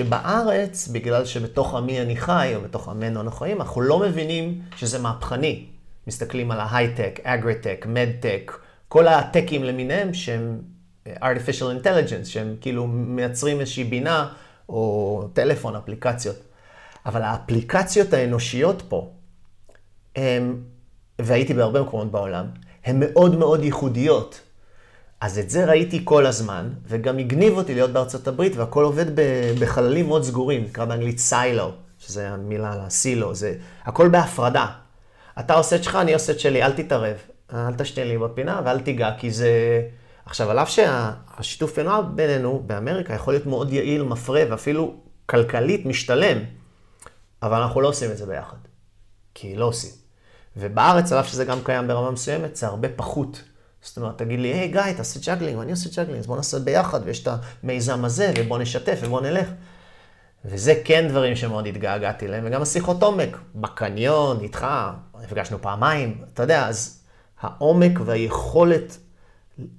שבארץ, בגלל שבתוך עמי אני חי, או בתוך עמנו אנחנו חיים, אנחנו לא מבינים שזה מהפכני. מסתכלים על ההייטק, אגריטק, מדטק, כל הטקים למיניהם שהם artificial intelligence, שהם כאילו מייצרים איזושהי בינה, או טלפון, אפליקציות. אבל האפליקציות האנושיות פה, הם, והייתי בהרבה מקומות בעולם, הן מאוד מאוד ייחודיות. אז את זה ראיתי כל הזמן, וגם הגניב אותי להיות בארצות הברית, והכל עובד בחללים מאוד סגורים, נקרא באנגלית סיילו, שזה המילה לסילו, זה הכל בהפרדה. אתה עושה את שלך, אני עושה את שלי, אל תתערב, אל תשתה לי בפינה ואל תיגע, כי זה... עכשיו, על אף שהשיתוף פעולה בינינו באמריקה יכול להיות מאוד יעיל, מפרה, ואפילו כלכלית משתלם, אבל אנחנו לא עושים את זה ביחד. כי לא עושים. ובארץ, על אף שזה גם קיים ברמה מסוימת, זה הרבה פחות. זאת אומרת, תגיד לי, היי גיא, תעשה juggling, ואני עושה juggling, אז בוא נעשה ביחד, ויש את המיזם הזה, ובוא נשתף, ובוא נלך. וזה כן דברים שמאוד התגעגעתי להם, וגם השיחות עומק, בקניון, איתך, נפגשנו פעמיים, אתה יודע, אז העומק והיכולת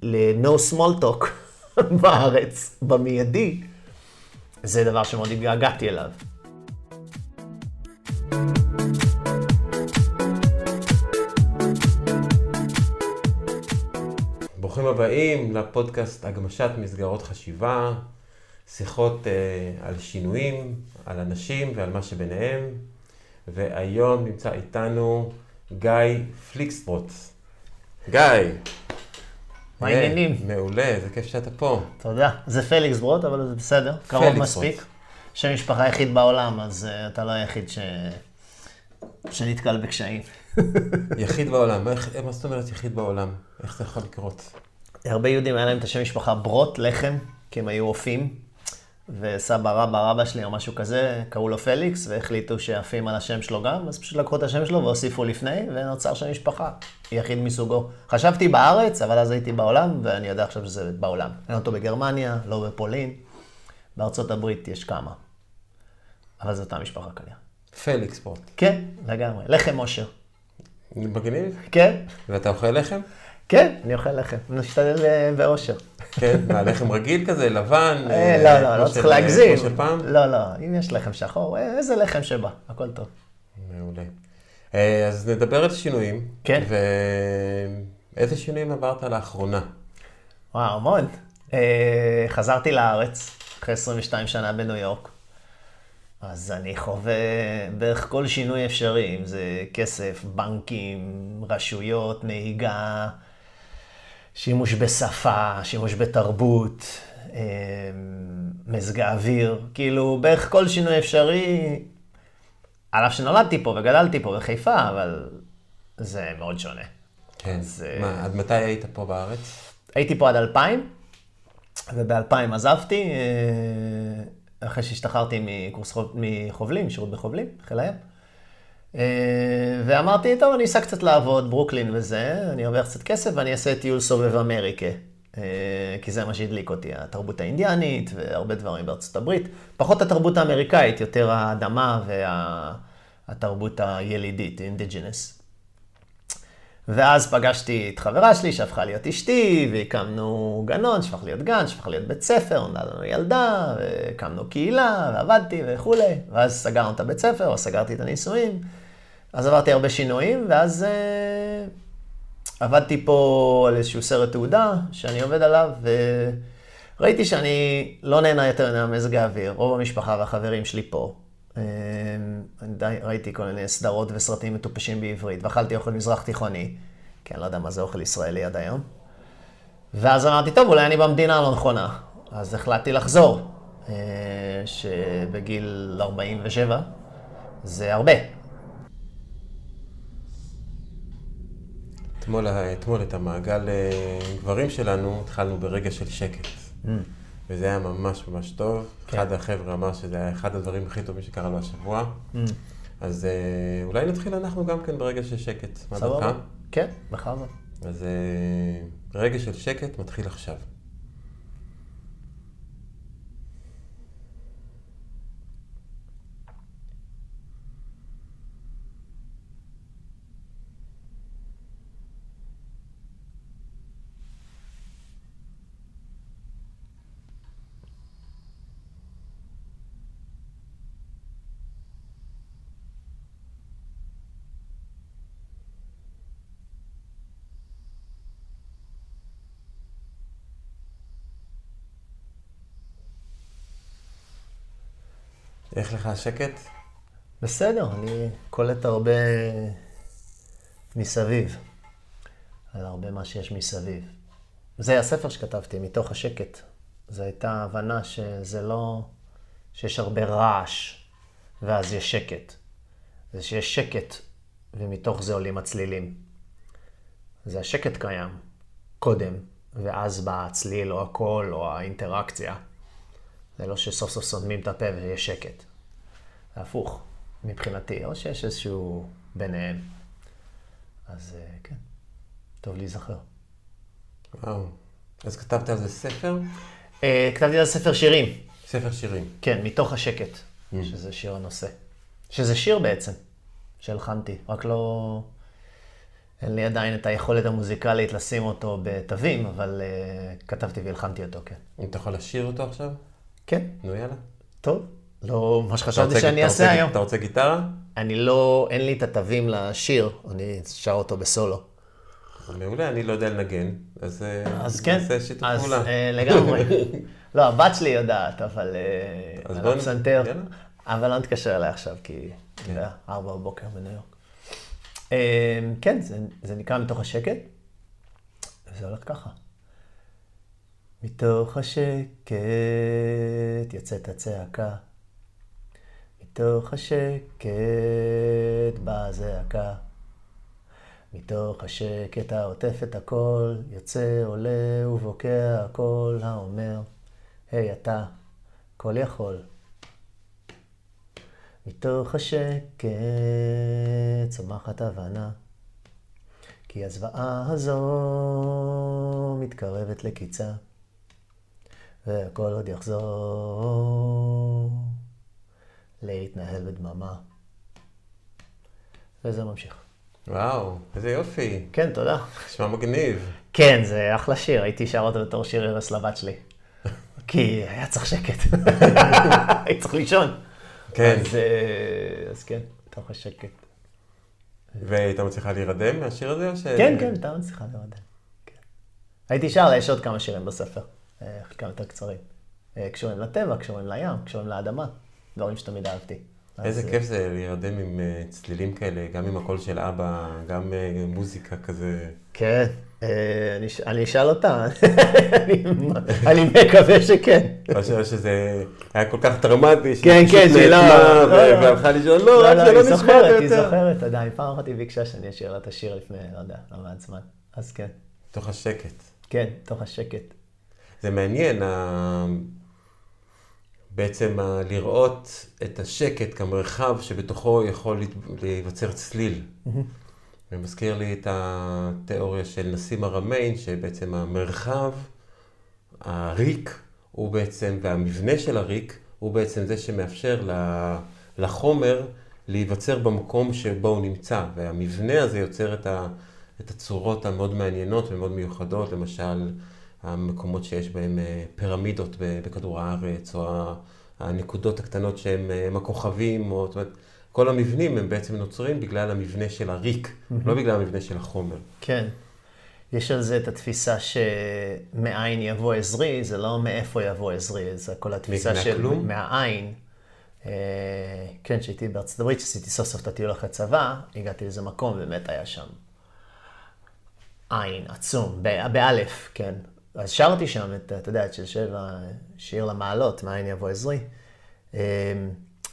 ל-no small talk בארץ, במיידי, זה דבר שמאוד התגעגעתי אליו. ברוכים הבאים לפודקאסט הגמשת מסגרות חשיבה, שיחות אה, על שינויים, על אנשים ועל מה שביניהם, והיום נמצא איתנו גיא פליקסטרוט. גיא. מה העניינים? מעולה, זה כיף שאתה פה. תודה. זה פליקסברודט, אבל זה בסדר. קרוב מספיק. שם משפחה יחיד בעולם, אז uh, אתה לא היחיד ש... שנתקל בקשיים. יחיד בעולם, איך, מה זאת אומרת יחיד בעולם? איך זה יכול לקרות? הרבה יהודים היה להם את השם משפחה ברוט, לחם, כי הם היו אופים, וסבא רבא רבא שלי או משהו כזה, קראו לו פליקס, והחליטו שעפים על השם שלו גם, אז פשוט לקחו את השם שלו והוסיפו לפני, ונוצר שם משפחה, יחיד מסוגו. חשבתי בארץ, אבל אז הייתי בעולם, ואני יודע עכשיו שזה בעולם. אין אותו בגרמניה, לא בפולין, בארצות הברית יש כמה. אבל זו אותה משפחה כנראה. פליקס פה. כן, לגמרי. לחם אושר. מגניב? כן. ואתה אוכל לחם? כן, אני אוכל לחם. משתדל אה, באושר. כן, מה, לחם רגיל כזה, לבן? אה, לא, לא, לא צריך להגזים. כמו של פעם? לא, לא, אם יש לחם שחור, אה, איזה לחם שבא, הכל טוב. מעולה. אז נדבר על שינויים. כן. ואיזה שינויים עברת לאחרונה? וואו, המון. חזרתי לארץ, אחרי 22 שנה בניו יורק. אז אני חווה בערך כל שינוי אפשרי, אם זה כסף, בנקים, רשויות, נהיגה, שימוש בשפה, שימוש בתרבות, אמ, מזג האוויר, כאילו בערך כל שינוי אפשרי, על אף שנולדתי פה וגדלתי פה בחיפה, אבל זה מאוד שונה. כן. זה... מה, עד מתי היית פה בארץ? הייתי פה עד 2000, וב-2000 עזבתי. אחרי שהשתחררתי מקורס מחובלים, שירות בחובלים, חיל הים. אה, ואמרתי, טוב, אני אסע קצת לעבוד, ברוקלין וזה, אני ארוויח קצת כסף ואני אעשה טיול סובב אמריקה. אה, כי זה מה שהדליק אותי, התרבות האינדיאנית והרבה דברים בארצות הברית. פחות התרבות האמריקאית, יותר האדמה והתרבות הילידית, אינדיג'ינס. ואז פגשתי את חברה שלי שהפכה להיות אשתי, והקמנו גנון שהפך להיות גן, שהפך להיות בית ספר, נולדה לנו ילדה, והקמנו קהילה, ועבדתי וכולי. ואז סגרנו את הבית ספר, או סגרתי את הנישואים. אז עברתי הרבה שינויים, ואז אה, עבדתי פה על איזשהו סרט תעודה שאני עובד עליו, וראיתי שאני לא נהנה יותר מהמזג האוויר. רוב המשפחה והחברים שלי פה. אני די, ראיתי כל מיני סדרות וסרטים מטופשים בעברית, ואכלתי אוכל מזרח תיכוני, כי אני לא יודע מה זה אוכל ישראלי עד היום. ואז אמרתי, טוב, אולי אני במדינה הלא נכונה. אז החלטתי לחזור, אה, שבגיל 47 זה הרבה. אתמול, אתמול את המעגל אה, גברים שלנו התחלנו ברגע של שקט. Mm. וזה היה ממש ממש טוב. כן. אחד החבר'ה אמר שזה היה אחד הדברים הכי טובים שקרה לו השבוע. Mm. אז אה, אולי נתחיל אנחנו גם כן ברגע של שקט. דעתך? כן, בכבוד. אז אה, רגע של שקט מתחיל עכשיו. איך לך השקט? בסדר, אני קולט הרבה מסביב, על הרבה מה שיש מסביב. זה הספר שכתבתי, מתוך השקט. זו הייתה הבנה שזה לא, שיש הרבה רעש ואז יש שקט. זה שיש שקט ומתוך זה עולים הצלילים. זה השקט קיים קודם, ואז בא הצליל או הקול או האינטראקציה. זה לא שסוף סוף סותמים את הפה ויש שקט. זה הפוך, מבחינתי, או שיש איזשהו ביניהם. אז אה, כן, טוב להיזכר. וואו. אז כתבת על זה ספר? אה, כתבתי על ספר שירים. ספר שירים. כן, מתוך השקט, שזה שיר הנושא. שזה שיר בעצם, שהלחנתי, רק לא... אין לי עדיין את היכולת המוזיקלית לשים אותו בתווים, אבל uh, כתבתי והלחנתי אותו, כן. אם אתה יכול לשיר אותו עכשיו? כן. נו יאללה. טוב, לא מה אתה שחשבתי שאני אתה אעשה היום. אתה רוצה גיטרה? אני לא, אין לי את התווים לשיר, אני שר אותו בסולו. מעולה, אני לא יודע לנגן, אז אה, אז כן, נעשה שיתוף אז פעולה. אה, לגמרי. לא, הבת שלי יודעת, אבל אה, אז בוא נ- הפסנתר. יאללה. אבל לא תתקשר אליי עכשיו, כי כן. זה ארבע בבוקר בניו יורק. כן, זה נקרא מתוך השקט, וזה הולך ככה. מתוך השקט יוצאת הצעקה, מתוך השקט באה הזעקה. מתוך השקט העוטף את הכל, יוצא, עולה ובוקע הקול האומר, היי אתה, כל יכול. מתוך השקט צומחת הבנה, כי הזוועה הזו מתקרבת לקיצה, והכל עוד יחזור להתנהל בדממה. וזה ממשיך. וואו, איזה יופי. כן, תודה. נשמע מגניב. כן, זה אחלה שיר, הייתי שר אותו בתור שיר ערש לבת שלי. כי היה צריך שקט. הייתי צריך לישון. כן. אז, אה, אז כן, בתוך השקט. והייתה מצליחה להירדם מהשיר הזה? ש... כן, כן, אתה מצליחה לרדם. כן. הייתי שר, יש עוד כמה שירים בספר, חלקם יותר קצרים. אה, קשורים לטבע, קשורים לים, קשורים לאדמה, דברים שתמיד אהבתי. איזה אז, אה, כיף זה להירדם עם אה, צלילים כאלה, גם עם הקול של אבא, גם אה, מוזיקה כזה. כן, אה, אני אני אשאל אותה, אני- אני מקווה שכן. חושב שזה היה כל כך טראומטי, שהיא כן, פשוט כן, שהיא לא- לא, לא. והלכה לישון, לא, רק לא, זה היא לא נשמע זוכרת, היא יותר. זוכרת עדיין. פעם אחת היא ביקשה שאני אשאיר לה את השיר לפני, לא יודע, לא מעט זמן. אז כן. תוך השקט. כן, תוך השקט. זה מעניין, ה... בעצם ה... לראות את השקט כמרחב שבתוכו יכול להיווצר צליל. זה מזכיר לי את התיאוריה של נסים הרמיין, שבעצם המרחב, הריק, הוא בעצם, והמבנה של הריק, הוא בעצם זה שמאפשר לחומר להיווצר במקום שבו הוא נמצא. והמבנה הזה יוצר את, ה, את הצורות המאוד מעניינות ומאוד מיוחדות, למשל, המקומות שיש בהם אה, פירמידות בכדור הארץ, או הנקודות הקטנות שהם אה, הכוכבים, או זאת אומרת, כל המבנים הם בעצם נוצרים בגלל המבנה של הריק, לא בגלל המבנה של החומר. כן. יש על זה את התפיסה שמאין יבוא עזרי, זה לא מאיפה יבוא עזרי, זה כל התפיסה של? מהעין. אה, כן, כשהייתי בארצות הברית, כשעשיתי סוף סוף את הטיול אחרי צבא, הגעתי לאיזה מקום, באמת היה שם עין עצום, באלף, כן. אז שרתי שם את, אתה יודע, את של שבע, שיר למעלות, מאין יבוא עזרי. אה,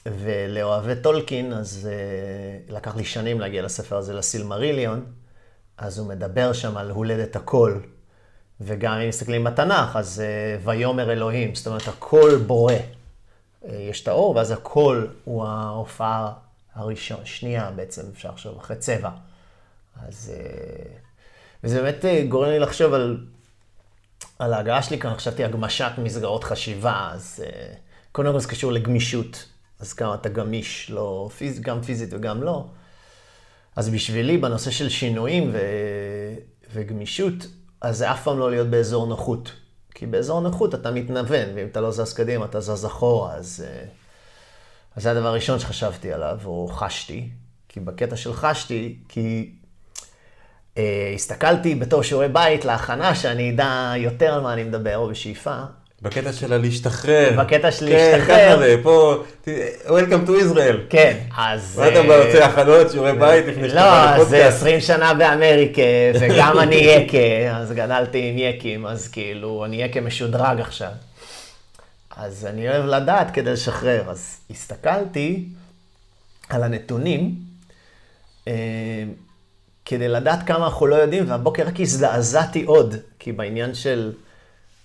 ולאוהבי טולקין, אז אה, לקח לי שנים להגיע לספר הזה, לסילמריליון, אז הוא מדבר שם על הולדת הקול. וגם אם מסתכלים בתנ"ך, אז אה, ויאמר אלוהים, זאת אומרת, הקול בורא. אה, יש את האור, ואז הקול הוא ההופעה הראשון, שנייה בעצם, אפשר לחשוב, אחרי צבע. אז... וזה באמת גורם לי לחשוב על, על ההגעה שלי כאן, חשבתי הגמשת מסגרות חשיבה, אז אה, קודם כל זה קשור לגמישות. אז כמה אתה גמיש, לא פיז, גם פיזית וגם לא. אז בשבילי, בנושא של שינויים ו... וגמישות, אז זה אף פעם לא להיות באזור נוחות. כי באזור נוחות אתה מתנוון, ואם אתה לא זז קדימה, אתה זז אחורה, אז... אה, אז זה הדבר הראשון שחשבתי עליו, או חשתי. כי בקטע של חשתי, כי אה, הסתכלתי בתור שיעורי בית להכנה, שאני אדע יותר על מה אני מדבר, או בשאיפה. בקטע של הלהשתחרר. בקטע של כן, להשתחרר. ככה זה, פה, Welcome to Israel. כן, אז... מה אתה אה, בא יוצא הכנות, שיעורי בית לפני שאתה בא לא, זה לפודקאסט? 20 שנה באמריקה, וגם אני יקה, אז גדלתי עם יקים, אז כאילו, אני יקה משודרג עכשיו. אז אני אוהב לדעת כדי לשחרר. אז הסתכלתי על הנתונים, אה, כדי לדעת כמה אנחנו לא יודעים, והבוקר רק הזדעזעתי עוד, כי בעניין של,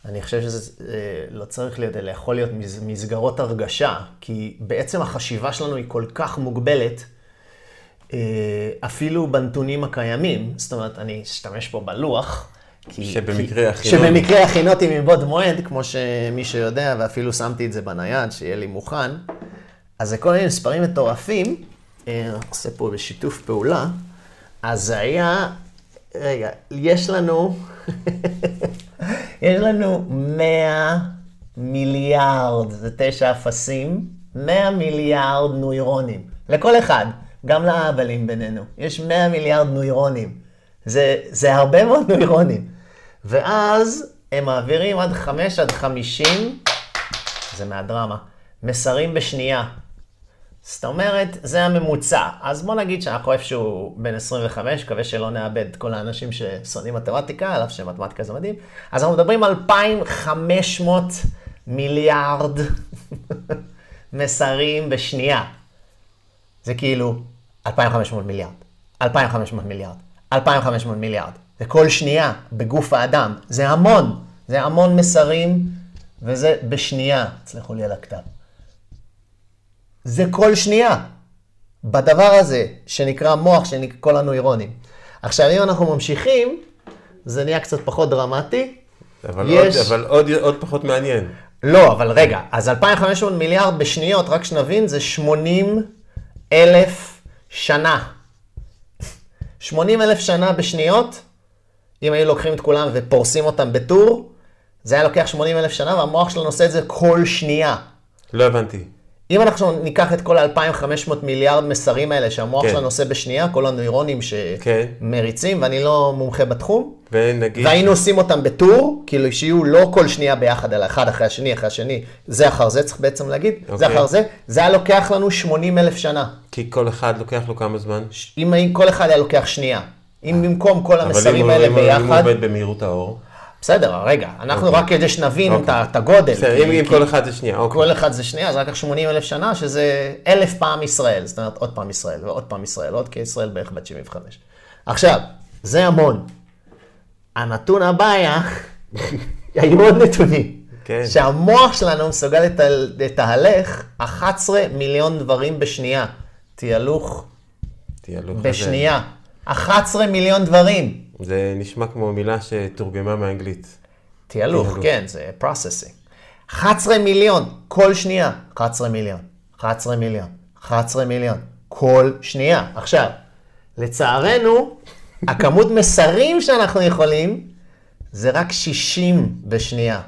אני חושב שזה אה, לא צריך להיות, אלא יכול להיות מס- מסגרות הרגשה, כי בעצם החשיבה שלנו היא כל כך מוגבלת, אה, אפילו בנתונים הקיימים, זאת אומרת, אני אשתמש פה בלוח. כי, שבמקרה כי, הכינותי. שבמקרה הכינותי מבעוד מועד, כמו שמי שיודע, ואפילו שמתי את זה בנייד, שיהיה לי מוכן. אז זה כל מיני מספרים מטורפים, אה, עושה פה בשיתוף פעולה. אז זה היה, רגע, יש לנו, יש לנו 100 מיליארד, זה תשע אפסים, 100 מיליארד נוירונים. לכל אחד, גם לאבלים בינינו. יש 100 מיליארד נוירונים. זה, זה הרבה מאוד נוירונים. ואז הם מעבירים עד 5 עד 50, זה מהדרמה, מסרים בשנייה. זאת אומרת, זה הממוצע. אז בוא נגיד שאנחנו איפשהו בין 25, מקווה שלא נאבד את כל האנשים ששונאים מתמטיקה, על אף שמתמטיקה זה מדהים. אז אנחנו מדברים על 2,500 מיליארד מסרים בשנייה. זה כאילו 2,500 מיליארד, 2,500 מיליארד, 2,500 מיליארד. זה כל שנייה בגוף האדם. זה המון, זה המון מסרים, וזה בשנייה. תסלחו לי על הכתב. זה כל שנייה. בדבר הזה, שנקרא מוח, שנקרא כל הנוירונים. עכשיו, אם אנחנו ממשיכים, זה נהיה קצת פחות דרמטי. אבל, יש- עוד, אבל עוד, עוד פחות מעניין. לא, אבל רגע, אז 2,500 מיליארד בשניות, רק שנבין, זה 80 אלף שנה. 80 אלף שנה בשניות, אם היו לוקחים את כולם ופורסים אותם בטור, זה היה לוקח 80 אלף שנה, והמוח שלנו עושה את זה כל שנייה. לא הבנתי. אם אנחנו ניקח את כל ה-2,500 מיליארד מסרים האלה שהמוח כן. שלנו עושה בשנייה, כל הנוירונים כן. שמריצים, ואני לא מומחה בתחום, ונגיד... והיינו עושים אותם בטור, כאילו שיהיו לא כל שנייה ביחד, אלא אחד אחרי השני, אחרי השני, זה אחר זה צריך בעצם להגיד, זה אוקיי. אחר זה, זה היה לוקח לנו 80 אלף שנה. כי כל אחד לוקח לו כמה זמן. אם היה- כל אחד היה לוקח שנייה. אם במקום כל אבל אם המסרים האלה אם הוא- אם הוא ביחד, עובד במהירות האור. בסדר, רגע, אנחנו אוקיי. רק כדי שנבין אוקיי. את הגודל. בסדר, אם כל אחד זה שנייה, אוקיי. כל אחד זה שנייה, זה לקח 80 אלף שנה, שזה אלף פעם ישראל. זאת אומרת, עוד פעם ישראל, ועוד פעם ישראל, עוד כי ישראל בערך בת 75. עכשיו, זה המון. הנתון הבא היה, היו עוד נתונים. כן. שהמוח שלנו מסוגל לת- לתהלך 11 מיליון דברים בשנייה. תהלוך תהלוך. בשנייה. 11 מיליון דברים. זה נשמע כמו מילה שתורגמה מאנגלית. תהלוך. כן, זה processing. 11 מיליון, כל שנייה. 11 מיליון, 11 מיליון, 11 מיליון, כל שנייה. עכשיו, לצערנו, הכמות מסרים שאנחנו יכולים, זה רק 60 בשנייה.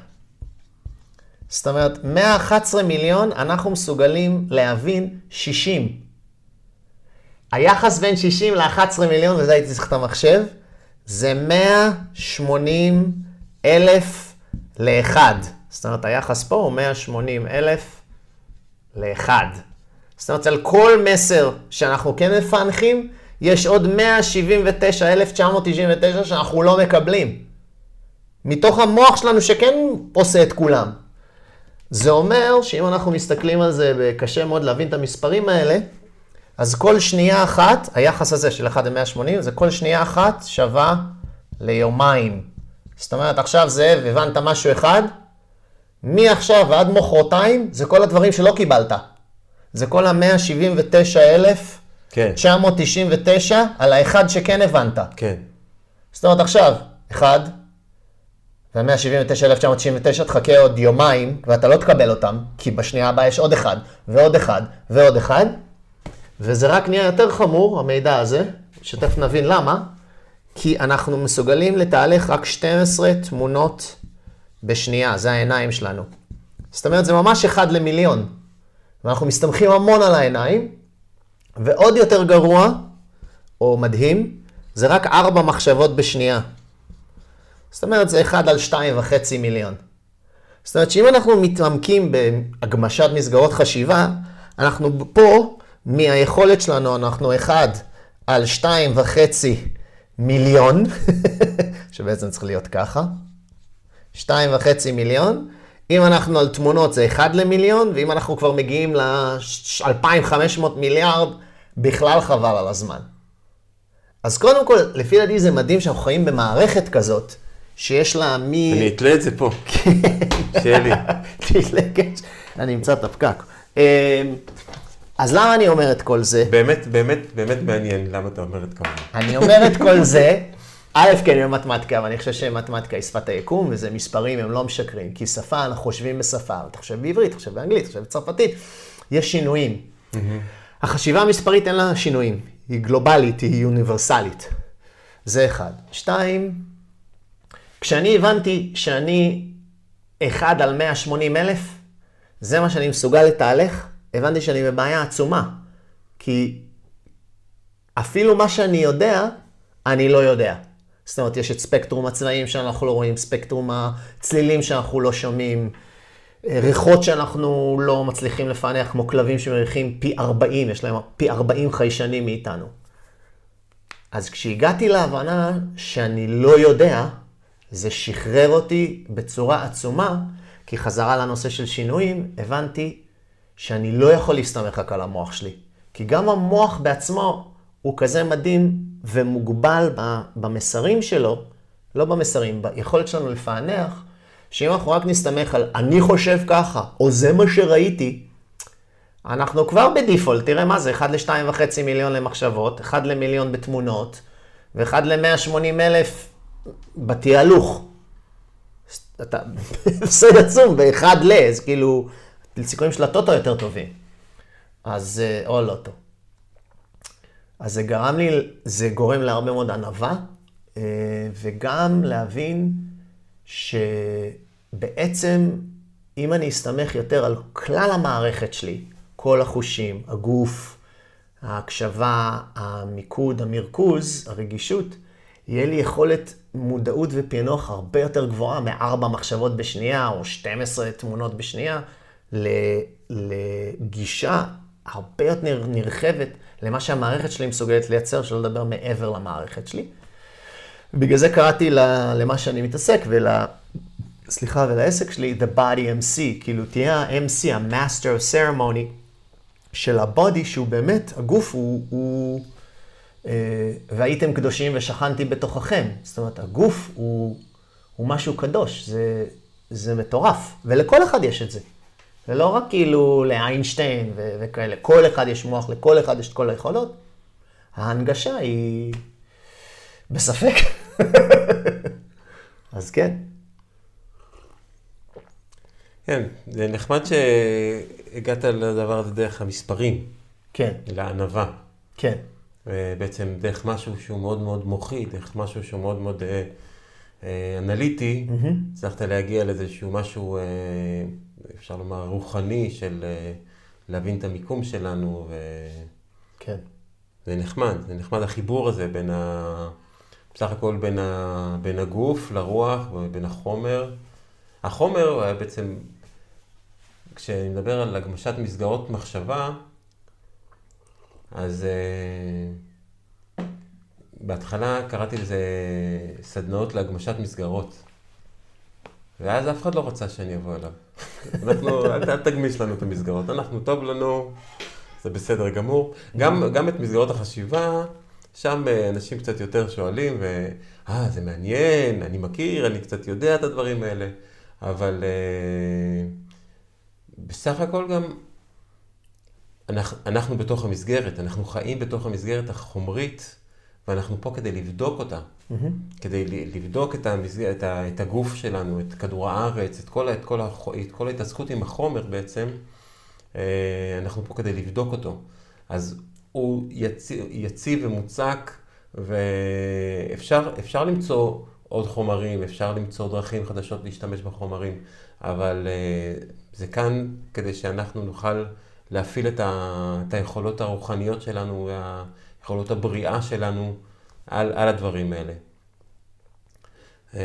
זאת אומרת, 111 מיליון, אנחנו מסוגלים להבין 60. היחס בין 60 ל-11 מיליון, וזה הייתי צריך את המחשב, זה 180 אלף לאחד. זאת אומרת, היחס פה הוא 180 אלף לאחד. זאת אומרת, על כל מסר שאנחנו כן מפענחים, יש עוד 179,999 שאנחנו לא מקבלים. מתוך המוח שלנו שכן עושה את כולם. זה אומר שאם אנחנו מסתכלים על זה, וקשה מאוד להבין את המספרים האלה, אז כל שנייה אחת, היחס הזה של 1 ל-180, זה כל שנייה אחת שווה ליומיים. זאת אומרת, עכשיו זאב, הבנת משהו אחד, מעכשיו ועד מחרתיים, זה כל הדברים שלא קיבלת. זה כל ה-179,999 כן, על האחד שכן הבנת. כן. זאת אומרת, עכשיו, אחד, וה-179,999 תחכה עוד יומיים, ואתה לא תקבל אותם, כי בשנייה הבאה יש עוד אחד, ועוד אחד, ועוד אחד, וזה רק נהיה יותר חמור, המידע הזה, שתכף נבין למה, כי אנחנו מסוגלים לתהלך רק 12 תמונות בשנייה, זה העיניים שלנו. זאת אומרת, זה ממש אחד למיליון. ואנחנו מסתמכים המון על העיניים, ועוד יותר גרוע, או מדהים, זה רק ארבע מחשבות בשנייה. זאת אומרת, זה אחד על שתיים וחצי מיליון. זאת אומרת שאם אנחנו מתעמקים בהגמשת מסגרות חשיבה, אנחנו פה, מהיכולת שלנו, אנחנו אחד על שתיים וחצי מיליון, שבעצם צריך להיות ככה, שתיים וחצי מיליון. אם אנחנו על תמונות זה אחד למיליון, ואם אנחנו כבר מגיעים ל-2,500 מיליארד, בכלל חבל על הזמן. אז קודם כל, לפי דעתי זה מדהים שאנחנו חיים במערכת כזאת, שיש לה מי... אני אתלה את זה פה. שיהיה לי. תתלה, כן. אני אמצא את הפקק. אז למה אני אומר את כל זה? באמת, באמת, באמת מעניין למה אתה אומר את כל זה. אני אומר את כל זה, א', כי אני במתמטיקה, ואני חושב שמתמטיקה היא שפת היקום, וזה מספרים, הם לא משקרים. כי שפה, אנחנו חושבים בשפה, אתה חושב בעברית, חושב באנגלית, חושב בצרפתית, יש שינויים. החשיבה המספרית אין לה שינויים, היא גלובלית, היא אוניברסלית. זה אחד. שתיים, כשאני הבנתי שאני אחד על 180 אלף, זה מה שאני מסוגל לתהלך, הבנתי שאני בבעיה עצומה. כי אפילו מה שאני יודע, אני לא יודע. זאת אומרת, יש את ספקטרום הצבעים שאנחנו לא רואים, ספקטרום הצלילים שאנחנו לא שומעים, ריחות שאנחנו לא מצליחים לפענח, כמו כלבים שמריחים פי 40, יש להם פי 40 חיישנים מאיתנו. אז כשהגעתי להבנה שאני לא יודע, זה שחרר אותי בצורה עצומה, כי חזרה לנושא של שינויים, הבנתי שאני לא יכול להסתמך רק על המוח שלי. כי גם המוח בעצמו הוא כזה מדהים ומוגבל במסרים שלו, לא במסרים, ביכולת שלנו לפענח, שאם אנחנו רק נסתמך על אני חושב ככה, או זה מה שראיתי, אנחנו כבר בדיפולט, תראה מה זה, 1 ל-2.5 מיליון למחשבות, 1 למיליון בתמונות, ו-1 ל-180 אלף בתהלוך. אתה הפסד עצום, ב-1 ל, אז כאילו, סיכויים של הטוטו יותר טובים. אז, אה, או לוטו. אז זה גרם לי, זה גורם להרבה מאוד ענווה, אה, וגם להבין שבעצם, אם אני אסתמך יותר על כלל המערכת שלי, כל החושים, הגוף, ההקשבה, המיקוד, המרכוז, הרגישות, יהיה לי יכולת מודעות ופענוח הרבה יותר גבוהה מארבע מחשבות בשנייה או 12 תמונות בשנייה, לגישה הרבה יותר נרחבת למה שהמערכת שלי מסוגלת לייצר, שלא לדבר מעבר למערכת שלי. ובגלל זה קראתי למה שאני מתעסק ול... סליחה, ולעסק שלי, The Body MC, כאילו תהיה ה-MC, ה-Master of Ceremony של הבודי, שהוא באמת, הגוף הוא, הוא אה, והייתם קדושים ושכנתי בתוככם. זאת אומרת, הגוף הוא, הוא משהו קדוש, זה, זה מטורף, ולכל אחד יש את זה. זה לא רק כאילו לאיינשטיין ו- וכאלה, כל אחד יש מוח, לכל אחד יש את כל היכולות. ההנגשה היא בספק. אז כן. כן, זה נחמד שהגעת לדבר הזה דרך המספרים. כן. לענווה. כן. בעצם דרך משהו שהוא מאוד מאוד מוחי, דרך משהו שהוא מאוד מאוד אה, אה, אנליטי, הצלחת mm-hmm. להגיע לאיזשהו משהו, אה, אפשר לומר, רוחני של אה, להבין את המיקום שלנו. ו... כן. זה נחמד, זה נחמד החיבור הזה בין ה... בסך הכל בין, ה... בין הגוף לרוח ובין החומר. החומר בעצם, כשאני מדבר על הגמשת מסגרות מחשבה, אז uh, בהתחלה קראתי לזה סדנאות להגמשת מסגרות. ואז אף אחד לא רצה שאני אבוא אליו. אנחנו, אל, תגמיש לנו את המסגרות, אנחנו, טוב לנו, זה בסדר גמור. גם, גם את מסגרות החשיבה, שם אה, אנשים קצת יותר שואלים, ו... אה, זה מעניין, אני מכיר, אני קצת יודע את הדברים האלה, אבל uh, בסך הכל גם אנחנו, אנחנו בתוך המסגרת, אנחנו חיים בתוך המסגרת החומרית, ואנחנו פה כדי לבדוק אותה. Mm-hmm. כדי לבדוק את, המסגר, את, ה, את הגוף שלנו, את כדור הארץ, את כל, את, כל, את כל ההתעסקות עם החומר בעצם, אה, אנחנו פה כדי לבדוק אותו. אז הוא יציב, יציב ומוצק, ואפשר למצוא עוד חומרים, אפשר למצוא דרכים חדשות להשתמש בחומרים, אבל אה, זה כאן כדי שאנחנו נוכל... להפעיל את, ה, את היכולות הרוחניות שלנו והיכולות הבריאה שלנו על, על הדברים האלה. אמ,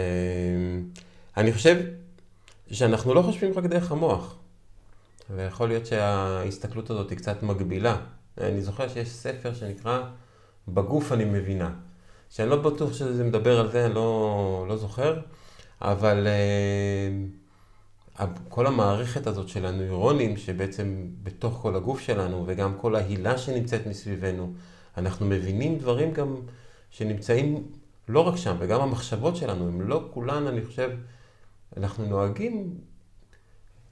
אני חושב שאנחנו לא חושבים רק דרך המוח. ויכול להיות שההסתכלות הזאת היא קצת מגבילה. אני זוכר שיש ספר שנקרא בגוף אני מבינה. שאני לא בטוח שזה מדבר על זה, אני לא, לא זוכר, אבל uh, כל המערכת הזאת של הנוירונים, שבעצם בתוך כל הגוף שלנו, וגם כל ההילה שנמצאת מסביבנו, אנחנו מבינים דברים גם שנמצאים לא רק שם, וגם המחשבות שלנו, הם לא כולן, אני חושב, אנחנו נוהגים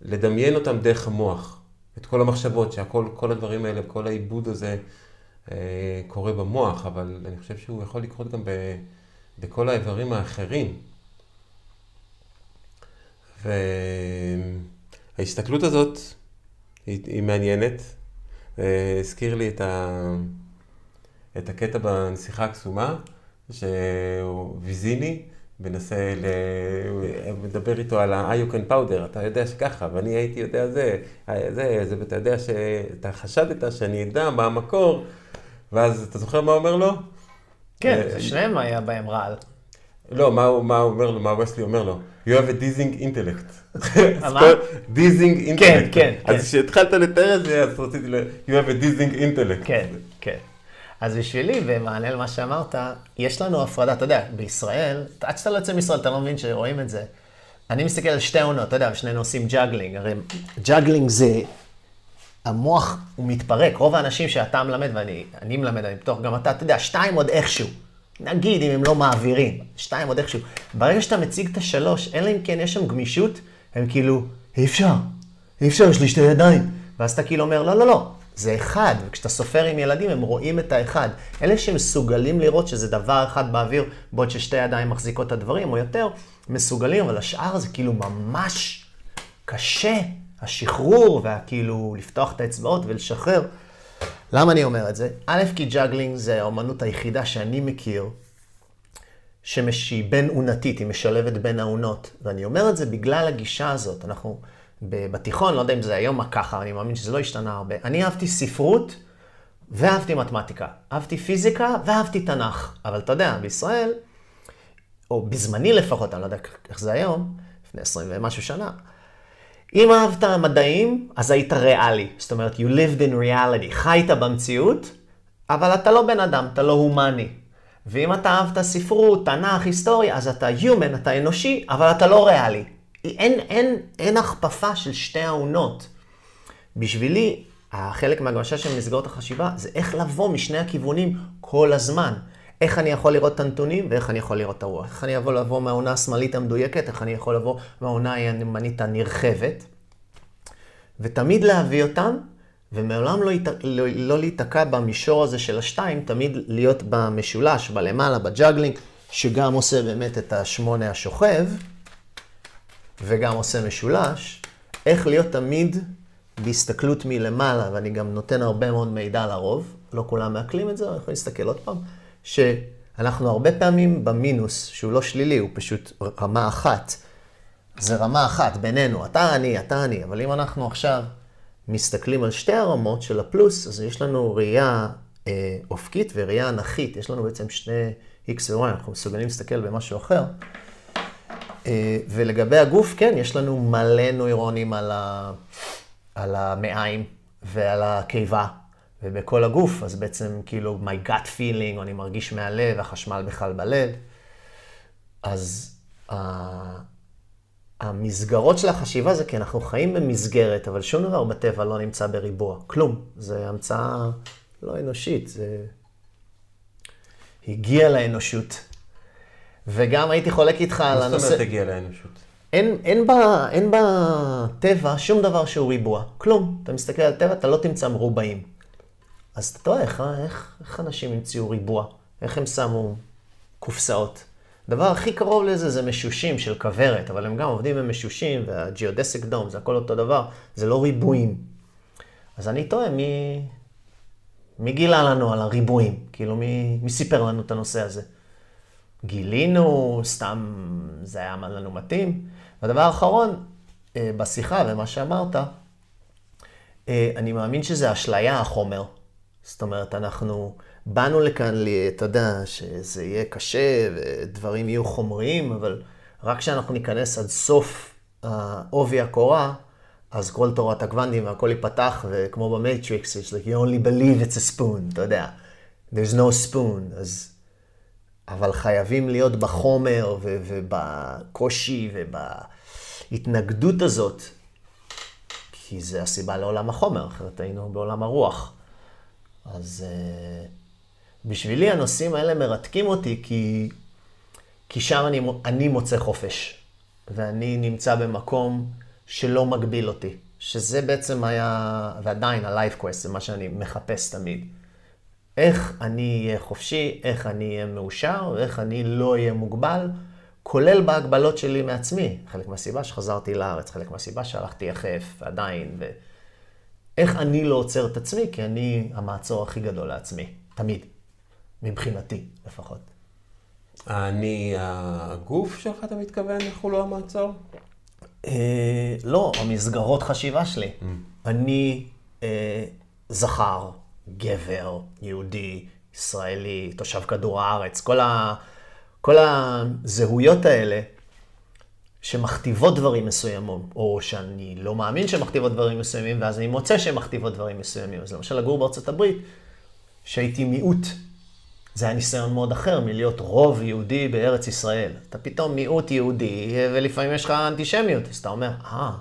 לדמיין אותם דרך המוח. את כל המחשבות, שהכל, כל הדברים האלה, כל העיבוד הזה אה, קורה במוח, אבל אני חושב שהוא יכול לקרות גם ב, בכל האיברים האחרים. וההסתכלות הזאת היא, היא מעניינת. אה, הזכיר לי את, ה, את הקטע בנסיכה הקסומה, שוויזיני מנסה, ל... מדבר איתו על ה-iocon פאודר, אתה יודע שככה, ואני הייתי יודע זה, זה, זה, ואתה יודע שאתה חשדת שאני אדע מה המקור, ואז אתה זוכר מה אומר לו? כן, זה שניהם היה בהם רעל. לא, מה הוא אומר לו, מה וסלי אומר לו? You have a dizzying intellect. מה? dizzying intellect. כן, כן. אז כשהתחלת לתאר את זה, אז רציתי ל... You have a dizzying intellect. כן, כן. אז בשבילי, במענה למה שאמרת, יש לנו הפרדה, אתה יודע, בישראל, עד שאתה לא יוצא מישראל, אתה לא מבין שרואים את זה. אני מסתכל על שתי אונות, אתה יודע, שנינו עושים ג'אגלינג, הרי ג'אגלינג זה, המוח הוא מתפרק, רוב האנשים שאתה מלמד, ואני מלמד, אני בטוח גם אתה, אתה יודע, שתיים עוד איכשהו. נגיד אם הם לא מעבירים, שתיים עוד איכשהו. ברגע שאתה מציג את השלוש, אלא אם כן יש שם גמישות, הם כאילו, אי אפשר, אי אפשר, יש לי שתי ידיים. ואז אתה כאילו אומר, לא, לא, לא, זה אחד, וכשאתה סופר עם ילדים, הם רואים את האחד. אלה שמסוגלים לראות שזה דבר אחד באוויר, בעוד ששתי ידיים מחזיקות את הדברים, או יותר, מסוגלים, אבל השאר זה כאילו ממש קשה. השחרור, והכאילו לפתוח את האצבעות ולשחרר. למה אני אומר את זה? א', כי ג'אגלינג זה האומנות היחידה שאני מכיר, שהיא בין אונתית, היא משלבת בין האונות. ואני אומר את זה בגלל הגישה הזאת. אנחנו... בתיכון, לא יודע אם זה היום ככה, אני מאמין שזה לא השתנה הרבה. אני אהבתי ספרות ואהבתי מתמטיקה. אהבתי פיזיקה ואהבתי תנ"ך. אבל אתה יודע, בישראל, או בזמני לפחות, אני לא יודע איך זה היום, לפני עשרים ומשהו שנה, אם אהבת מדעים, אז היית ריאלי. זאת אומרת, you lived in reality, חיית במציאות, אבל אתה לא בן אדם, אתה לא הומני. ואם אתה אהבת ספרות, תנ"ך, היסטוריה, אז אתה human, אתה אנושי, אבל אתה לא ריאלי. אין, אין, אין הכפפה של שתי העונות. בשבילי, החלק מהגמשה של מסגרות החשיבה זה איך לבוא משני הכיוונים כל הזמן. איך אני יכול לראות את הנתונים ואיך אני יכול לראות את הרוח. איך אני יכול לבוא מהעונה השמאלית המדויקת, איך אני יכול לבוא מהעונה הימנית הנרחבת. ותמיד להביא אותם, ומעולם לא, ית... לא, לא להיתקע במישור הזה של השתיים, תמיד להיות במשולש, בלמעלה, בג'אגלינג, שגם עושה באמת את השמונה השוכב. וגם עושה משולש, איך להיות תמיד בהסתכלות מלמעלה, ואני גם נותן הרבה מאוד מידע לרוב, לא כולם מעכלים את זה, אני יכול להסתכל עוד פעם, שאנחנו הרבה פעמים במינוס, שהוא לא שלילי, הוא פשוט רמה אחת. זה רמה אחת בינינו, אתה אני, אתה אני, אבל אם אנחנו עכשיו מסתכלים על שתי הרמות של הפלוס, אז יש לנו ראייה אה, אופקית וראייה אנכית, יש לנו בעצם שני x ו-y, אנחנו מסוגלים להסתכל במשהו אחר. אה, ולגבי הגוף, כן, יש לנו מלא נוירונים על, ה... על המעיים ועל הקיבה ובכל הגוף, אז בעצם כאילו my gut feeling, או אני מרגיש מהלב, החשמל בכלל בלב. אז ה... המסגרות של החשיבה זה כי אנחנו חיים במסגרת, אבל שום דבר בטבע לא נמצא בריבוע. כלום. זה המצאה לא אנושית, זה הגיע לאנושות וגם הייתי חולק איתך על הנושא... מה זאת אומרת הגיע לאנושות? אין, אין, בה, אין בטבע שום דבר שהוא ריבוע, כלום. אתה מסתכל על טבע, אתה לא תמצא מרובעים. אז אתה טועה, איך, איך, איך אנשים המציאו ריבוע? איך הם שמו קופסאות? הדבר הכי קרוב לזה זה משושים של כוורת, אבל הם גם עובדים עם משושים, והג'יודסיק דום, זה הכל אותו דבר, זה לא ריבועים. אז אני טועה, מי, מי גילה לנו על הריבועים? כאילו, מי, מי סיפר לנו את הנושא הזה? גילינו, סתם זה היה לנו מתאים. והדבר האחרון, אה, בשיחה ומה שאמרת, אה, אני מאמין שזה אשליה החומר. זאת אומרת, אנחנו באנו לכאן, אתה יודע, שזה יהיה קשה ודברים יהיו חומריים, אבל רק כשאנחנו ניכנס עד סוף העובי הקורה, אז כל תורת הקוונטים והכל ייפתח, וכמו ב Matrix, יש like, you only believe it's a spoon, אתה יודע. there's no spoon, אז... אבל חייבים להיות בחומר ו- ובקושי ובהתנגדות הזאת, כי זה הסיבה לעולם החומר, אחרת היינו בעולם הרוח. אז uh, בשבילי הנושאים האלה מרתקים אותי, כי, כי שם אני, אני מוצא חופש, ואני נמצא במקום שלא מגביל אותי, שזה בעצם היה, ועדיין ה-life quest זה מה שאני מחפש תמיד. איך אני אהיה חופשי, איך אני אהיה מאושר, ואיך אני לא אהיה מוגבל, כולל בהגבלות שלי מעצמי. חלק מהסיבה שחזרתי לארץ, חלק מהסיבה שהלכתי יחף, עדיין, ואיך אני לא עוצר את עצמי, כי אני המעצור הכי גדול לעצמי, תמיד, מבחינתי לפחות. אני, הגוף שלך, אתה מתכוון, איך הוא לא המעצור? אה, לא, המסגרות חשיבה שלי. Mm. אני אה, זכר, גבר, יהודי, ישראלי, תושב כדור הארץ, כל, ה, כל הזהויות האלה שמכתיבות דברים מסוימים, או שאני לא מאמין שמכתיבות דברים מסוימים, ואז אני מוצא שהן מכתיבות דברים מסוימים. אז למשל, לגור בארצות הברית, שהייתי מיעוט, זה היה ניסיון מאוד אחר מלהיות רוב יהודי בארץ ישראל. אתה פתאום מיעוט יהודי, ולפעמים יש לך אנטישמיות, אז אתה אומר, אה,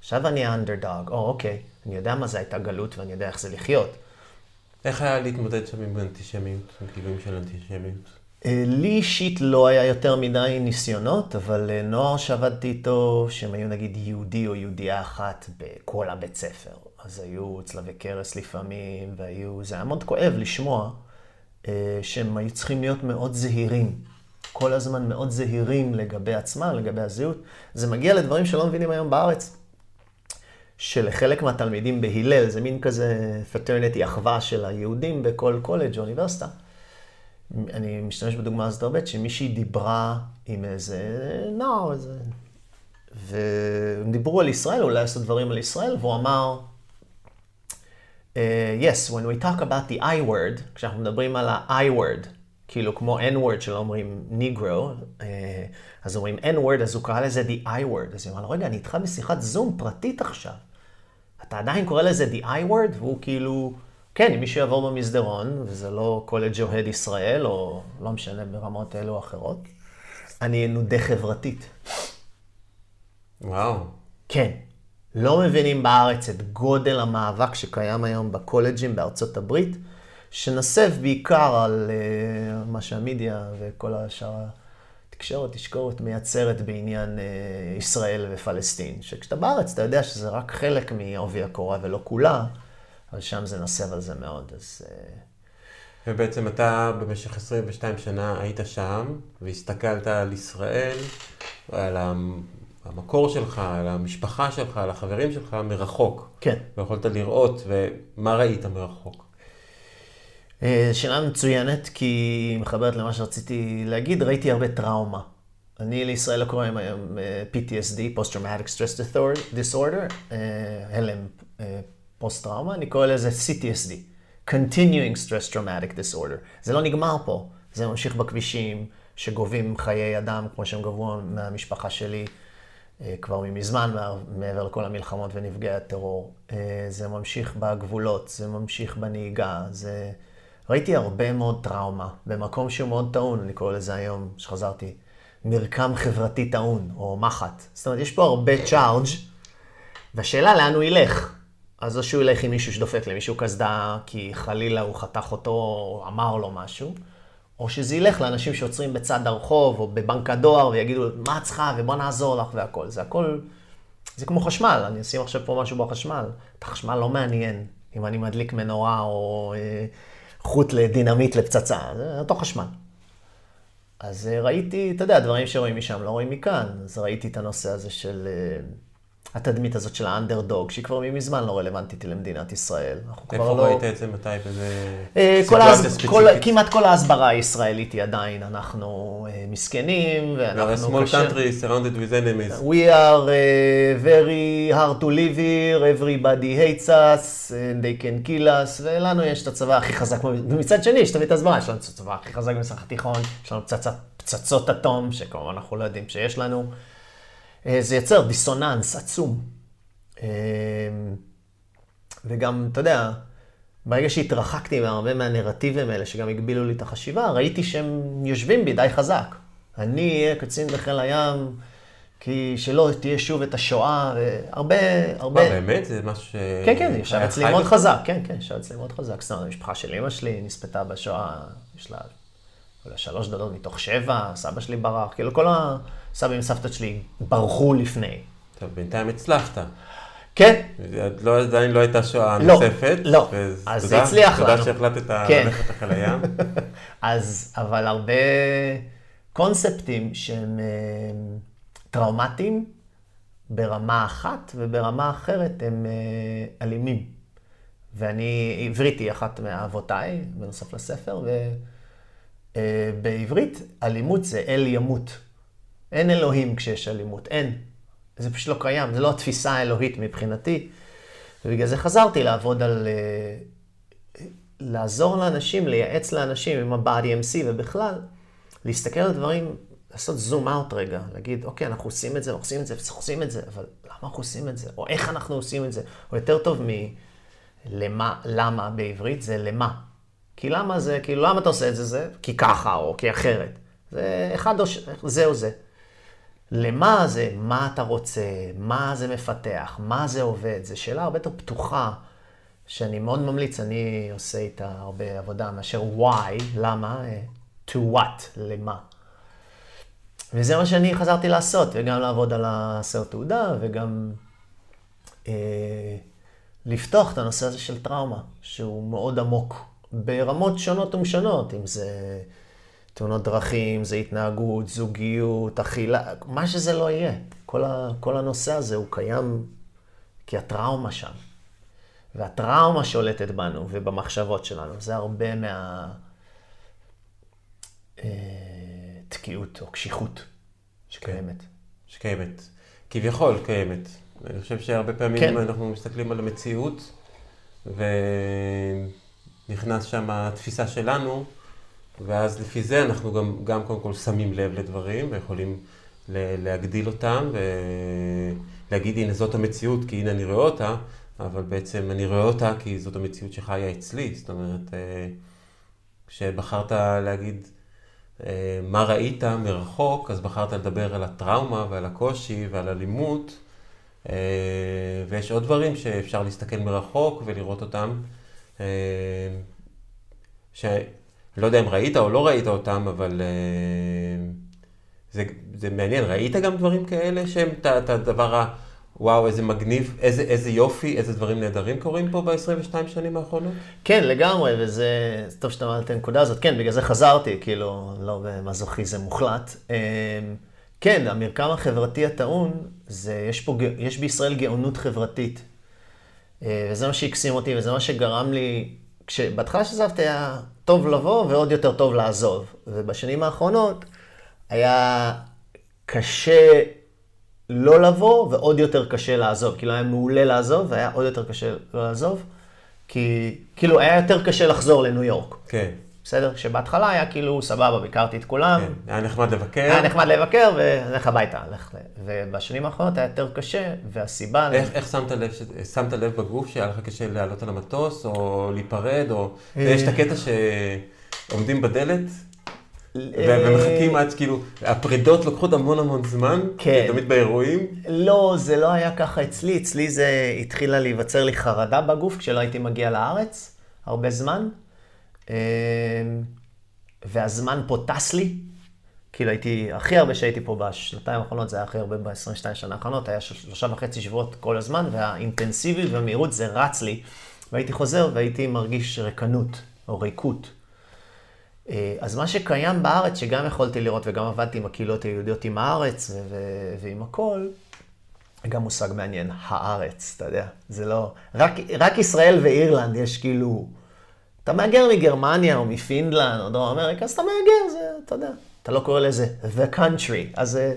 עכשיו אני האנדרדוג, או אוקיי, אני יודע מה זה הייתה גלות ואני יודע איך זה לחיות. איך היה להתמודד שם עם אנטישמיות, עם גילויים של אנטישמיות? אה, לי אישית לא היה יותר מדי ניסיונות, אבל אה, נוער שעבדתי איתו, שהם היו נגיד יהודי או יהודייה אחת בכל הבית ספר. אז היו צלבי קרס לפעמים, והיו, זה היה מאוד כואב לשמוע אה, שהם היו צריכים להיות מאוד זהירים. כל הזמן מאוד זהירים לגבי עצמם, לגבי הזהות. זה מגיע לדברים שלא מבינים היום בארץ. שלחלק מהתלמידים בהלל, זה מין כזה fraternity, אחווה של היהודים בכל קולג' או אוניברסיטה. אני משתמש בדוגמה הזאת הרבה, שמישהי דיברה עם איזה נוער, איזה... והם דיברו על ישראל, אולי לעשות דברים על ישראל, והוא אמר, uh, yes, when we talk about the I word, כשאנחנו מדברים על ה-I word, כאילו כמו N-word שלא אומרים ניגרו, uh, אז אומרים N-word, אז הוא קרא לזה the I word. אז היא אמרה לו, רגע, אני איתך בשיחת זום פרטית עכשיו. אתה עדיין קורא לזה the I word? והוא כאילו, כן, אם מישהו יעבור במסדרון, וזה לא קולג' אוהד ישראל, או לא משנה ברמות אלו או אחרות, אני אנודה חברתית. וואו. כן. לא מבינים בארץ את גודל המאבק שקיים היום בקולג'ים בארצות הברית, שנסב בעיקר על uh, מה שהמידיה וכל השאר התקשורת, תשקורת מייצרת בעניין uh, ישראל ופלסטין. שכשאתה בארץ אתה יודע שזה רק חלק מעובי הקורה ולא כולה, אבל שם זה נסב על זה מאוד. אז... Uh... ובעצם אתה במשך 22 שנה היית שם, והסתכלת על ישראל, על המקור שלך, על המשפחה שלך, על החברים שלך, מרחוק. כן. ויכולת לראות, ומה ראית מרחוק? אה, שאלה מצוינת, כי היא מחברת למה שרציתי להגיד. ראיתי הרבה טראומה. אני לישראל לא קוראים היום אה, PTSD, Post-Traumatic Stress Disorder, אה, הלם פוסט-טראומה, אני קורא לזה CTSD, Continuing Stress Traumatic Disorder. זה לא נגמר פה, זה ממשיך בכבישים שגובים חיי אדם, כמו שהם גבו מהמשפחה שלי. כבר מזמן, מעבר לכל המלחמות ונפגעי הטרור. זה ממשיך בגבולות, זה ממשיך בנהיגה, זה... ראיתי הרבה מאוד טראומה, במקום שהוא מאוד טעון, אני קורא לזה היום, שחזרתי, מרקם חברתי טעון, או מחט. זאת אומרת, יש פה הרבה צ'ארג', והשאלה לאן הוא ילך. אז או שהוא ילך עם מישהו שדופק למישהו קסדה, כי חלילה הוא חתך אותו, או אמר לו משהו, או שזה ילך לאנשים שעוצרים בצד הרחוב, או בבנק הדואר, ויגידו, מה את צריכה, ובוא נעזור לך והכל. זה הכל, זה כמו חשמל, אני אשים עכשיו פה משהו בחשמל. את החשמל לא מעניין, אם אני מדליק מנורה, או... חוט לדינמיט לפצצה, זה אותו חשמל. אז אה, ראיתי, אתה יודע, דברים שרואים משם לא רואים מכאן. אז ראיתי את הנושא הזה של אה, התדמית הזאת של האנדרדוג, שהיא כבר מזמן לא רלוונטית למדינת ישראל. איפה לא... ראית את זה? מתי? באיזה אה? כל, כמעט כל ההסברה הישראלית היא עדיין, אנחנו uh, מסכנים, ואנחנו... We are a small country surrounded with enemies. We are uh, very hard to live here, everybody hates us, and they can kill us, ולנו יש את הצבא הכי חזק. ומצד שני, יש תמיד הסברה, יש לנו את הצבא הכי חזק במזרח התיכון, יש לנו פצצות אטום, שכמובן אנחנו לא יודעים שיש לנו. אה, זה יוצר דיסוננס עצום. אה, וגם, אתה יודע, ברגע שהתרחקתי מהרבה מהנרטיבים האלה, שגם הגבילו לי את החשיבה, ראיתי שהם יושבים בי די חזק. אני אהיה קצין בחיל הים, כי שלא תהיה שוב את השואה, והרבה, הרבה... מה, באמת? זה משהו ש... כן, כן, ישב אצלי מאוד? חזק, כן, כן, ישב אצלי מאוד חזק. זאת אומרת, המשפחה של אמא שלי נספתה בשואה, יש לה אולי שלוש דודות מתוך שבע, סבא שלי ברח, כאילו כל הסבים וסבתות שלי ברחו לפני. טוב, בינתיים הצלחת. כן, לא, עדיין לא הייתה שואה לא, נוספת. לא. אז אז זה תודה- הצליח תודה לנו. שהחלטת כן. ללכת לחיל הים. אז, אבל הרבה קונספטים שהם אה, טראומטיים ברמה אחת, וברמה אחרת הם אה, אלימים. ואני, עברית היא אחת מאהבותיי, בנוסף לספר, ובעברית אלימות זה אל ימות. אין אלוהים כשיש אלימות, אין. זה פשוט לא קיים, זה לא התפיסה האלוהית מבחינתי. ובגלל זה חזרתי לעבוד על... אה, לעזור לאנשים, לייעץ לאנשים עם ה-body MC ובכלל, להסתכל על דברים, לעשות זום אאוט רגע, להגיד, אוקיי, אנחנו עושים את זה, עושים את זה, עושים את זה, אבל למה אנחנו עושים את זה? או איך אנחנו עושים את זה? או יותר טוב מלמה, למה בעברית, זה למה. כי למה זה, כאילו, למה אתה עושה את זה? זה כי ככה, או כי אחרת. זה אחד או ש... זה או זה. למה זה, מה אתה רוצה, מה זה מפתח, מה זה עובד, זו שאלה הרבה יותר פתוחה, שאני מאוד ממליץ, אני עושה איתה הרבה עבודה מאשר why, למה, אה, to what, למה. וזה מה שאני חזרתי לעשות, וגם לעבוד על הסרט תעודה, וגם אה, לפתוח את הנושא הזה של טראומה, שהוא מאוד עמוק, ברמות שונות ומשונות, אם זה תאונות דרכים, זה התנהגות, זוגיות, אכילה, מה שזה לא יהיה. כל, ה, כל הנושא הזה הוא קיים כי הטראומה שם. והטראומה שולטת בנו ובמחשבות שלנו. זה הרבה מה... אה, תקיעות או קשיחות שקיימת. שקיימת. כביכול קיימת. אני חושב שהרבה פעמים כן. אנחנו מסתכלים על המציאות, ונכנס שם התפיסה שלנו, ואז לפי זה אנחנו גם, גם קודם כל שמים לב לדברים, ויכולים להגדיל אותם, ולהגיד, הנה זאת המציאות, כי הנה אני רואה אותה, אבל בעצם אני רואה אותה כי זאת המציאות שחיה אצלי. זאת אומרת, אה, כשבחרת להגיד אה, מה ראית מרחוק, אז בחרת לדבר על הטראומה ועל הקושי ועל אלימות, אה, ויש עוד דברים שאפשר להסתכל מרחוק ולראות אותם, שאני לא יודע אם ראית או לא ראית אותם, אבל אה, זה, זה מעניין. ראית גם דברים כאלה שהם את הדבר ה... וואו, איזה מגניב, איזה, איזה יופי, איזה דברים נהדרים קורים פה ב-22 שנים האחרונות? כן, לגמרי, וזה טוב שאתה מעלה את הנקודה הזאת. כן, בגלל זה חזרתי, כאילו, לא במזוכיזם מוחלט. אמ, כן, המרקם החברתי הטעון, זה, יש, פה, יש בישראל גאונות חברתית. אה, וזה מה שהקסים אותי, וזה מה שגרם לי, כשבהתחלה שעזבתי היה טוב לבוא ועוד יותר טוב לעזוב. ובשנים האחרונות היה קשה לא לבוא ועוד יותר קשה לעזוב. כאילו היה מעולה לעזוב והיה עוד יותר קשה לא לעזוב. כי כאילו היה יותר קשה לחזור לניו יורק. כן, בסדר? שבהתחלה היה כאילו סבבה, ביקרתי את כולם. כן. היה נחמד לבקר. היה נחמד לבקר ולך הביתה. לך. ובשנים האחרונות היה יותר קשה, והסיבה... איך, איך שמת לב, ש- שמת לב בגוף שהיה לך קשה לעלות על המטוס, או להיפרד, או... יש את הקטע שעומדים בדלת, ו- ומחכים עד שכאילו, הפרידות לוקחות המון המון זמן, כן. תמיד באירועים. לא, זה לא היה ככה אצלי. אצלי זה התחילה להיווצר לי חרדה בגוף כשלא הייתי מגיע לארץ, הרבה זמן. אמ, והזמן פה טס לי. כאילו הייתי, הכי הרבה שהייתי פה בשנתיים האחרונות, זה היה הכי הרבה ב-22 שנה האחרונות, היה של- שלושה וחצי שבועות כל הזמן, והאינטנסיביות והמהירות זה רץ לי. והייתי חוזר והייתי מרגיש ריקנות, או ריקות. אה, אז מה שקיים בארץ, שגם יכולתי לראות וגם עבדתי עם הקהילות היהודיות עם הארץ ו- ו- ועם הכל, גם מושג מעניין, הארץ, אתה יודע, זה לא... רק, רק ישראל ואירלנד יש כאילו... אתה מהגר מגרמניה או מפינלנד או דרום אמריקה, אז אתה מהגר, זה, אתה יודע, אתה לא קורא לזה the country, אז זה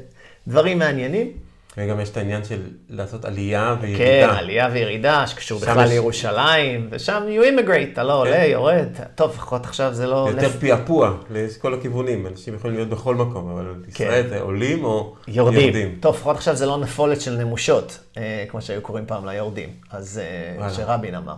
דברים מעניינים. וגם יש את העניין של לעשות עלייה וירידה. כן, עלייה וירידה, שקשור בכלל יש- לירושלים, ושם you immigrate, אתה לא עולה, יורד. טוב, לפחות עכשיו זה לא... יותר פעפוע לכל הכיוונים, אנשים יכולים להיות בכל מקום, אבל ישראל זה עולים או כן. יורדים. טוב, לפחות עכשיו זה לא נפולת של נמושות, אה, כמו שהיו קוראים פעם ליורדים. אז אה. שרבין אמר.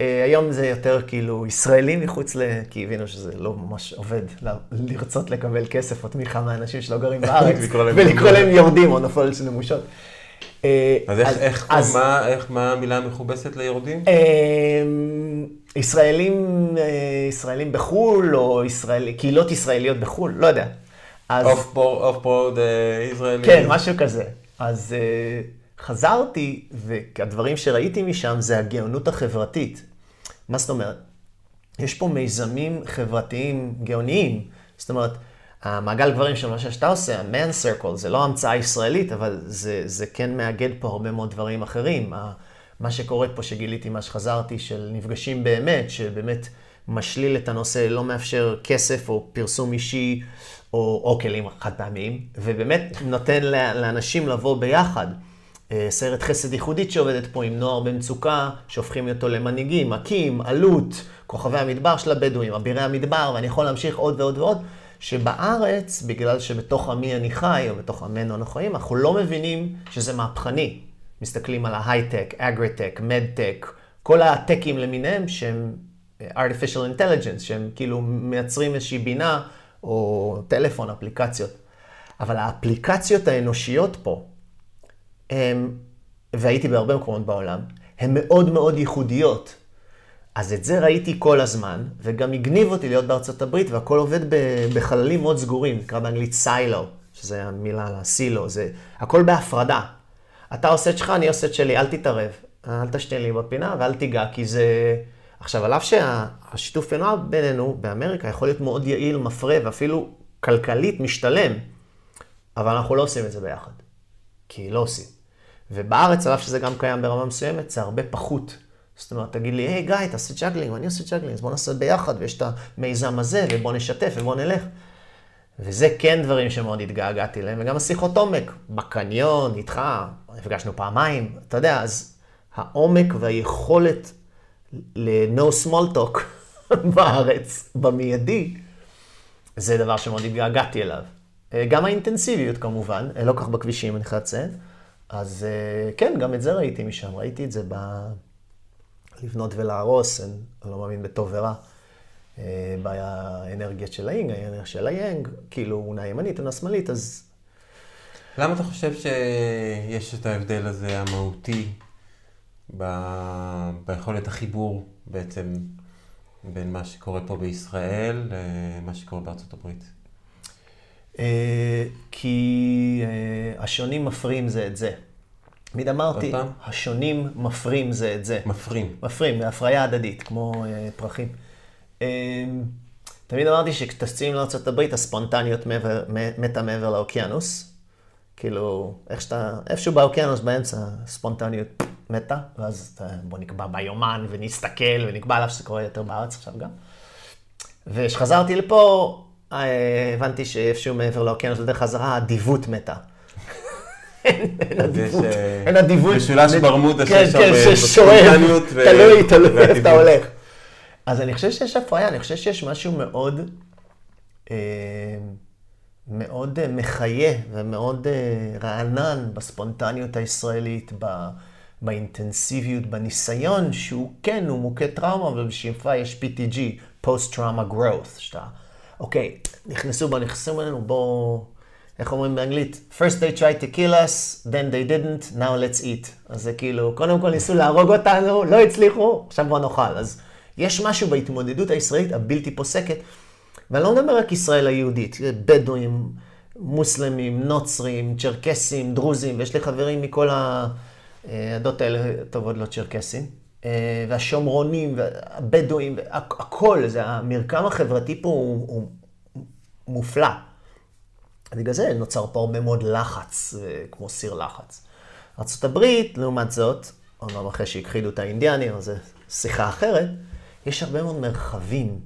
אה, היום זה יותר כאילו ישראלים מחוץ ל... כי הבינו שזה לא ממש עובד ל- לרצות לקבל כסף או תמיכה מאנשים שלא גרים בארץ, ולקרוא להם יורדים או נפולת של נמושות. אה, אז איך- אז- מה- איך, מה המילה המכובסת ליורדים? אמ, ישראלים, אה, ישראלים בחו"ל, או ישראל, קהילות ישראליות בחו"ל, לא יודע. off road ישראלי. כן, משהו כזה. אז אה, חזרתי, והדברים שראיתי משם זה הגאונות החברתית. מה זאת אומרת? יש פה מיזמים חברתיים גאוניים. זאת אומרת, המעגל גברים של מה שאתה עושה, ה-man circle, זה לא המצאה ישראלית, אבל זה, זה כן מאגד פה הרבה מאוד דברים אחרים. מה שקורה פה, שגיליתי מה שחזרתי, של נפגשים באמת, שבאמת משליל את הנושא, לא מאפשר כסף או פרסום אישי או, או כלים חד פעמיים, ובאמת נותן לאנשים לבוא ביחד. אה, סרט חסד ייחודית שעובדת פה עם נוער במצוקה, שהופכים אותו למנהיגים, מכים, עלות, כוכבי המדבר של הבדואים, אבירי המדבר, ואני יכול להמשיך עוד ועוד ועוד, שבארץ, בגלל שבתוך עמי אני חי, או בתוך עמנו אנחנו חיים, אנחנו לא מבינים שזה מהפכני. מסתכלים על ההייטק, אגריטק, מדטק, כל הטקים למיניהם שהם אה, artificial intelligence, שהם כאילו מייצרים איזושהי בינה, או טלפון, אפליקציות. אבל האפליקציות האנושיות פה, הם, והייתי בהרבה מקומות בעולם, הן מאוד מאוד ייחודיות. אז את זה ראיתי כל הזמן, וגם הגניב אותי להיות בארצות הברית, והכל עובד בחללים מאוד סגורים, נקרא באנגלית סיילו, שזה המילה לסילו, זה הכל בהפרדה. אתה עושה את שלך, אני עושה את שלי, אל תתערב, אל תשתין לי בפינה ואל תיגע, כי זה... עכשיו, על אף שהשיתוף פעולה בינינו באמריקה יכול להיות מאוד יעיל, מפרה, ואפילו כלכלית משתלם, אבל אנחנו לא עושים את זה ביחד. כי לא עושים. ובארץ, על אף שזה גם קיים ברמה מסוימת, זה הרבה פחות. זאת אומרת, תגיד לי, היי גיא, תעשה ג'אגלינג, ואני עושה ג'אגלינג, אז בוא נעשה ביחד, ויש את המיזם הזה, ובוא נשתף, ובוא נלך. וזה כן דברים שמאוד התגעגעתי להם, וגם השיחות עומק, בקניון, איתך, נפגשנו פעמיים, אתה יודע, אז העומק והיכולת ל-no small talk בארץ, במיידי, זה דבר שמאוד התגעגעתי אליו. אה, גם האינטנסיביות כמובן, אה, לא כך בכבישים, אני חייב לציין. אז אה, כן, גם את זה ראיתי משם, ראיתי את זה ב... לבנות ולהרוס, אני לא מאמין בטוב ורע. אה, באנרגיה של האינג, האנרגיה של היאנג, כאילו אונה ימנית, אונה שמאלית, אז למה אתה חושב שיש את ההבדל הזה המהותי ב... ביכולת החיבור בעצם בין מה שקורה פה בישראל למה שקורה בארצות הברית? אה, כי אה, השונים מפרים זה את זה. תמיד אמרתי? השונים מפרים זה את זה. מפרים. מפרים, בהפריה הדדית, כמו אה, פרחים. תמיד אמרתי שכשטסים לארה"ב, הספונטניות מעבר, מתה מעבר לאוקיינוס. כאילו, איך שאתה, איפשהו באוקיינוס באמצע, הספונטניות מתה, ואז בוא נקבע ביומן ונסתכל, ונקבע עליו שזה קורה יותר בארץ עכשיו גם. וכשחזרתי לפה, הבנתי שאיפשהו מעבר לאוקיינוס בדרך חזרה, האדיבות מתה. אין אדיבות, אה, אין אדיבות. משולש ברמודה כן, שם, כן, אה, ששואב, ו- תלוי, תלוי איפה. אתה הולך. אז אני חושב שיש הפריה, אני חושב שיש משהו מאוד, אה, מאוד אה, מחיה ומאוד אה, רענן בספונטניות הישראלית, באינטנסיביות, בניסיון שהוא כן, הוא מוכה טראומה, ובשאיפה יש PTG, Post-Trauma Growth, שאתה, אוקיי, נכנסו בו, נכנסו בנו, בואו... איך אומרים באנגלית? First they tried to kill us, then they didn't, now let's eat. אז זה כאילו, קודם כל ניסו להרוג אותנו, לא הצליחו, עכשיו בוא נאכל. אז יש משהו בהתמודדות הישראלית הבלתי פוסקת, ואני לא מדבר רק ישראל היהודית, בדואים, מוסלמים, נוצרים, צ'רקסים, דרוזים, ויש לי חברים מכל העדות האלה, טוב, עוד לא צ'רקסים, אה, והשומרונים, והבדואים, הכל, זה המרקם החברתי פה הוא, הוא מופלא. בגלל זה נוצר פה הרבה מאוד לחץ, אה, כמו סיר לחץ. ארה"ב, לעומת זאת, אומנם אחרי שהכחידו את האינדיאנים, אז זו שיחה אחרת, יש הרבה מאוד מרחבים. אני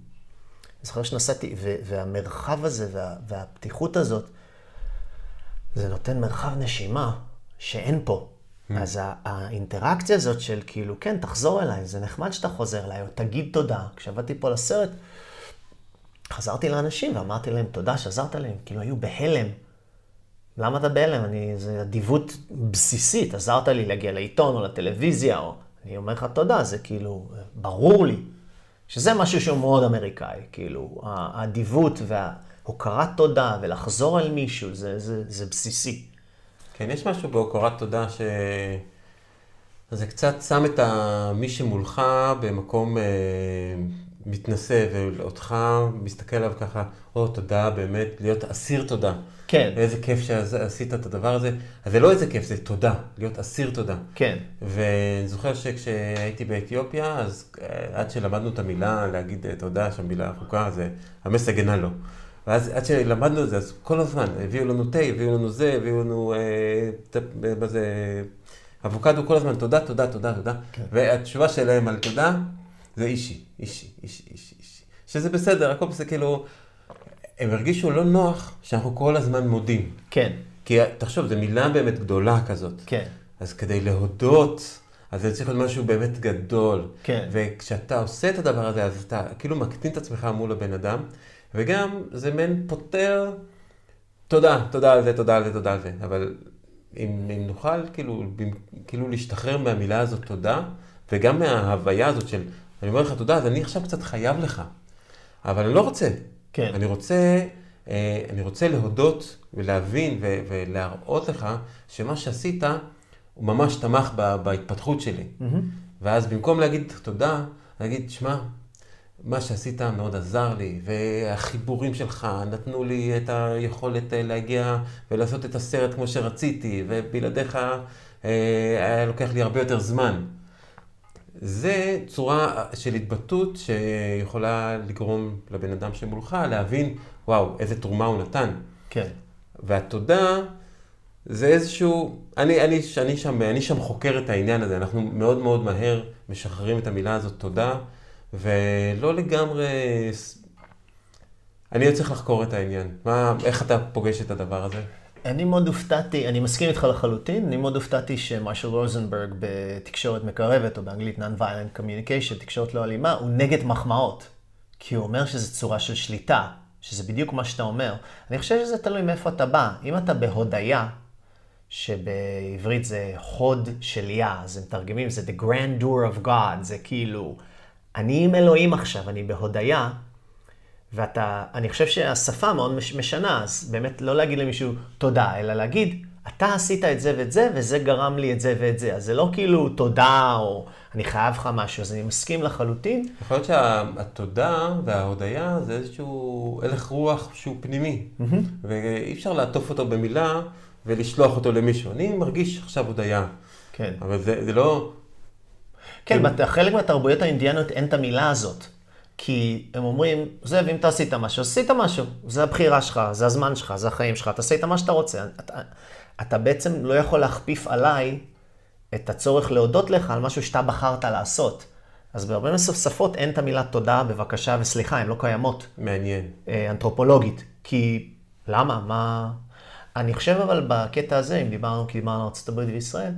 זוכר שנסעתי, והמרחב הזה וה- והפתיחות הזאת, זה נותן מרחב נשימה. שאין פה. Hmm. אז הא- האינטראקציה הזאת של כאילו, כן, תחזור אליי, זה נחמד שאתה חוזר אליי, או תגיד תודה. כשעבדתי פה לסרט, חזרתי לאנשים ואמרתי להם תודה שעזרת להם, כאילו היו בהלם. למה אתה בהלם? אני, זה אדיבות בסיסית, עזרת לי להגיע לעיתון או לטלוויזיה, או... אני אומר לך תודה, זה כאילו, ברור לי. שזה משהו שהוא מאוד אמריקאי, כאילו, האדיבות וההוקרת תודה ולחזור אל מישהו, זה, זה, זה בסיסי. כן, יש משהו בהוקרת תודה ש... זה קצת שם את ה... מי שמולך במקום אה, מתנשא, ואותך מסתכל עליו ככה, או, תודה, באמת, להיות אסיר תודה. כן, איזה כיף שעשית את הדבר הזה. אז זה לא איזה כיף, זה תודה, להיות אסיר תודה. כן, ואני זוכר שכשהייתי באתיופיה, אז אה, עד שלמדנו את המילה להגיד אה, תודה, שהמילה ארוכה, זה המס הגנה לו. ואז עד שלמדנו את זה, אז כל הזמן הביאו לנו תה, הביאו לנו זה, הביאו לנו, אה, מה זה, אבוקדו כל הזמן, תודה, תודה, תודה, תודה. כן. והתשובה שלהם על תודה, זה אישי, אישי, אישי, אישי, אישי. שזה בסדר, הכל בסדר, כאילו, הם הרגישו לא נוח שאנחנו כל הזמן מודים. כן, כי תחשוב, זו מילה באמת גדולה כזאת. כן, אז כדי להודות, אז זה צריך להיות משהו באמת גדול. כן. וכשאתה עושה את הדבר הזה, אז אתה כאילו מקטין את עצמך מול הבן אדם, וגם זה מעין פותר, תודה, תודה על זה, תודה על זה, תודה על זה. אבל אם, אם נוכל כאילו, כאילו להשתחרר מהמילה הזאת תודה, וגם מההוויה הזאת של, אני אומר לך תודה, אז אני עכשיו קצת חייב לך. אבל אני לא רוצה. כן. אני רוצה, אה, אני רוצה להודות ולהבין ו- ולהראות לך שמה שעשית, הוא ממש תמך ב- בהתפתחות שלי. ואז במקום להגיד תודה, להגיד, שמע, מה שעשית מאוד עזר לי, והחיבורים שלך נתנו לי את היכולת אה, להגיע ולעשות את הסרט כמו שרציתי, ובלעדיך אה, היה לוקח לי הרבה יותר זמן. זה צורה של התבטאות שיכולה לגרום לבן אדם שמולך להבין, וואו, איזה תרומה הוא נתן. כן, והתודה זה איזשהו, אני, אני, אני, שם, אני שם חוקר את העניין הזה, אנחנו מאוד מאוד מהר משחררים את המילה הזאת תודה, ולא לגמרי, אני עוד צריך לחקור את העניין. מה, איך אתה פוגש את הדבר הזה? אני מאוד הופתעתי, אני מסכים איתך לחלוטין, אני מאוד הופתעתי שמרשל רוזנברג בתקשורת מקרבת, או באנגלית Non-Violent Communication, תקשורת לא אלימה, הוא נגד מחמאות. כי הוא אומר שזו צורה של שליטה, שזה בדיוק מה שאתה אומר. אני חושב שזה תלוי מאיפה אתה בא. אם אתה בהודיה, שבעברית זה הוד של יה, אז הם מתרגמים, זה the grandeur of God, זה כאילו, אני עם אלוהים עכשיו, אני בהודיה, ואתה, אני חושב שהשפה מאוד מש- משנה, אז באמת לא להגיד למישהו תודה, אלא להגיד, אתה עשית את זה ואת זה, וזה גרם לי את זה ואת זה. אז זה לא כאילו תודה, או אני חייב לך משהו, אז אני מסכים לחלוטין. יכול להיות שהתודה וההודיה זה איזשהו הלך רוח שהוא פנימי, ואי אפשר לעטוף אותו במילה ולשלוח אותו למישהו. אני מרגיש עכשיו הודיה, כן. אבל זה, זה לא... כן, בחלק מהתרבויות האינדיאניות אין את המילה הזאת. כי הם אומרים, זאב, אם אתה עשית משהו, עשית משהו. זה הבחירה שלך, זה הזמן שלך, זה החיים שלך, אתה עשית מה שאתה רוצה. אתה, אתה בעצם לא יכול להכפיף עליי את הצורך להודות לך על משהו שאתה בחרת לעשות. אז בהרבה שפות אין את המילה תודה, בבקשה וסליחה, הן לא קיימות. מעניין. אה, אנתרופולוגית. כי למה? מה... אני חושב אבל בקטע הזה, אם דיברנו, כי דיברנו על ארה"ב וישראל,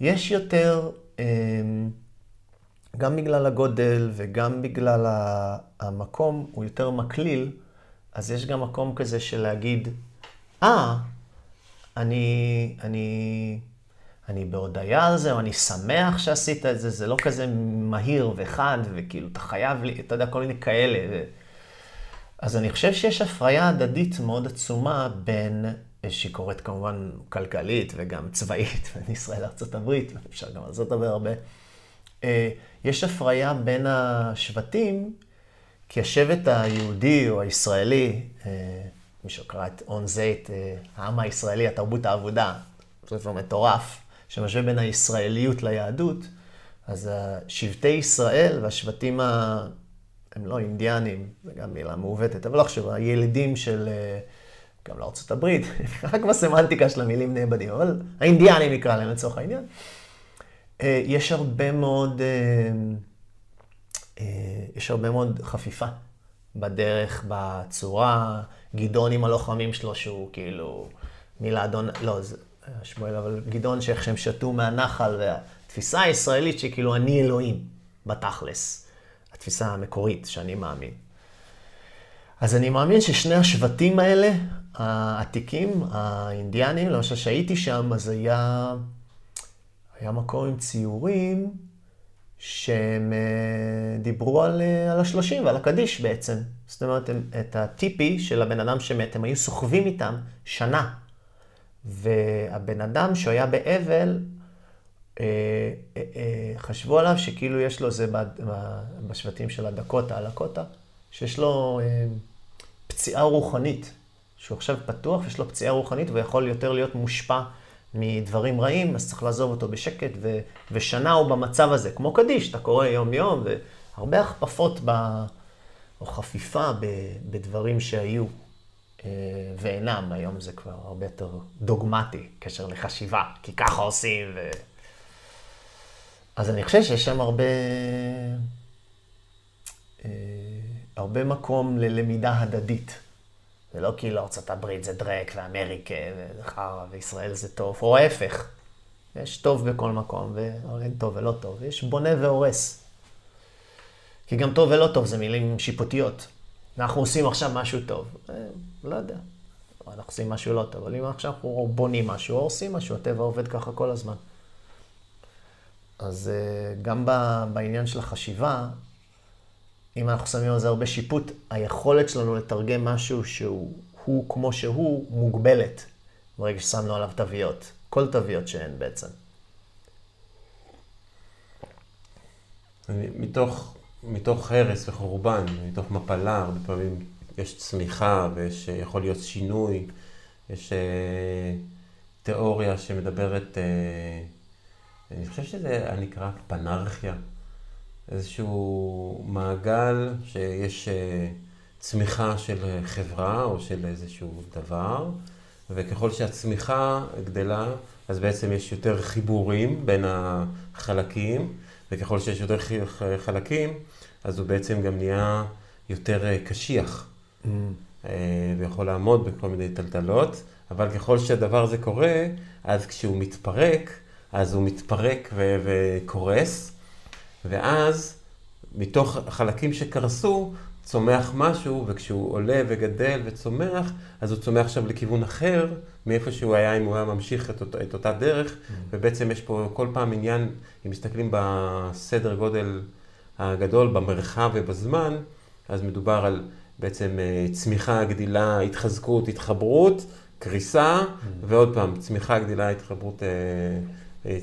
יש יותר, אה, גם בגלל הגודל וגם בגלל המקום, הוא יותר מקליל, אז יש גם מקום כזה של להגיד, אה, אני, אני, אני בהודיה על זה, או אני שמח שעשית את זה, זה לא כזה מהיר וחד, וכאילו, אתה חייב לי, אתה יודע, כל מיני כאלה. אז אני חושב שיש הפריה הדדית מאוד עצומה בין, שהיא קורית כמובן כלכלית וגם צבאית בין ישראל לארה"ב, אפשר גם על זאת לדבר הרבה. אה, יש הפריה בין השבטים, כי השבט היהודי או הישראלי, אה, מי שקרא את און זייט, אה, העם הישראלי, התרבות האבודה, ספר מטורף, שמשווה בין הישראליות ליהדות, אז שבטי ישראל והשבטים ה... הם לא אינדיאנים, זו גם מילה מעוותת, אבל לא חשוב, הילידים של, גם לארצות הברית, רק בסמנטיקה של המילים נאבדים, אבל האינדיאנים נקרא להם לצורך העניין. אה, יש הרבה מאוד, אה, אה, יש הרבה מאוד חפיפה בדרך, בצורה, גדעון עם הלוחמים שלו, שהוא כאילו מילה אדון, לא, זה, שמואל, אבל גדעון, שאיך שהם שתו מהנחל, והתפיסה הישראלית שכאילו אני אלוהים, בתכלס. התפיסה המקורית שאני מאמין. אז אני מאמין ששני השבטים האלה, העתיקים, האינדיאנים, למשל שהייתי שם, אז היה, היה מקום עם ציורים שהם אה, דיברו על, אה, על השלושים ועל הקדיש בעצם. זאת אומרת, הם, את הטיפי של הבן אדם שמת, הם היו סוחבים איתם שנה. והבן אדם שהוא היה באבל, אה, חשבו עליו שכאילו יש לו זה בשבטים של הדקוטה, הלקוטה, שיש לו פציעה רוחנית, שהוא עכשיו פתוח, יש לו פציעה רוחנית ויכול יותר להיות מושפע מדברים רעים, אז צריך לעזוב אותו בשקט, ו, ושנה הוא במצב הזה, כמו קדיש, אתה קורא יום-יום, והרבה הכפפות ב, או חפיפה ב, בדברים שהיו אה, ואינם, היום זה כבר הרבה יותר דוגמטי, קשר לחשיבה, כי ככה עושים. ו... אז אני חושב שיש שם הרבה, אה, הרבה מקום ללמידה הדדית. זה לא כאילו ארצות הברית זה דרק ואמריקה וזה חרא וישראל זה טוב, או ההפך. יש טוב בכל מקום, ואין טוב ולא טוב, יש בונה והורס. כי גם טוב ולא טוב זה מילים שיפוטיות. אנחנו עושים עכשיו משהו טוב, אה, לא יודע. אנחנו עושים משהו לא טוב, אבל אם עכשיו אנחנו בונים משהו או עושים משהו, הטבע עובד ככה כל הזמן. אז אה, גם בעניין של החשיבה, אם אנחנו שמים על זה הרבה שיפוט, היכולת שלנו לתרגם משהו שהוא הוא כמו שהוא, מוגבלת ברגע ששמנו עליו תוויות. כל תוויות שהן בעצם. מתוך, מתוך הרס וחורבן, מתוך מפלה, הרבה פעמים יש צמיחה ויש, יכול להיות שינוי, יש אה, תיאוריה שמדברת, אה, אני חושב שזה נקרא פנרכיה. איזשהו מעגל שיש אה, צמיחה של חברה או של איזשהו דבר, וככל שהצמיחה גדלה, אז בעצם יש יותר חיבורים בין החלקים, וככל שיש יותר חלקים, אז הוא בעצם גם נהיה יותר אה, קשיח, mm. אה, ויכול לעמוד בכל מיני טלטלות, אבל ככל שהדבר הזה קורה, אז כשהוא מתפרק, אז הוא מתפרק וקורס. ואז מתוך החלקים שקרסו, צומח משהו, וכשהוא עולה וגדל וצומח, אז הוא צומח עכשיו לכיוון אחר, מאיפה שהוא היה אם הוא היה ממשיך את, אות, את אותה דרך, mm-hmm. ובעצם יש פה כל פעם עניין, אם מסתכלים בסדר גודל הגדול, במרחב ובזמן, אז מדובר על בעצם אה, צמיחה, גדילה, התחזקות, התחברות, קריסה, mm-hmm. ועוד פעם, צמיחה, גדילה, התחברות אה,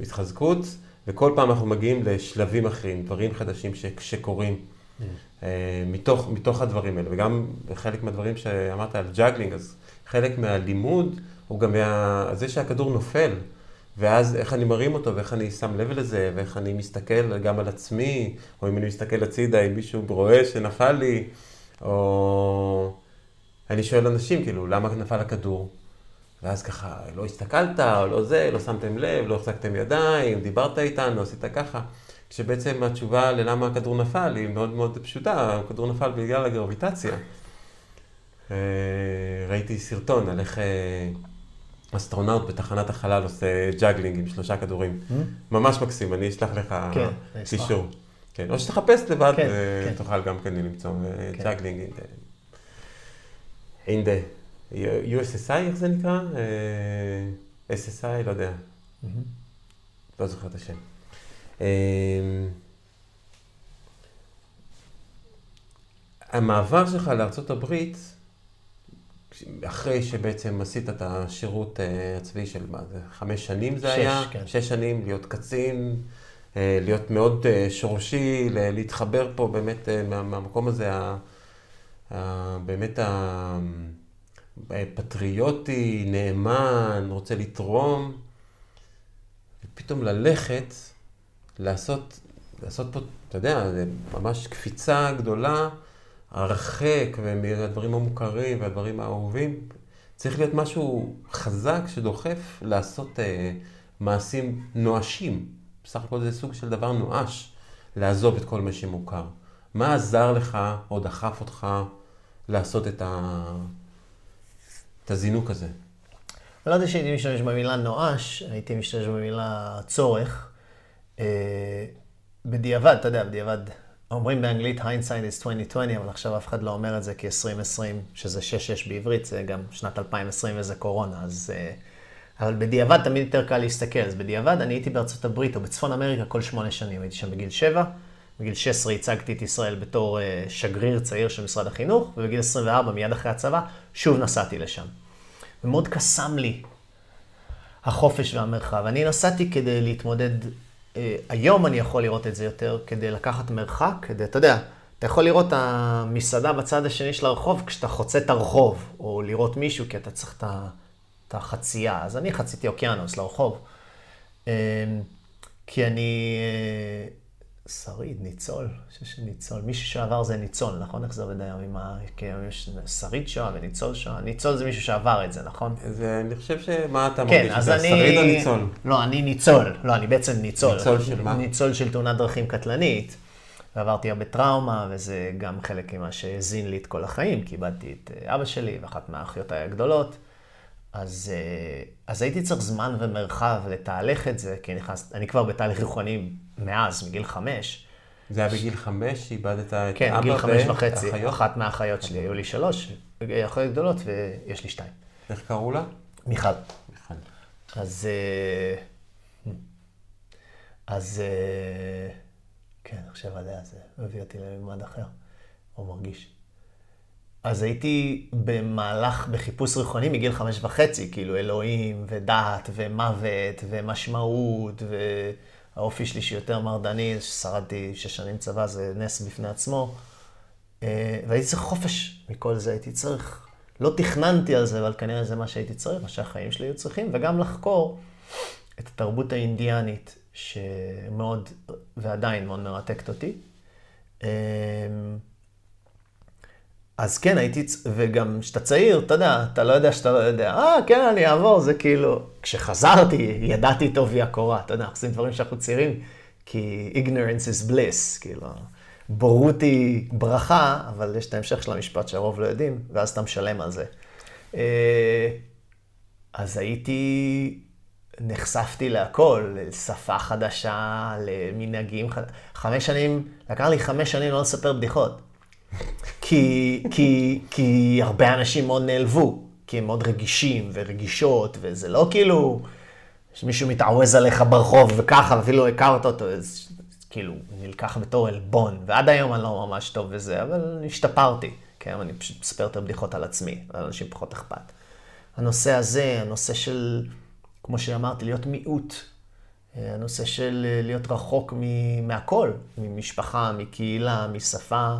והתחזקות. וכל פעם אנחנו מגיעים לשלבים אחרים, דברים חדשים ש, שקורים mm. uh, מתוך, מתוך הדברים האלה. וגם חלק מהדברים שאמרת על ג'אגלינג, אז חלק מהלימוד הוא גם מה... זה שהכדור נופל, ואז איך אני מרים אותו, ואיך אני שם לב לזה, ואיך אני מסתכל גם על עצמי, או אם אני מסתכל הצידה, אם מישהו רואה שנפל לי, או... אני שואל אנשים, כאילו, למה נפל הכדור? ואז ככה, לא הסתכלת, או לא זה, לא שמתם לב, לא החזקתם ידיים, דיברת איתנו, עשית ככה. כשבעצם התשובה ללמה הכדור נפל היא מאוד מאוד פשוטה, הכדור נפל בגלל הגרביטציה. אה, ראיתי סרטון על איך אה, אסטרונאוט בתחנת החלל עושה ג'אגלינג עם שלושה כדורים. Mm-hmm. ממש מקסים, אני אשלח לך קישור. כן, או שתחפש לבד, כן, כן. תוכל גם כן למצוא כן. ג'אגלינג in the. USSI, איך זה נקרא? אה, SSI, לא יודע. לא זוכר את השם. אה, המעבר שלך לארה"ב, אחרי שבעצם עשית את השירות אה, הצבאי של מה זה, חמש שנים זה שש, היה? כן. שש שנים, להיות קצין, להיות מאוד שורשי, להתחבר פה באמת מהמקום הזה, באמת ה... פטריוטי, נאמן, רוצה לתרום, ופתאום ללכת, לעשות, לעשות פה, אתה יודע, זה ממש קפיצה גדולה, הרחק, ומהדברים המוכרים והדברים האהובים. צריך להיות משהו חזק שדוחף לעשות אה, מעשים נואשים. בסך הכל זה סוג של דבר נואש, לעזוב את כל מה שמוכר. מה עזר לך או דחף אותך לעשות את ה... את הזינוק הזה? לא יודע שהייתי משתמש במילה נואש, הייתי משתמש במילה צורך. אה, בדיעבד, אתה יודע, בדיעבד, אומרים באנגלית hindsight is 2020, אבל עכשיו אף אחד לא אומר את זה כי 2020, שזה 6-6 בעברית, זה גם שנת 2020 וזה קורונה, אז... אה, אבל בדיעבד תמיד יותר קל להסתכל. אז בדיעבד אני הייתי בארצות הברית או בצפון אמריקה כל שמונה שנים. הייתי שם בגיל שבע, בגיל 16 הצגתי את ישראל בתור uh, שגריר צעיר של משרד החינוך, ובגיל 24, מיד אחרי הצבא, שוב נסעתי לשם. ומאוד קסם לי החופש והמרחב. אני נסעתי כדי להתמודד, uh, היום אני יכול לראות את זה יותר, כדי לקחת מרחק, כדי, אתה יודע, אתה יכול לראות את המסעדה בצד השני של הרחוב כשאתה חוצה את הרחוב, או לראות מישהו כי אתה צריך את. את החצייה. אז אני חציתי אוקיינוס לרחוב. אמ, כי אני אה, שריד, ניצול, אני חושב שניצול. מישהו שעבר זה ניצול, נכון? איך זה עובד היום עם ה... יש שריד שואה וניצול שואה. ניצול זה מישהו שעבר את זה, נכון? זה, אני חושב שמה אתה כן, מרגיש? כן, אז אני... שריד או ניצול? לא, אני ניצול. לא, אני בעצם ניצול. ניצול של מה? ניצול של תאונת דרכים קטלנית. ועברתי הרבה טראומה, וזה גם חלק ממה שהזין לי את כל החיים, כי איבדתי את אה, אבא שלי ואחת מהאחיותיי הגדולות. אז, אה, אז הייתי צריך זמן ומרחב לתהלך את זה, כי נכנס, אני כבר בתהליך רוחני מאז, מגיל חמש. זה היה בגיל חמש שאיבדת את כן, אבא גיל חמש וחצי. אחיות? אחת מהאחיות שלי, היו לי שלוש אחיות גדולות ויש לי שתיים. איך קראו לה? מיכל. מיכל. אז... אה, אז... אה, כן, אני חושב עליה, זה מביא אותי לממד אחר, או מרגיש. אז הייתי במהלך, בחיפוש רוחני מגיל חמש וחצי, כאילו אלוהים ודעת ומוות ומשמעות והאופי שלי שיותר מרדני, ששרדתי שש שנים צבא, זה נס בפני עצמו. אה, והייתי צריך חופש מכל זה, הייתי צריך, לא תכננתי על זה, אבל כנראה זה מה שהייתי צריך, מה שהחיים שלי היו צריכים, וגם לחקור את התרבות האינדיאנית, שמאוד, ועדיין מאוד מרתקת אותי. אז כן, הייתי, וגם כשאתה צעיר, אתה יודע, אתה לא יודע שאתה לא יודע, אה, כן, אני אעבור, זה כאילו, כשחזרתי, ידעתי טוב היא הקורה, אתה יודע, אנחנו עושים דברים שאנחנו צעירים, כי ignorance is bliss, כאילו, בורות היא ברכה, אבל יש את ההמשך של המשפט שהרוב לא יודעים, ואז אתה משלם על זה. אה, אז הייתי, נחשפתי להכל, לשפה חדשה, למנהגים חדשים. חמש שנים, לקח לי חמש שנים לא לספר בדיחות. כי, כי, כי הרבה אנשים מאוד נעלבו, כי הם מאוד רגישים ורגישות, וזה לא כאילו שמישהו מתעווז עליך ברחוב וככה, ואפילו הכרת אותו, אז כאילו, נלקח בתור עלבון, ועד היום אני לא ממש טוב בזה, אבל השתפרתי. כן, אני פשוט מספר יותר בדיחות על עצמי, לאנשים פחות אכפת. הנושא הזה, הנושא של, כמו שאמרתי, להיות מיעוט, הנושא של להיות רחוק מהכל, ממשפחה, מקהילה, משפה.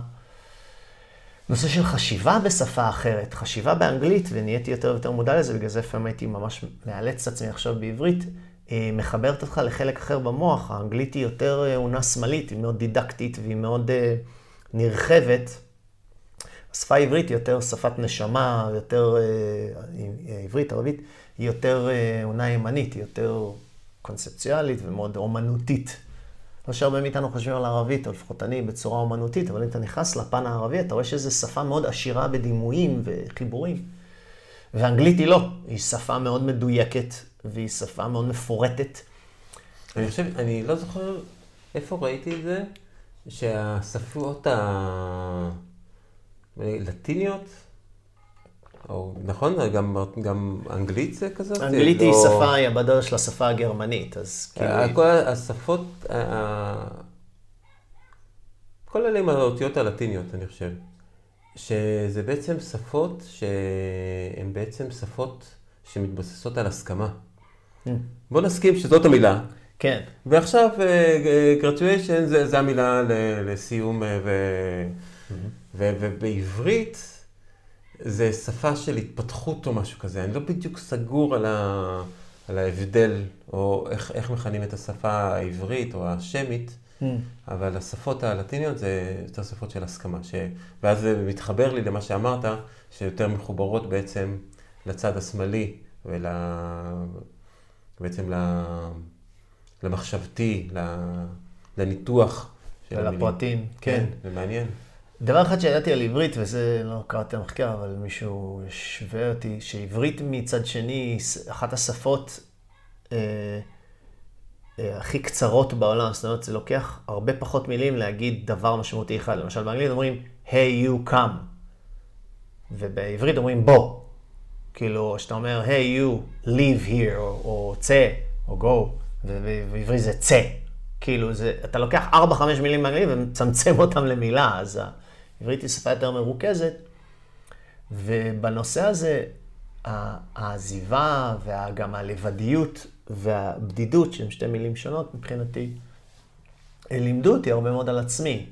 נושא של חשיבה בשפה אחרת, חשיבה באנגלית, ונהייתי יותר ויותר מודע לזה, בגלל זה לפעמים הייתי ממש מאלץ את עצמי עכשיו בעברית, אה, מחברת אותך לחלק אחר במוח. האנגלית היא יותר אה, עונה שמאלית, היא מאוד דידקטית והיא מאוד uh, נרחבת. השפה העברית היא יותר שפת נשמה, יותר, uh, עברית, ערבית, היא יותר עונה ימנית, היא יותר קונספציאלית ומאוד אומנותית. לא שהרבה מאיתנו חושבים על ערבית, או לפחות אני בצורה אומנותית, אבל אם אתה נכנס לפן הערבי, אתה רואה שזו שפה מאוד עשירה בדימויים וחיבורים. ואנגלית היא לא, היא שפה מאוד מדויקת, והיא שפה מאוד מפורטת. אני חושב, אני לא זוכר איפה ראיתי את זה, שהשפות הלטיניות, או, נכון? גם, גם אנגלית זה כזאת? אנגלית היא או... שפה, היא הבדל של השפה הגרמנית, אז כאילו... כל השפות, כל אלה עם האותיות הלטיניות, אני חושב. שזה בעצם שפות שהן בעצם שפות שמתבססות על הסכמה. Mm. בוא נסכים שזאת המילה. כן. ועכשיו, graduation זה, זה המילה לסיום, ו, mm-hmm. ו, ובעברית זה שפה של התפתחות או משהו כזה. אני לא בדיוק סגור על, ה, על ההבדל, או איך, איך מכנים את השפה העברית או השמית, mm. אבל השפות הלטיניות זה יותר שפות של הסכמה. ש... ואז זה מתחבר לי למה שאמרת, שיותר מחוברות בעצם לצד השמאלי ול... בעצם למחשבתי, לניתוח של המילים. ולפרטים, כן. כן, זה מעניין. דבר אחד שידעתי על עברית, וזה לא קראתי למחקר, אבל מישהו השווה אותי, שעברית מצד שני היא אחת השפות אה, אה, הכי קצרות בעולם. זאת אומרת, זה לוקח הרבה פחות מילים להגיד דבר משמעותי אחד. למשל, באנגלית אומרים, hey you come, ובעברית אומרים בוא. כאילו, כשאתה אומר, hey you leave here, או, או צא, או go, ובעברית זה צא. כאילו, זה, אתה לוקח 4-5 מילים באנגלית ומצמצם אותם למילה, אז העברית היא שפה יותר מרוכזת. ובנושא הזה, העזיבה וגם הלבדיות והבדידות, שהן שתי מילים שונות מבחינתי, לימדו אותי הרבה מאוד על עצמי.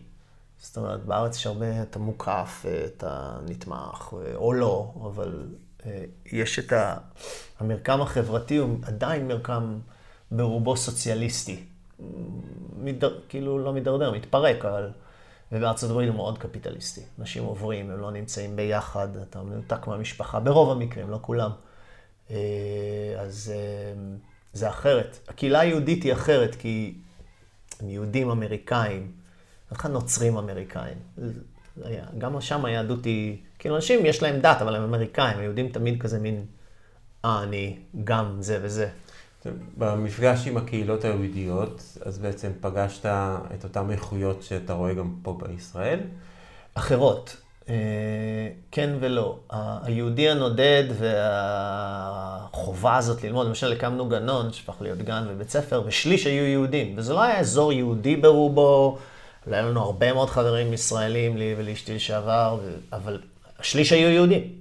זאת אומרת, בארץ יש הרבה, אתה מוקף, אתה נתמך, או לא, אבל אה, יש את המרקם החברתי, הוא עדיין מרקם ברובו סוציאליסטי. מדר, כאילו לא מידרדר, מתפרק, אבל... ובארצות הברית הוא מאוד קפיטליסטי. אנשים עוברים, הם לא נמצאים ביחד, אתה מנותק מהמשפחה, ברוב המקרים, לא כולם. אה, אז אה, זה אחרת. הקהילה היהודית היא אחרת, כי הם יהודים אמריקאים, איך נוצרים אמריקאים. גם שם היהדות היא, כאילו אנשים יש להם דת, אבל הם אמריקאים, היהודים תמיד כזה מין, אה, אני גם זה וזה. במפגש עם הקהילות היהודיות, אז בעצם פגשת את אותן איכויות שאתה רואה גם פה בישראל? אחרות. אה, כן ולא. היהודי הנודד והחובה הזאת ללמוד, למשל הקמנו גנון, שהפך להיות גן ובית ספר, ושליש היו יהודים. וזה לא היה אזור יהודי ברובו, היה לנו הרבה מאוד חברים ישראלים, לי ולאשתי לשעבר, אבל השליש היו יהודים.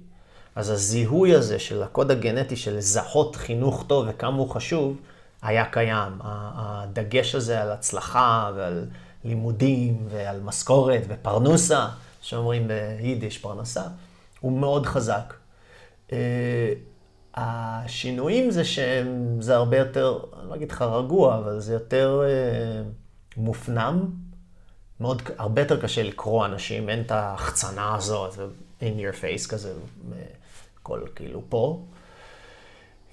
אז הזיהוי הזה של הקוד הגנטי של לזהות חינוך טוב וכמה הוא חשוב, היה קיים. הדגש הזה על הצלחה ועל לימודים ועל משכורת ופרנוסה, שאומרים ביידיש פרנסה, הוא מאוד חזק. אה, השינויים זה שהם, זה הרבה יותר, אני לא אגיד לך רגוע, אבל זה יותר אה, מופנם. מאוד, הרבה יותר קשה לקרוא אנשים, אין את ההחצנה הזאת, in your face כזה. הכל כאילו פה.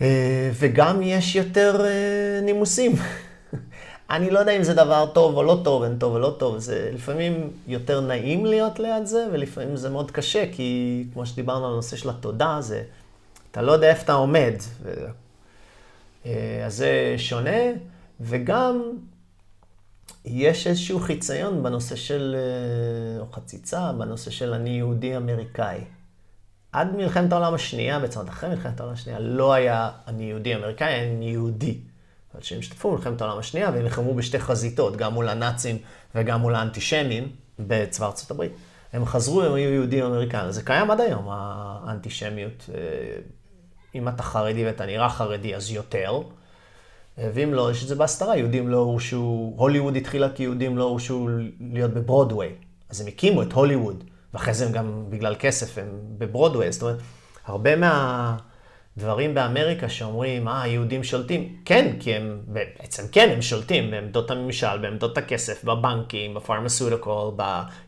אה, וגם יש יותר אה, נימוסים. אני לא יודע אם זה דבר טוב או לא טוב, אין טוב או לא טוב, זה לפעמים יותר נעים להיות ליד זה, ולפעמים זה מאוד קשה, כי כמו שדיברנו על הנושא של התודה, זה, אתה לא יודע איפה אתה עומד. ו... אה, אז זה שונה, וגם יש איזשהו חיציון בנושא של, או חציצה, בנושא של אני יהודי אמריקאי. עד מלחמת העולם השנייה, בעצם עד אחרי מלחמת העולם השנייה, לא היה אני יהודי אמריקאי, אני יהודי. אבל שהם השתתפו במלחמת העולם השנייה והם נלחמו בשתי חזיתות, גם מול הנאצים וגם מול האנטישמים בצבא ארצות הברית. הם חזרו, הם היו יהודים אמריקאים. זה קיים עד היום, האנטישמיות. אה, אם אתה חרדי ואתה נראה חרדי, אז יותר. ואם לא, יש את זה בהסתרה. יהודים לא הורשו, הוליווד התחילה כי יהודים לא הורשו להיות בברודוויי. אז הם הקימו את הוליווד. ואחרי זה הם גם בגלל כסף, הם בברודווי, זאת אומרת, הרבה מהדברים באמריקה שאומרים, אה, היהודים שולטים, כן, כי הם, בעצם כן, הם שולטים בעמדות הממשל, בעמדות הכסף, בבנקים, בפרמסודיקול,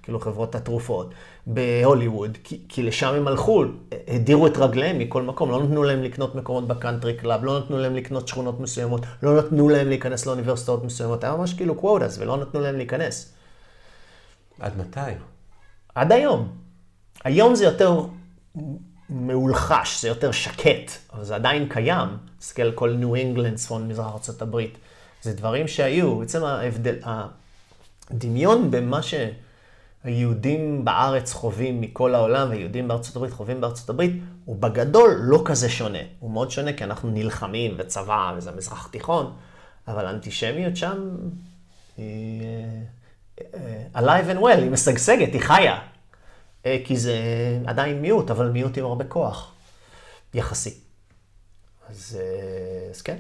כאילו חברות התרופות, בהוליווד, כי, כי לשם הם הלכו, הדירו את רגליהם מכל מקום, לא נתנו להם לקנות מקומות ב country club, לא נתנו להם לקנות שכונות מסוימות, לא נתנו להם להיכנס לאוניברסיטאות מסוימות, היה ממש כאילו quotas, ולא נתנו להם להיכנס. עד מתי? עד היום. היום זה יותר מולחש, זה יותר שקט, אבל זה עדיין קיים. תסתכל על כל ניו אינגלנד, צפון מזרח ארה"ב. זה דברים שהיו, בעצם ההבדל, הדמיון במה שהיהודים בארץ חווים מכל העולם, והיהודים בארצות הברית חווים בארצות הברית, הוא בגדול לא כזה שונה. הוא מאוד שונה כי אנחנו נלחמים וצבא וזה מזרח תיכון, אבל האנטישמיות שם היא... alive and well, היא משגשגת, היא חיה. אה, כי זה עדיין מיעוט, אבל מיעוט עם הרבה כוח, יחסי. אז, אה, אז כן.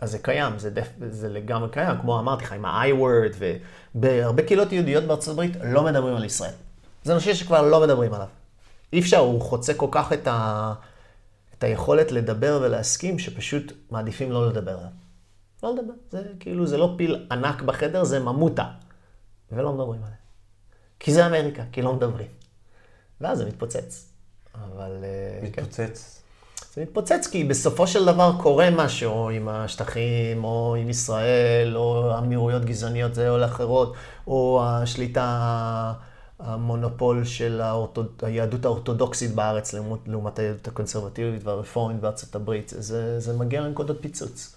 אז זה קיים, זה, דף, זה לגמרי קיים, כמו אמרתי לך, עם ה-i-word, ובהרבה קהילות יהודיות בארצות הברית לא מדברים על ישראל. זה נושא שכבר לא מדברים עליו. אי אפשר, הוא חוצה כל כך את, ה, את היכולת לדבר ולהסכים, שפשוט מעדיפים לא לדבר עליו. לא לדבר, זה כאילו, זה לא פיל ענק בחדר, זה ממוטה. ולא מדברים עליה. כי זה אמריקה, כי לא מדברים. ואז זה מתפוצץ. אבל... אה, כן. מתפוצץ. כן. זה מתפוצץ כי בסופו של דבר קורה משהו עם השטחים, או עם ישראל, או אמירויות גזעניות זה או לאחרות, או השליטה המונופול של האורתוד... היהדות האורתודוקסית בארץ לעומת, לעומת היהדות הקונסרבטיבית והרפורמית בארצות הברית. זה, זה מגיע לנקודות פיצוץ.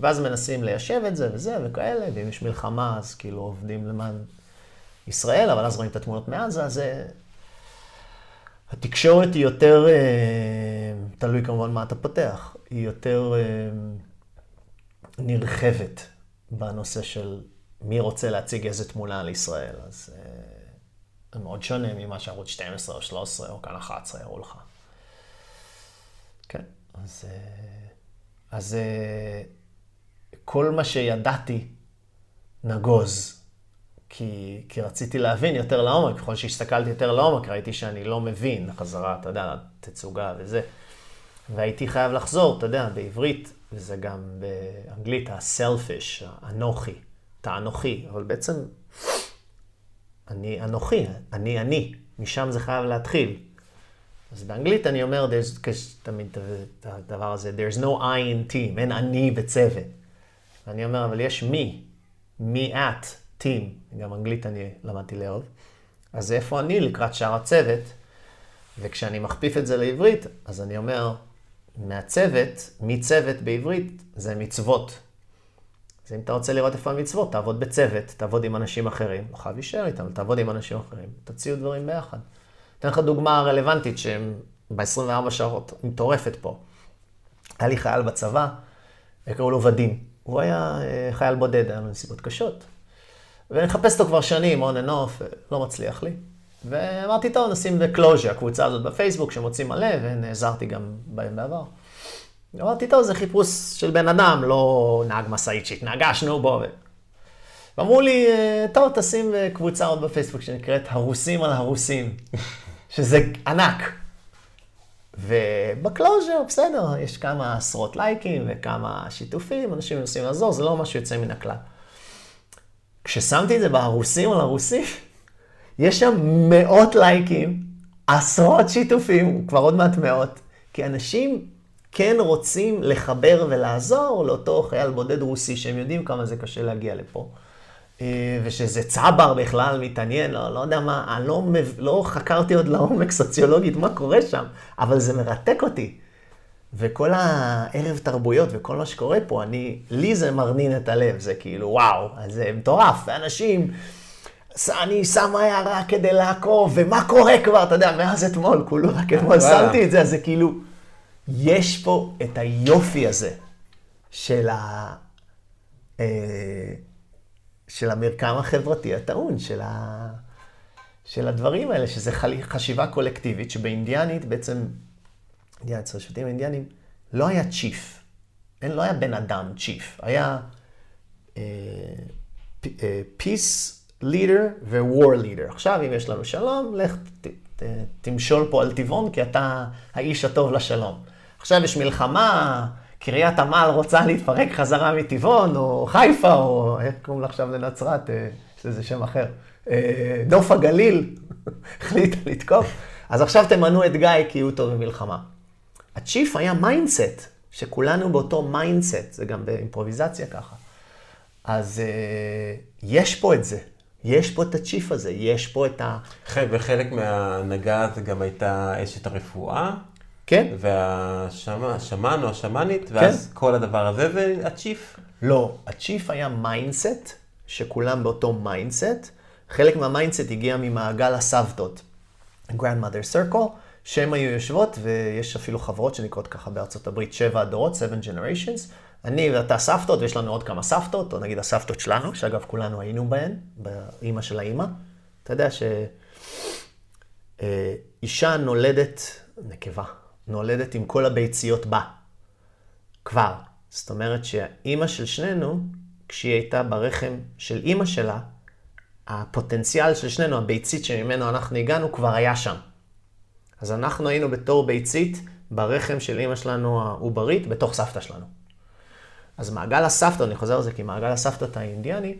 ואז מנסים ליישב את זה וזה וכאלה, ואם יש מלחמה אז כאילו עובדים למען ישראל, אבל אז רואים את התמונות מעזה, זה... התקשורת היא יותר, אה, תלוי כמובן מה אתה פותח, היא יותר אה, נרחבת בנושא של מי רוצה להציג איזה תמונה על ישראל. אז אה, זה מאוד שונה ממה שערוץ 12 או 13 או כאן 11 יראו לך. כן, אז, אז כל מה שידעתי נגוז. כי, כי רציתי להבין יותר לעומק, ככל שהסתכלתי יותר לעומק, ראיתי שאני לא מבין חזרה, אתה יודע, תצוגה וזה. והייתי חייב לחזור, אתה יודע, בעברית, וזה גם באנגלית, ה-selfish, האנוכי, אתה אנוכי, אבל בעצם אני אנוכי, אני אני, משם זה חייב להתחיל. אז באנגלית אני אומר, תמיד את הדבר הזה, there's no I in team, אין אני בצוות. ואני אומר, אבל יש מי, מי את. טים, גם אנגלית אני למדתי לאהוב. אז איפה אני לקראת שאר הצוות? וכשאני מכפיף את זה לעברית, אז אני אומר, מהצוות, מצוות בעברית, זה מצוות. אז אם אתה רוצה לראות איפה המצוות, תעבוד בצוות, תעבוד עם אנשים אחרים. לא חייב להישאר איתם, תעבוד עם אנשים אחרים, תציעו דברים ביחד. אתן לך דוגמה רלוונטית שהם ב-24 שעות מטורפת פה. היה לי חייל בצבא, קראו לו ודים. הוא היה אה, חייל בודד, היה לו נסיבות קשות. ואני מחפש אותו כבר שנים, on and off, לא מצליח לי. ואמרתי, טוב, נשים בקלוז'ה, הקבוצה הזאת בפייסבוק שמוצאים מלא, ונעזרתי גם בהם בעבר. אמרתי, טוב, זה חיפוש של בן אדם, לא נהג משאית שהתנגשנו בו. ואמרו לי, טוב, תשים קבוצה עוד בפייסבוק שנקראת הרוסים על הרוסים, שזה ענק. ובקלוז'ר, בסדר, יש כמה עשרות לייקים וכמה שיתופים, אנשים מנסים לעזור, זה לא משהו יוצא מן הכלל. כששמתי את זה ברוסים על הרוסים, יש שם מאות לייקים, עשרות שיתופים, כבר עוד מעט מאות, כי אנשים כן רוצים לחבר ולעזור לאותו חייל בודד רוסי, שהם יודעים כמה זה קשה להגיע לפה. אה, ושזה צבר בכלל מתעניין, לא, לא יודע מה, אני לא, לא חקרתי עוד לעומק סוציולוגית מה קורה שם, אבל זה מרתק אותי. וכל הערב תרבויות וכל מה שקורה פה, אני, לי זה מרנין את הלב, זה כאילו, וואו, זה מטורף, ואנשים, אני שם הערה כדי לעקוב, ומה קורה כבר, אתה יודע, מאז אתמול, כולו רק אתמול שמתי את זה, אז זה כאילו, יש פה את היופי הזה של, ה, אה, של המרקם החברתי הטעון, של, ה, של הדברים האלה, שזה חשיבה קולקטיבית, שבאינדיאנית בעצם אינדיאנית, אצל השבטים האינדיאנים, לא היה צ'יף. אין, לא היה בן אדם צ'יף. היה פיס לידר ווור לידר. עכשיו, אם יש לנו שלום, לך ת, ת, תמשול פה על טבעון, כי אתה האיש הטוב לשלום. עכשיו יש מלחמה, קריית עמל רוצה להתפרק חזרה מטבעון, או חיפה, או איך קוראים לה עכשיו לנצרת? אה, יש לזה שם אחר. אה, נוף הגליל החליטה לתקוף. אז עכשיו תמנו את גיא כי הוא טוב במלחמה. ה chief היה mindset, שכולנו באותו mindset, זה גם באימפרוביזציה ככה. אז uh, יש פה את זה, יש פה את ה chief הזה, יש פה את ה... וחלק מההנהגה זה גם הייתה אשת הרפואה. כן. והשאמן או השאמנית, ואז כן. כל הדבר הזה זה ה chief? לא, ה chief היה mindset, שכולם באותו mindset. חלק מה mindset הגיע ממעגל הסבתות. Grandmother Circle. שהן היו יושבות, ויש אפילו חברות שנקראות ככה בארצות הברית, שבע הדורות, seven generations. אני ואתה סבתות, ויש לנו עוד כמה סבתות, או נגיד הסבתות שלנו, שאגב כולנו היינו בהן, באימא של האימא. אתה יודע שאישה נולדת, נקבה, נולדת עם כל הביציות בה, כבר. זאת אומרת שהאימא של שנינו, כשהיא הייתה ברחם של אימא שלה, הפוטנציאל של שנינו, הביצית שממנו אנחנו הגענו, כבר היה שם. אז אנחנו היינו בתור ביצית ברחם של אימא שלנו העוברית, בתוך סבתא שלנו. אז מעגל הסבתא, אני חוזר על זה כי מעגל הסבתות האינדיאני,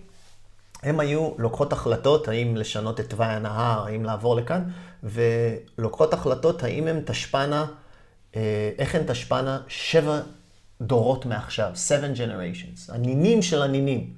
הם היו לוקחות החלטות האם לשנות את תוואי הנהר, האם לעבור לכאן, ולוקחות החלטות האם הן תשפנה, אה, איך הן תשפנה שבע דורות מעכשיו, seven generations, הנינים של הנינים.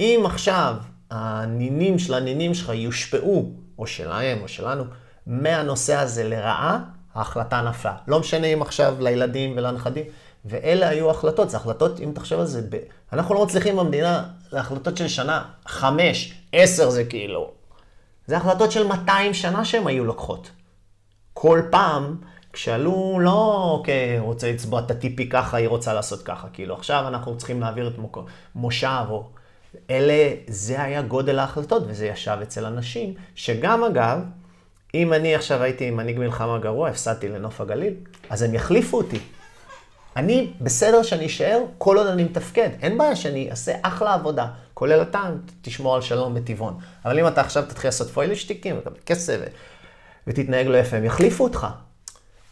אם עכשיו הנינים של הנינים שלך יושפעו או שלהם או שלנו, מהנושא הזה לרעה, ההחלטה נפלה. לא משנה אם עכשיו לילדים ולנכדים, ואלה היו החלטות, זה החלטות, אם תחשוב על זה, ב... אנחנו לא מצליחים במדינה להחלטות של שנה, חמש, עשר זה כאילו. זה החלטות של 200 שנה שהן היו לוקחות. כל פעם, כשעלו, לא אוקיי, רוצה לצבוע את הטיפי ככה, היא רוצה לעשות ככה. כאילו, עכשיו אנחנו צריכים להעביר את. מושב, או... אלה, זה היה גודל ההחלטות, וזה ישב אצל אנשים, שגם אגב, אם אני עכשיו הייתי מנהיג מלחמה גרוע, הפסדתי לנוף הגליל, אז הם יחליפו אותי. אני בסדר שאני אשאר כל עוד אני מתפקד. אין בעיה שאני אעשה אחלה עבודה, כולל אתה, תשמור על שלום בטבעון. אבל אם אתה עכשיו תתחיל לעשות פוילשטיקים, ותקבל כסף, ותתנהג לא יפה, הם יחליפו אותך.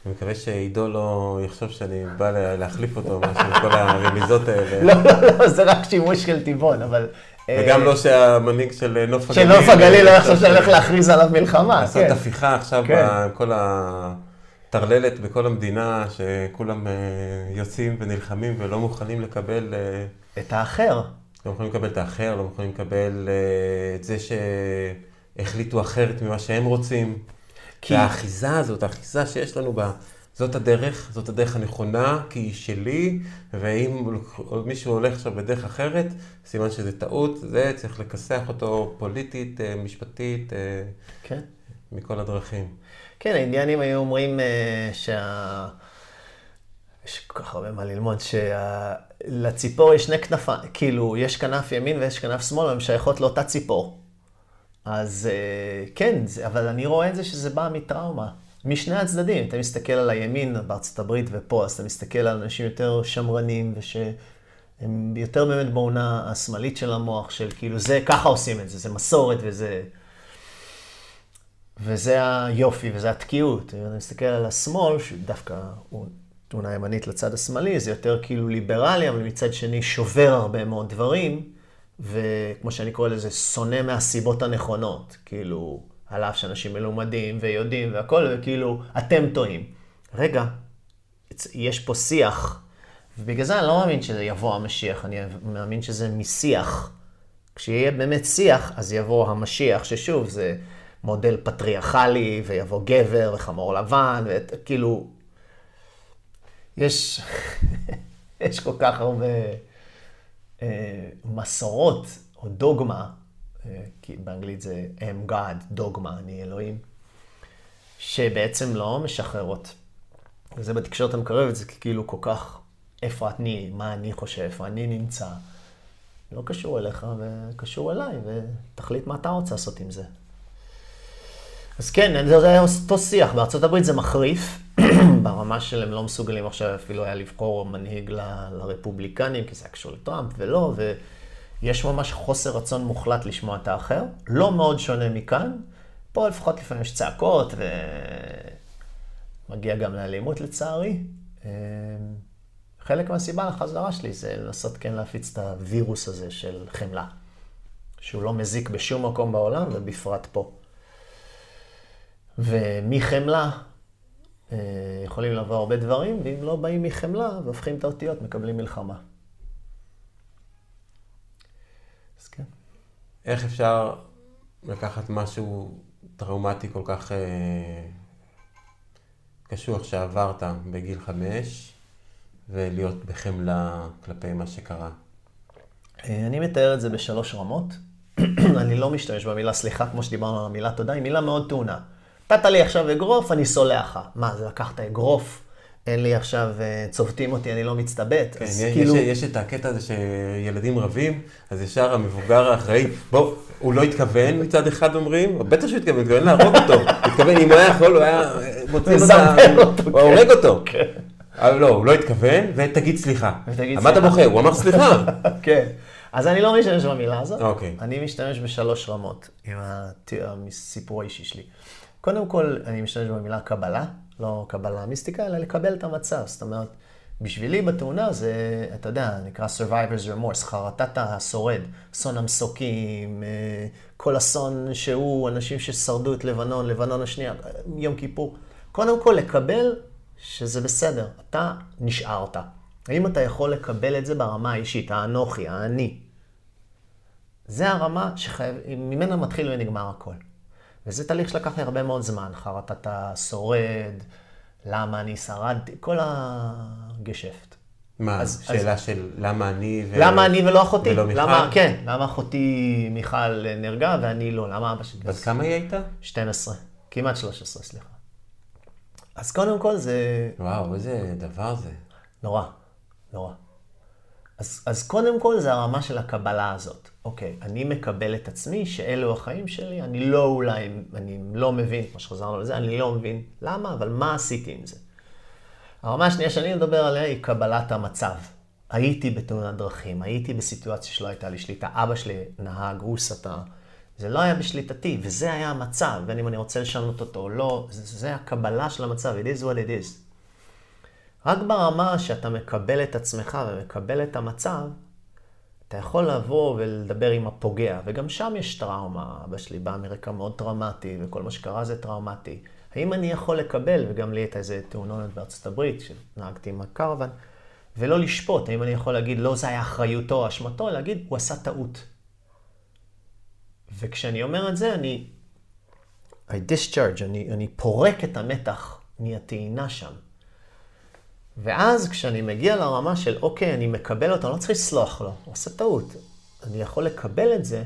אני מקווה שעידו לא יחשוב שאני בא להחליף אותו, משהו, כל הרמיזות האלה. לא, לא, לא, זה רק שימוש של טבעון, אבל... וגם לא שהמנהיג של נוף הגליל... של נוף הגליל לא יחשוב שאני הולך להכריז עליו מלחמה, לעשות הפיכה עכשיו בכל הטרללת בכל המדינה, שכולם יוצאים ונלחמים ולא מוכנים לקבל... את האחר. לא מוכנים לקבל את האחר, לא מוכנים לקבל את זה שהחליטו אחרת ממה שהם רוצים. כי... והאחיזה הזאת, האחיזה שיש לנו בה, זאת הדרך, זאת הדרך הנכונה, כי היא שלי, ואם מישהו הולך עכשיו בדרך אחרת, סימן שזה טעות, זה צריך לכסח אותו פוליטית, אה, משפטית, אה, כן. מכל הדרכים. כן, האינדיאנים היו אומרים uh, שה... יש כל כך הרבה מה ללמוד, שלציפור שה... יש שני כנפיים, כאילו, יש כנף ימין ויש כנף שמאל, והן שייכות לאותה ציפור. אז אה, כן, אבל אני רואה את זה שזה בא מטראומה. משני הצדדים. אתה מסתכל על הימין בארצות הברית ופה, אז אתה מסתכל על אנשים יותר שמרנים, ושהם יותר באמת בעונה השמאלית של המוח, של כאילו, זה, ככה עושים את זה, זה מסורת וזה... וזה היופי וזה התקיעות. אם אתה מסתכל על השמאל, שדווקא הוא תמונה ימנית לצד השמאלי, זה יותר כאילו ליברלי, אבל מצד שני שובר הרבה מאוד דברים. וכמו שאני קורא לזה, שונא מהסיבות הנכונות. כאילו, על אף שאנשים מלומדים ויודעים והכול, וכאילו, אתם טועים. רגע, יש פה שיח, ובגלל זה אני לא מאמין שזה יבוא המשיח, אני מאמין שזה משיח. כשיהיה באמת שיח, אז יבוא המשיח, ששוב, זה מודל פטריארכלי, ויבוא גבר וחמור לבן, וכאילו, יש, יש כל כך הרבה... אה, מסורות או דוגמה, כי באנגלית זה am God, דוגמה, אני אלוהים, שבעצם לא משחררות. וזה בתקשורת המקרבת, זה כאילו כל כך, איפה אני, מה אני חושב, איפה אני נמצא. לא קשור אליך וקשור אליי, ותחליט מה אתה רוצה לעשות עם זה. אז כן, זה אותו שיח. בארצות הברית זה מחריף, ברמה של הם לא מסוגלים עכשיו אפילו היה לבחור מנהיג ל, לרפובליקנים, כי זה היה קשור לטראמפ, ולא, ויש ממש חוסר רצון מוחלט לשמוע את האחר. לא מאוד שונה מכאן. פה לפחות לפעמים יש צעקות, ומגיע גם לאלימות לצערי. אמ, חלק מהסיבה לחזרה שלי זה לנסות כן להפיץ את הווירוס הזה של חמלה, שהוא לא מזיק בשום מקום בעולם, ובפרט פה. ומחמלה אה, יכולים לבוא הרבה דברים, ואם לא באים מחמלה והופכים את האותיות, מקבלים מלחמה. אז כן. איך אפשר לקחת משהו טראומטי כל כך אה, קשוח שעברת בגיל חמש, ולהיות בחמלה כלפי מה שקרה? אה, אני מתאר את זה בשלוש רמות. אני לא משתמש במילה סליחה, כמו שדיברנו על המילה תודה, היא מילה מאוד טעונה. נתת לי עכשיו אגרוף, אני סולח לך. מה, זה לקחת אגרוף? אין לי עכשיו, אה, צובטים אותי, אני לא מצטבט. כן, יש, כאילו... יש, יש את הקטע הזה שילדים רבים, אז ישר המבוגר האחראי, בוא, הוא לא התכוון מצד אחד אומרים, בטח שהוא התכוון, הוא התכוון להרוג אותו. הוא התכוון, אם הוא היה יכול, הוא היה מוציא לו את ה... הוא הורג אותו. כן. אבל לא, הוא לא התכוון, ותגיד סליחה. מה אתה בוחר? הוא אמר סליחה. כן. אז אני לא משתמש במילה הזאת. אוקיי. אני משתמש בשלוש רמות עם הסיפור האישי שלי. קודם כל, אני משתמש במילה קבלה, לא קבלה מיסטיקה, אלא לקבל את המצב. זאת אומרת, בשבילי בתאונה זה, אתה יודע, נקרא survivor's remorse, חרטת השורד, אסון המסוקים, אה, כל אסון שהוא, אנשים ששרדו את לבנון, לבנון השנייה, יום כיפור. קודם כל, לקבל שזה בסדר, אתה נשארת. האם אתה יכול לקבל את זה ברמה האישית, האנוכי, האני? זה הרמה שממנה מתחיל ונגמר הכל. וזה תהליך שלקח לי הרבה מאוד זמן, חרטת השורד, למה אני שרדתי, כל הגשפט. מה, אז- שאלה של למה אני ו... למה אני ולא אחותי? ולא מיכל? למה, כן, למה אחותי מיכל נהרגה ואני לא? למה אבא שלי? בת כמה היא הייתה? 12, כמעט 13, סליחה. אז קודם כל זה וואו, איזה דבר זה. נורא, נורא. אז, אז קודם כל זה הרמה של הקבלה הזאת. אוקיי, אני מקבל את עצמי שאלו החיים שלי, אני לא אולי, אני לא מבין, כמו שחזרנו לזה, אני לא מבין למה, אבל מה עשיתי עם זה? הרמה השנייה שאני מדבר עליה היא קבלת המצב. הייתי בתאונת דרכים, הייתי בסיטואציה שלא הייתה לי שליטה, אבא שלי נהג, הוא סטה. זה לא היה בשליטתי, וזה היה המצב, בין אם אני רוצה לשנות אותו או לא, זה, זה הקבלה של המצב, it is what it is. רק ברמה שאתה מקבל את עצמך ומקבל את המצב, אתה יכול לבוא ולדבר עם הפוגע, וגם שם יש טראומה. אבא שלי בא מרקע מאוד טראומטי, וכל מה שקרה זה טראומטי. האם אני יכול לקבל, וגם לי הייתה איזה תאונות בארצות הברית, שנהגתי עם הקרוון, ולא לשפוט, האם אני יכול להגיד, לא, זה היה אחריותו או אשמתו, להגיד, הוא עשה טעות. וכשאני אומר את זה, אני... I discharge, אני, אני פורק את המתח מהטעינה שם. ואז כשאני מגיע לרמה של, אוקיי, אני מקבל אותו, אני לא צריך לסלוח לו, הוא עושה טעות. אני יכול לקבל את זה,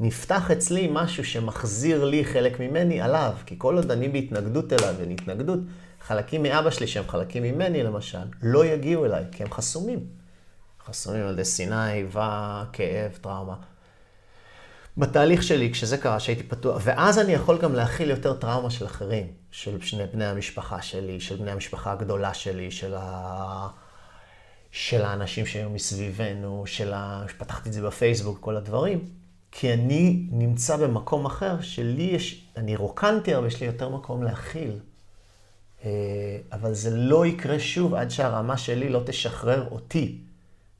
נפתח אצלי משהו שמחזיר לי חלק ממני עליו, כי כל עוד אני בהתנגדות אליו, ואין התנגדות, חלקים מאבא שלי שהם חלקים ממני למשל, לא יגיעו אליי, כי הם חסומים. חסומים על ידי שנאה, איבה, כאב, טראומה. בתהליך שלי, כשזה קרה, שהייתי פתוח, ואז אני יכול גם להכיל יותר טראומה של אחרים, של שני בני המשפחה שלי, של בני המשפחה הגדולה שלי, של, ה... של האנשים שהיו מסביבנו, של ה... פתחתי את זה בפייסבוק, כל הדברים, כי אני נמצא במקום אחר, שלי יש, אני רוקנתי הרבה, יש לי יותר מקום להכיל. אה, אבל זה לא יקרה שוב עד שהרמה שלי לא תשחרר אותי.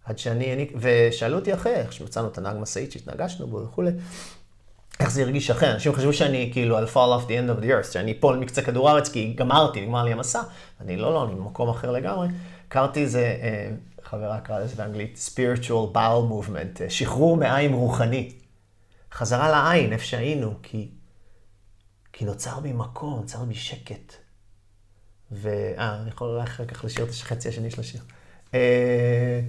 עד שאני, אני, ושאלו אותי אחרי, איך שמצאנו את הנהג משאית שהתנגשנו בו וכולי, איך זה הרגיש אחרי. אנשים חשבו שאני כאילו על fall off the end of the earth, שאני אפול מקצה כדור הארץ כי גמרתי, נגמר לי המסע. אני לא, לא, אני במקום אחר לגמרי. הכרתי איזה, אה, חברה קראה לזה באנגלית, spiritual bowel movement, אה, שחרור מעיים רוחני. חזרה לעין, איפה שהיינו, כי, כי נוצר בי מקום, נוצר בי שקט. ו... אה, אני יכול אולי אחר כך לשיר את החצי השני של השיר. אה,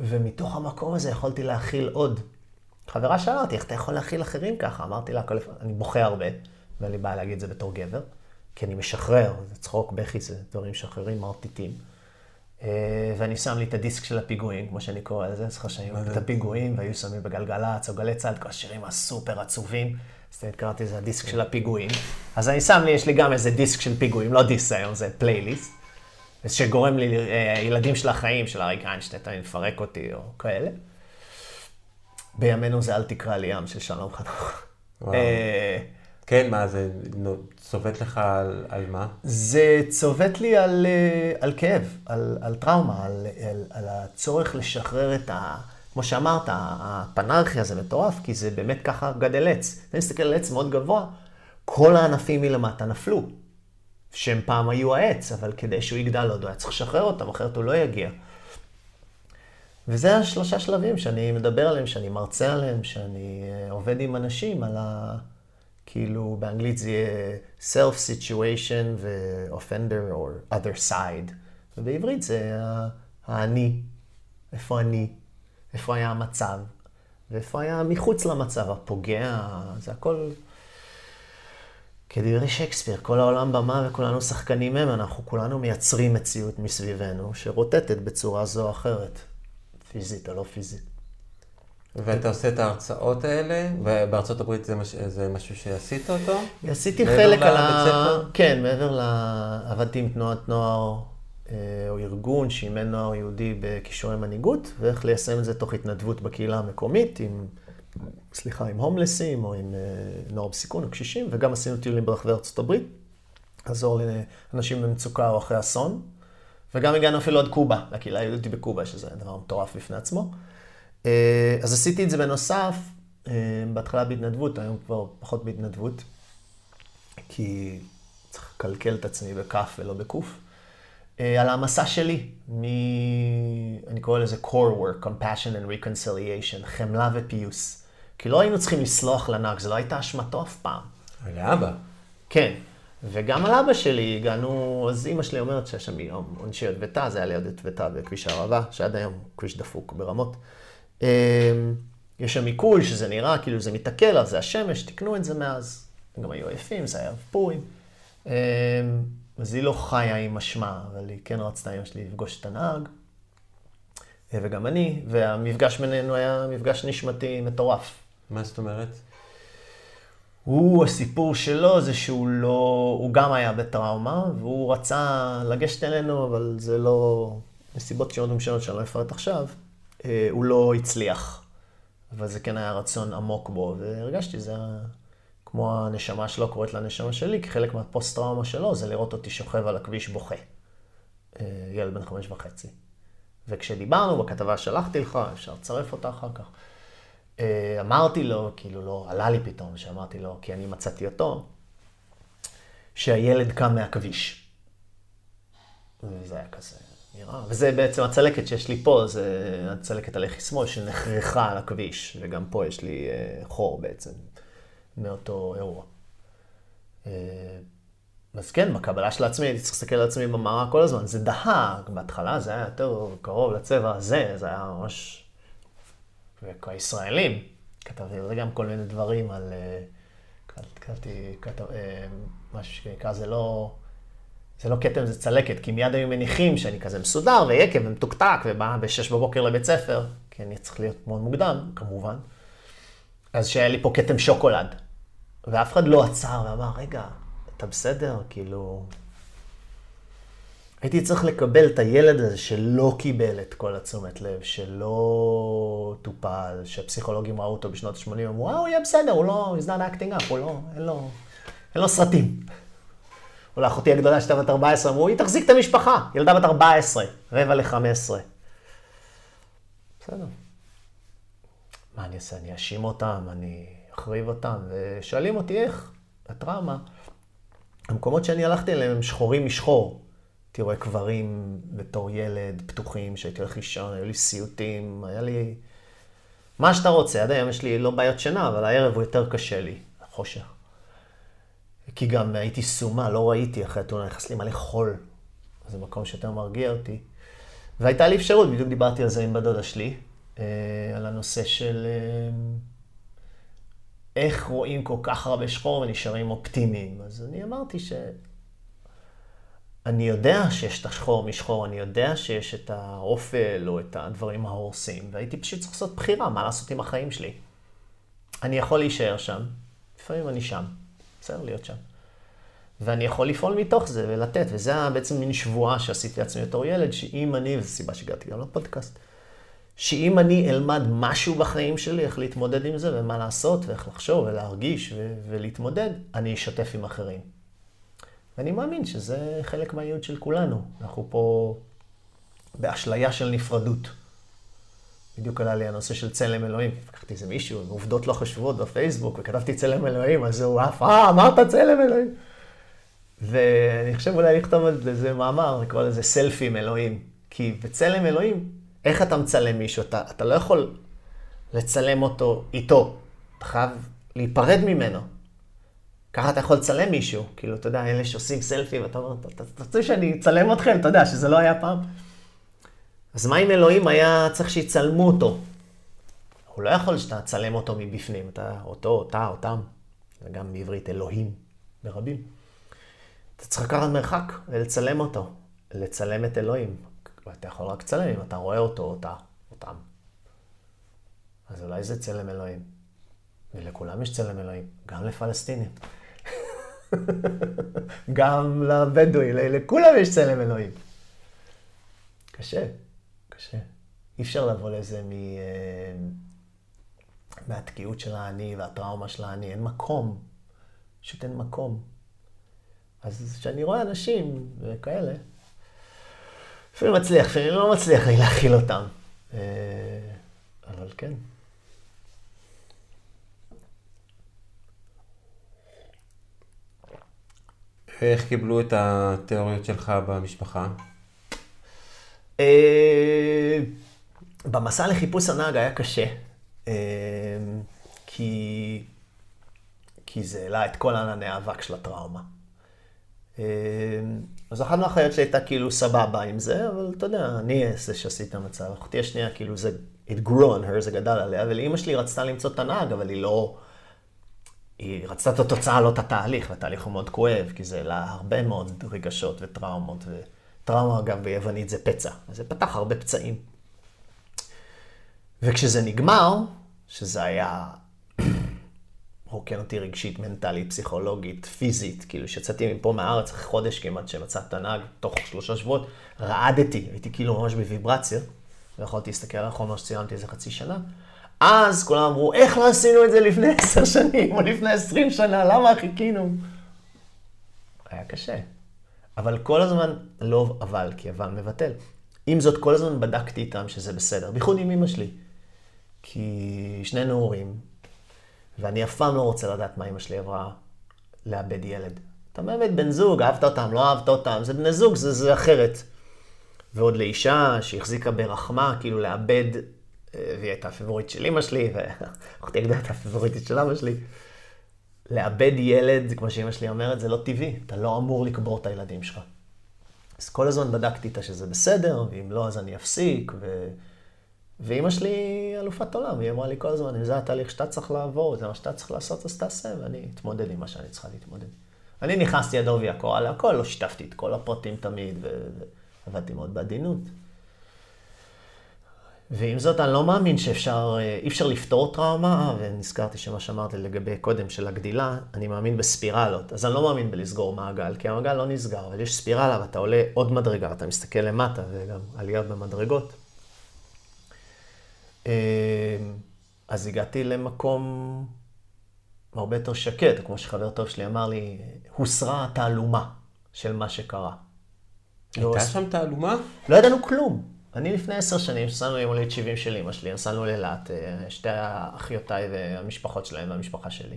ומתוך המקום הזה יכולתי להכיל עוד. חברה שאלה אותי, איך אתה יכול להכיל אחרים ככה? אמרתי לה, "כל- אני בוכה הרבה, ואין לי בעיה להגיד את זה בתור גבר, כי אני משחרר, זה צחוק, בכי, זה דברים משחררים, מרטיטים. אה, ואני שם לי את הדיסק של הפיגועים, כמו שאני קורא לזה, זוכר שהיו את הפיגועים, והיו שמים בגלגלצ או גלי צה"ל, כל השירים הסופר עצובים. אז תמיד קראתי לזה הדיסק של הפיגועים. אז אני שם לי, יש לי גם איזה דיסק של פיגועים, לא דיסק היום, זה פלייליסט. שגורם לי, אה, של החיים, של אריק איינשטיין, תמיד מפרק אותי, או כאלה. בימינו זה אל תקרא לי ים של שלום חנוך. אה, כן, מה, זה צובט לך על, על מה? זה צובט לי על, אה, על כאב, על, על טראומה, על, על, על הצורך לשחרר את ה... כמו שאמרת, הפנרכיה זה מטורף, כי זה באמת ככה גדל עץ. אתה מסתכל על עץ מאוד גבוה, כל הענפים מלמטה נפלו. שהם פעם היו העץ, אבל כדי שהוא יגדל עוד, הוא היה צריך לשחרר אותם, אחרת הוא לא יגיע. וזה השלושה שלבים שאני מדבר עליהם, שאני מרצה עליהם, שאני אה, עובד עם אנשים על ה... כאילו, באנגלית זה יהיה self situation ו-offender or other side. ובעברית זה האני, איפה אני, איפה היה המצב, ואיפה היה מחוץ למצב, הפוגע, זה הכל... כדברי שייקספיר, כל העולם במה וכולנו שחקנים הם, אנחנו כולנו מייצרים מציאות מסביבנו שרוטטת בצורה זו או אחרת, פיזית או לא פיזית. ואתה עושה את ההרצאות האלה, ובארצות הברית זה, מש, זה משהו שעשית אותו? עשיתי חלק על ה... כן, מעבר ל... עבדתי עם תנועת נוער אה, או ארגון שאימן נוער יהודי בכישורי מנהיגות, ואיך ליישם את זה תוך התנדבות בקהילה המקומית, עם, סליחה, עם הומלסים או עם אה, נוער בסיכון או קשישים, וגם עשינו טיולים ברחבי ארצות הברית, לעזור לאנשים במצוקה או אחרי אסון, וגם הגענו אפילו עד קובה, לקהילה היהודית בקובה, שזה דבר מטורף בפני עצמו. אה, אז עשיתי את זה בנוסף, אה, בהתחלה בהתנדבות, היום כבר פחות בהתנדבות, כי צריך לקלקל את עצמי בכף ולא בקוף. על המסע שלי, מ... אני קורא לזה core work, compassion and reconciliation, חמלה ופיוס. כי לא היינו צריכים לסלוח לנהג, זו לא הייתה אשמתו אף פעם. ולאבא. כן. וגם על אבא שלי הגענו, אז אימא שלי אומרת שיש שם יום עונשי יוטבתה, זה היה ליד יוטבתה בכביש הערבה, שעד היום כביש דפוק ברמות. אמ, יש שם עיכול שזה נראה כאילו זה מתעכל, אז זה השמש, תיקנו את זה מאז. הם גם היו עייפים, זה היה ערב פורים. אמ, אז היא לא חיה עם אשמה, אבל היא כן רצתה אימא שלי לפגוש את הנהג. וגם אני, והמפגש בינינו היה מפגש נשמתי מטורף. מה זאת אומרת? הוא, הסיפור שלו זה שהוא לא, הוא גם היה בטראומה, והוא רצה לגשת אלינו, אבל זה לא, מסיבות שונות ומשנות שאני לא אפרט עכשיו, אה, הוא לא הצליח. אבל זה כן היה רצון עמוק בו, והרגשתי, זה כמו הנשמה שלו קוראת לנשמה שלי, כי חלק מהפוסט-טראומה שלו זה לראות אותי שוכב על הכביש בוכה. אה, ילד בן חמש וחצי. וכשדיברנו בכתבה שלחתי לך, אפשר לצרף אותה אחר כך. אה, אמרתי לו, כאילו לא, עלה לי פתאום, שאמרתי לו, כי אני מצאתי אותו, שהילד קם מהכביש. וזה היה כזה נראה, וזה בעצם הצלקת שיש לי פה, זה הצלקת הלחי שמאל שנחרחה על הכביש, וגם פה יש לי אה, חור בעצם, מאותו אירוע. אה, אז כן, בקבלה של עצמי, הייתי צריך להסתכל על עצמי במראה כל הזמן. זה דהה, בהתחלה זה היה יותר קרוב לצבע הזה, זה היה ממש... הישראלים, כתבתי על זה גם כל מיני דברים על... אה, כתבתי, כתב, אה, משהו שנקרא, זה לא... זה לא כתם, זה צלקת, כי מיד היו מניחים שאני כזה מסודר ויקב ומתוקתק ובא ב-6 בבוקר לבית ספר, כי אני צריך להיות מאוד מוקדם, כמובן. אז שהיה לי פה כתם שוקולד. ואף אחד לא עצר ואמר, רגע, אתה בסדר? כאילו... הייתי צריך לקבל את הילד הזה שלא קיבל את כל התשומת לב, שלא טופל, שהפסיכולוגים ראו אותו בשנות ה-80, אמרו, אה, הוא יהיה בסדר, הוא לא, he's not acting up, הוא לא, אין לו, אין לו סרטים. או לאחותי הגדולה שהייתה בת 14, אמרו, היא תחזיק את המשפחה, ילדה בת 14, רבע ל-15. בסדר. מה אני אעשה? אני אאשים אותם, אני אחריב אותם, ושואלים אותי איך, הטראומה. המקומות שאני הלכתי אליהם הם שחורים משחור. הייתי רואה קברים בתור ילד, פתוחים, שהייתי הולך לישון, היו לי סיוטים, היה לי... מה שאתה רוצה, עד היום יש לי לא בעיות שינה, אבל הערב הוא יותר קשה לי, החושך. כי גם הייתי סומה, לא ראיתי אחרי התאונה, נכנס לי מלא חול. זה מקום שיותר מרגיע אותי. והייתה לי אפשרות, בדיוק דיברתי על זה עם בדודה שלי, אה, על הנושא של... אה, איך רואים כל כך הרבה שחור ונשארים אופטימיים. אז אני אמרתי ש... אני יודע שיש את השחור משחור, אני יודע שיש את האופל או את הדברים ההורסים, והייתי פשוט צריך לעשות בחירה, מה לעשות עם החיים שלי. אני יכול להישאר שם, לפעמים אני שם, בסדר להיות שם. ואני יכול לפעול מתוך זה ולתת, וזה היה בעצם מין שבועה שעשיתי לעצמי בתור ילד, שאם אני, וזו סיבה שהגעתי גם לפודקאסט, שאם אני אלמד משהו בחיים שלי, איך להתמודד עם זה ומה לעשות ואיך לחשוב ולהרגיש ולהתמודד, אני אשתף עם אחרים. ואני מאמין שזה חלק מהייעוד של כולנו. אנחנו פה באשליה של נפרדות. בדיוק עלה לי הנושא של צלם אלוהים. לקחתי איזה מישהו עם עובדות לא חשובות בפייסבוק, וכתבתי צלם אלוהים, אז הוא עף, אה, אמרת צלם אלוהים. ואני חושב אולי לכתוב על זה מאמר, לקרוא לזה סלפי עם אלוהים. כי בצלם אלוהים, איך אתה מצלם מישהו? אתה, אתה לא יכול לצלם אותו איתו. אתה חייב להיפרד ממנו. ככה אתה יכול לצלם מישהו. כאילו, אתה יודע, אלה שעושים סלפי, ואתה אומר, אתה רוצה שאני אצלם אתכם? אתה יודע, שזה לא היה פעם. אז מה אם אלוהים היה צריך שיצלמו אותו? הוא לא יכול שאתה תצלם אותו מבפנים, אתה אותו, אותה, אותם. זה גם בעברית אלוהים, ברבים. אתה צריך לקחת מרחק ולצלם אותו, לצלם את אלוהים. ואתה יכול רק לצלם אם אתה רואה אותו, אותה, אותם. אז אולי זה צלם אלוהים. ולכולם יש צלם אלוהים, גם לפלסטינים. גם לבדואי, לכולם יש צלם אלוהים. קשה, קשה. אי אפשר לבוא לזה מ... אה, מהתקיעות של האני והטראומה של האני. אין מקום. פשוט אין מקום. אז כשאני רואה אנשים וכאלה, לפעמים מצליח, לפעמים לא מצליח לי להכיל אותם. אה, אבל כן. איך קיבלו את התיאוריות שלך במשפחה? אה, במסע לחיפוש הנהג היה קשה, אה, כי, כי זה העלה את כל ענני האבק של הטראומה. אה, אז אחת מהחיות שלי הייתה כאילו סבבה עם זה, אבל אתה יודע, אני זה שעשיתי את המצב. אחותי השנייה, כאילו זה, it grew on her, זה גדל עליה, ולאימא שלי רצתה למצוא את הנהג, אבל היא לא... היא רצתה את התוצאה, לא את התהליך, והתהליך הוא מאוד כואב, כי זה לה הרבה מאוד רגשות וטראומות, וטראומה אגב ביוונית זה פצע, אז זה פתח הרבה פצעים. וכשזה נגמר, שזה היה רוקן אותי רגשית, מנטלית, פסיכולוגית, פיזית, כאילו שיצאתי מפה מהארץ אחרי חודש כמעט שמצאתי את הנהג, תוך שלושה שבועות, רעדתי, הייתי כאילו ממש בוויברציה, ויכולתי להסתכל על החומר שצילמתי איזה חצי שנה. אז כולם אמרו, איך לא עשינו את זה לפני עשר שנים, או לפני עשרים שנה, למה חיכינו? היה קשה. אבל כל הזמן, לא אבל, כי אבל מבטל. עם זאת, כל הזמן בדקתי איתם שזה בסדר, בייחוד עם אמא שלי. כי שנינו הורים, ואני אף פעם לא רוצה לדעת מה אמא שלי עברה לאבד ילד. אתה באמת בן זוג, אהבת אותם, לא אהבת אותם, זה בני זוג, זה, זה אחרת. ועוד לאישה שהחזיקה ברחמה, כאילו לאבד, והיא הייתה הפיבורית של אמא שלי, ואחותי הגדולה הייתה הפיבוריטית של אבא שלי. לאבד ילד, כמו שאמא שלי אומרת, זה לא טבעי, אתה לא אמור לקבור את הילדים שלך. אז כל הזמן בדקתי איתה שזה בסדר, ואם לא, אז אני אפסיק, ו... ואימא שלי אלופת עולם, היא אמרה לי כל הזמן, אם זה התהליך שאתה צריך לעבור, זה מה שאתה צריך לעשות, אז תעשה, ואני אתמודד עם מה שאני צריכה להתמודד. אני נכנסתי עד עובי הקורה להכל, לא שיתפתי את כל הפרטים תמיד, ועבדתי מאוד בעדינות. ועם זאת, אני לא מאמין שאפשר, אה, אי אפשר לפתור טראומה, ונזכרתי שמה שאמרת לגבי קודם של הגדילה, אני מאמין בספירלות. אז אני לא מאמין בלסגור מעגל, כי המעגל לא נסגר, אבל יש ספירלה ואתה עולה עוד מדרגה, אתה מסתכל למטה, וגם עלייה במדרגות. אמ, אז הגעתי למקום הרבה יותר שקט, כמו שחבר טוב שלי אמר לי, הוסרה התעלומה של מה שקרה. הייתה לא שם תעלומה? לא ידענו כלום. אני לפני עשר שנים, נסענו יום הולדת 70 של אמא שלי, נסענו לאילת, אה, שתי אחיותיי והמשפחות שלהם והמשפחה שלי.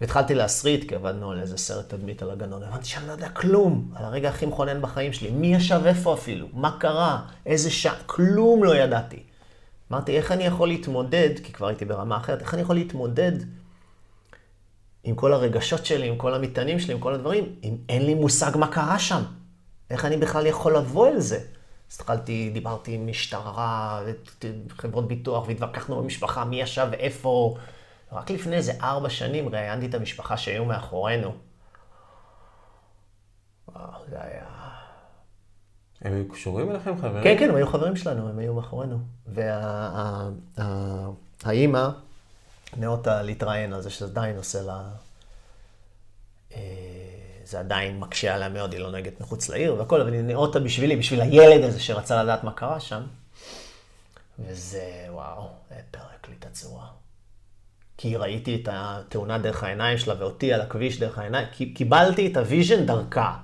והתחלתי להסריט, כי עבדנו על איזה סרט תדמית על הגנון. הבנתי שאני לא יודע כלום על הרגע הכי מכונן בחיים שלי. מי ישב איפה אפילו? מה קרה? איזה שעה? כלום לא ידעתי. אמרתי, איך אני יכול להתמודד, כי כבר הייתי ברמה אחרת, איך אני יכול להתמודד עם כל הרגשות שלי, עם כל המטענים שלי, עם כל הדברים, אם אין לי מושג מה קרה שם? איך אני בכלל יכול לבוא אל זה? אז התחלתי, דיברתי עם משטרה, חברות ביטוח, והתווכחנו במשפחה מי ישב איפה. רק לפני איזה ארבע שנים ראיינתי את המשפחה שהיו מאחורינו. וואו, זה היה... הם היו קשורים אליכם, חברים? כן, כן, הם היו חברים שלנו, הם היו מאחורינו. והאימא נאותה להתראיין על זה שזה עדיין עושה לה... זה עדיין מקשה עליה מאוד, היא לא נוהגת מחוץ לעיר והכל, אבל היא נאותה בשבילי, בשביל הילד הזה שרצה לדעת מה קרה שם. וזה, וואו, פרק לי את הצורה. כי ראיתי את התאונה דרך העיניים שלה ואותי על הכביש דרך העיניים, קיבלתי את ה vision דרכה.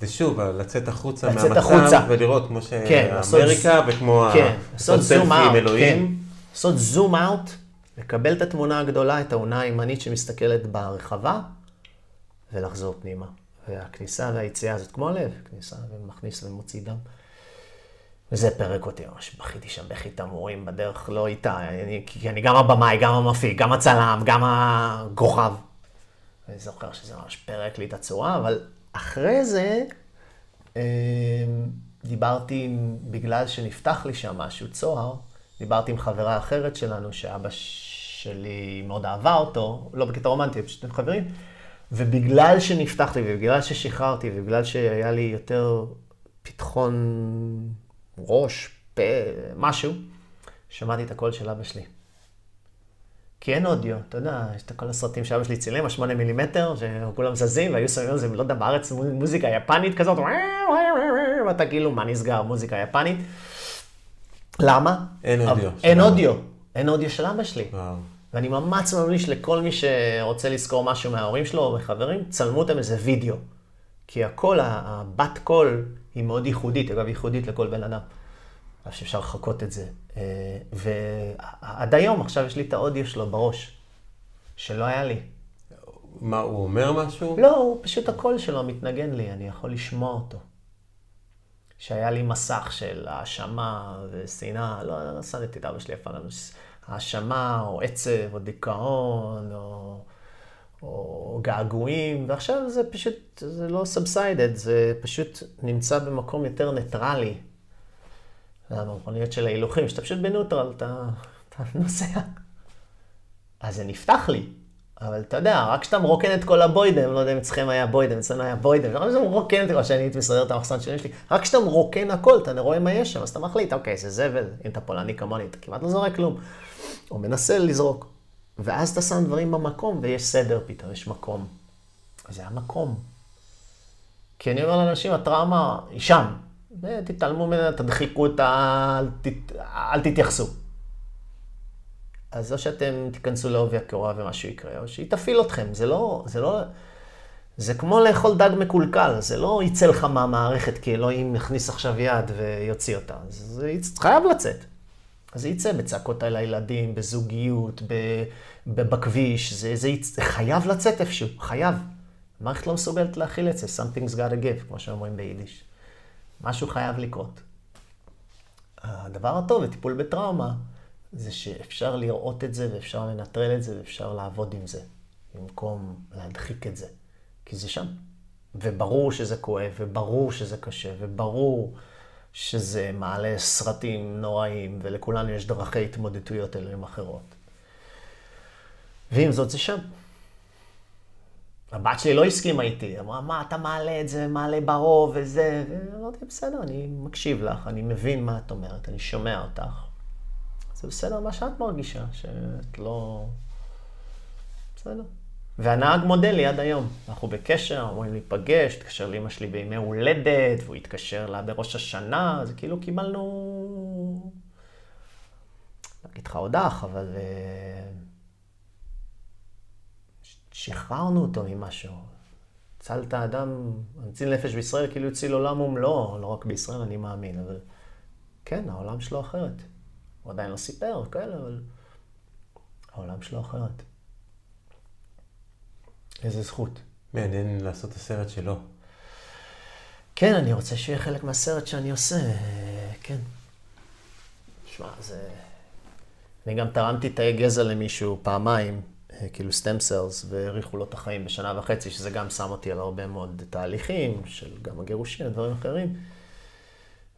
זה שוב, לצאת החוצה לצאת מהמצב החוצה. ולראות כמו כן, שאמריקה וכמו כן, zoom out, כן. לעשות zoom out, לקבל את התמונה הגדולה, את האונה הימנית שמסתכלת ברחבה, ולחזור פנימה. והכניסה והיציאה הזאת כמו הלב, כניסה ומכניס ומוציא דם. וזה פרק אותי ממש, בכיתי שם בכי תמרורים בדרך, לא איתה, אני, כי אני גם הבמאי, גם המפיק, גם הצלם, גם הכוכב. אני זוכר שזה ממש פרק לי את הצורה, אבל אחרי זה אמ, דיברתי, בגלל שנפתח לי שם משהו, צוהר, דיברתי עם חברה אחרת שלנו, שאבא שלי מאוד אהבה אותו, לא בקטע רומנטי, פשוט עם חברים, ובגלל שנפתח לי, ובגלל ששחררתי, ובגלל שהיה לי יותר פתחון ראש, פה, משהו, שמעתי את הקול של אבא שלי. כי אין אודיו, אתה יודע, יש את כל הסרטים שאבא שלי צילם, השמונה מילימטר, שכולם זזים, והיו שמים על זה, לא יודע, בארץ מוזיקה יפנית כזאת, ואתה כאילו, מה נסגר, מוזיקה יפנית. למה? אין אודיו. אין אודיו, אין אודיו של אבא שלי. ואני ממש ממליץ לכל מי שרוצה לזכור משהו מההורים שלו או מחברים, צלמו אותם איזה וידאו. כי הקול, הבת קול, היא מאוד ייחודית, אגב, ייחודית לכל בן אדם. אז שאפשר לחכות את זה. אה, ועד היום, עכשיו יש לי את האודיו שלו בראש, שלא היה לי. מה, הוא אומר משהו? לא, הוא פשוט הקול שלו מתנגן לי, אני יכול לשמוע אותו. שהיה לי מסך של האשמה ושנאה, לא, לא שנאתי את אבא שלי אף פעם, האשמה או עצב או דיכאון או, או געגועים, ועכשיו זה פשוט, זה לא subsided, זה פשוט נמצא במקום יותר ניטרלי. המכוניות של ההילוכים, שאתה פשוט בנוטרל, אתה, אתה נוסע. אז זה נפתח לי. אבל אתה יודע, רק כשאתה מרוקן את כל הבוידם, לא יודע אם אצלכם היה בוידם, אצלנו היה בוידם, רק כשאתה מרוקן את כל שאני הייתי מסדר את המחסן שלי, רק כשאתה מרוקן הכל, אתה רואה מה יש שם, אז אתה מחליט, אוקיי, זה זבל, אם אתה פולני כמוני, אתה כמעט לא זורק כלום. או מנסה לזרוק. ואז אתה שם דברים במקום, ויש סדר פתאום, יש מקום. זה המקום. כי אני אומר לאנשים, הטראומה היא שם. תתעלמו ממנה, תדחיקו אותה, אל, תת... אל תתייחסו. אז או שאתם תיכנסו לעובי הקורה ומשהו יקרה, או שהיא תפעיל אתכם. זה לא, זה לא, זה כמו לאכול דג מקולקל, זה לא יצא לך מהמערכת כי אלוהים יכניס עכשיו יד ויוציא אותה. זה חייב לצאת. אז זה יצא בצעקות על הילדים, בזוגיות, בכביש, זה, זה, זה חייב לצאת איפשהו, חייב. המערכת לא מסוגלת להכיל את זה, something's got to give, כמו שאומרים ביידיש. משהו חייב לקרות. הדבר הטוב בטיפול בטראומה, זה שאפשר לראות את זה ואפשר לנטרל את זה ואפשר לעבוד עם זה, במקום להדחיק את זה. כי זה שם. וברור שזה כואב, וברור שזה קשה, וברור שזה מעלה סרטים נוראים, ולכולנו יש דרכי התמודדויות אליהם אחרות. ועם זאת זה שם. הבת שלי לא הסכימה איתי, אמרה, מה אתה מעלה את זה, מעלה ברוב וזה, ואמרתי, בסדר, אני מקשיב לך, אני מבין מה את אומרת, אני שומע אותך. זה בסדר מה שאת מרגישה, שאת לא... בסדר. והנהג מודה לי עד היום. אנחנו בקשר, אמורים להיפגש, התקשר לאמא שלי בימי הולדת, והוא התקשר לה בראש השנה, אז כאילו קיבלנו... לא אגיד לך הודח, אבל... אה, שחררנו אותו ממשהו. הצלת אדם, המציל נפש בישראל כאילו הציל עולם ומלואו, לא רק בישראל, אני מאמין, אבל כן, העולם שלו אחרת. הוא עדיין לא סיפר, כאלה, אבל העולם שלו אחרת. איזה זכות. מעניין לעשות את הסרט שלו. כן, אני רוצה שיהיה חלק מהסרט שאני עושה, כן. שמע, זה... אני גם תרמתי תאי גזע למישהו פעמיים, כאילו stem cells, והאריכו לו את החיים בשנה וחצי, שזה גם שם אותי על הרבה מאוד תהליכים, של גם הגירושים ודברים אחרים.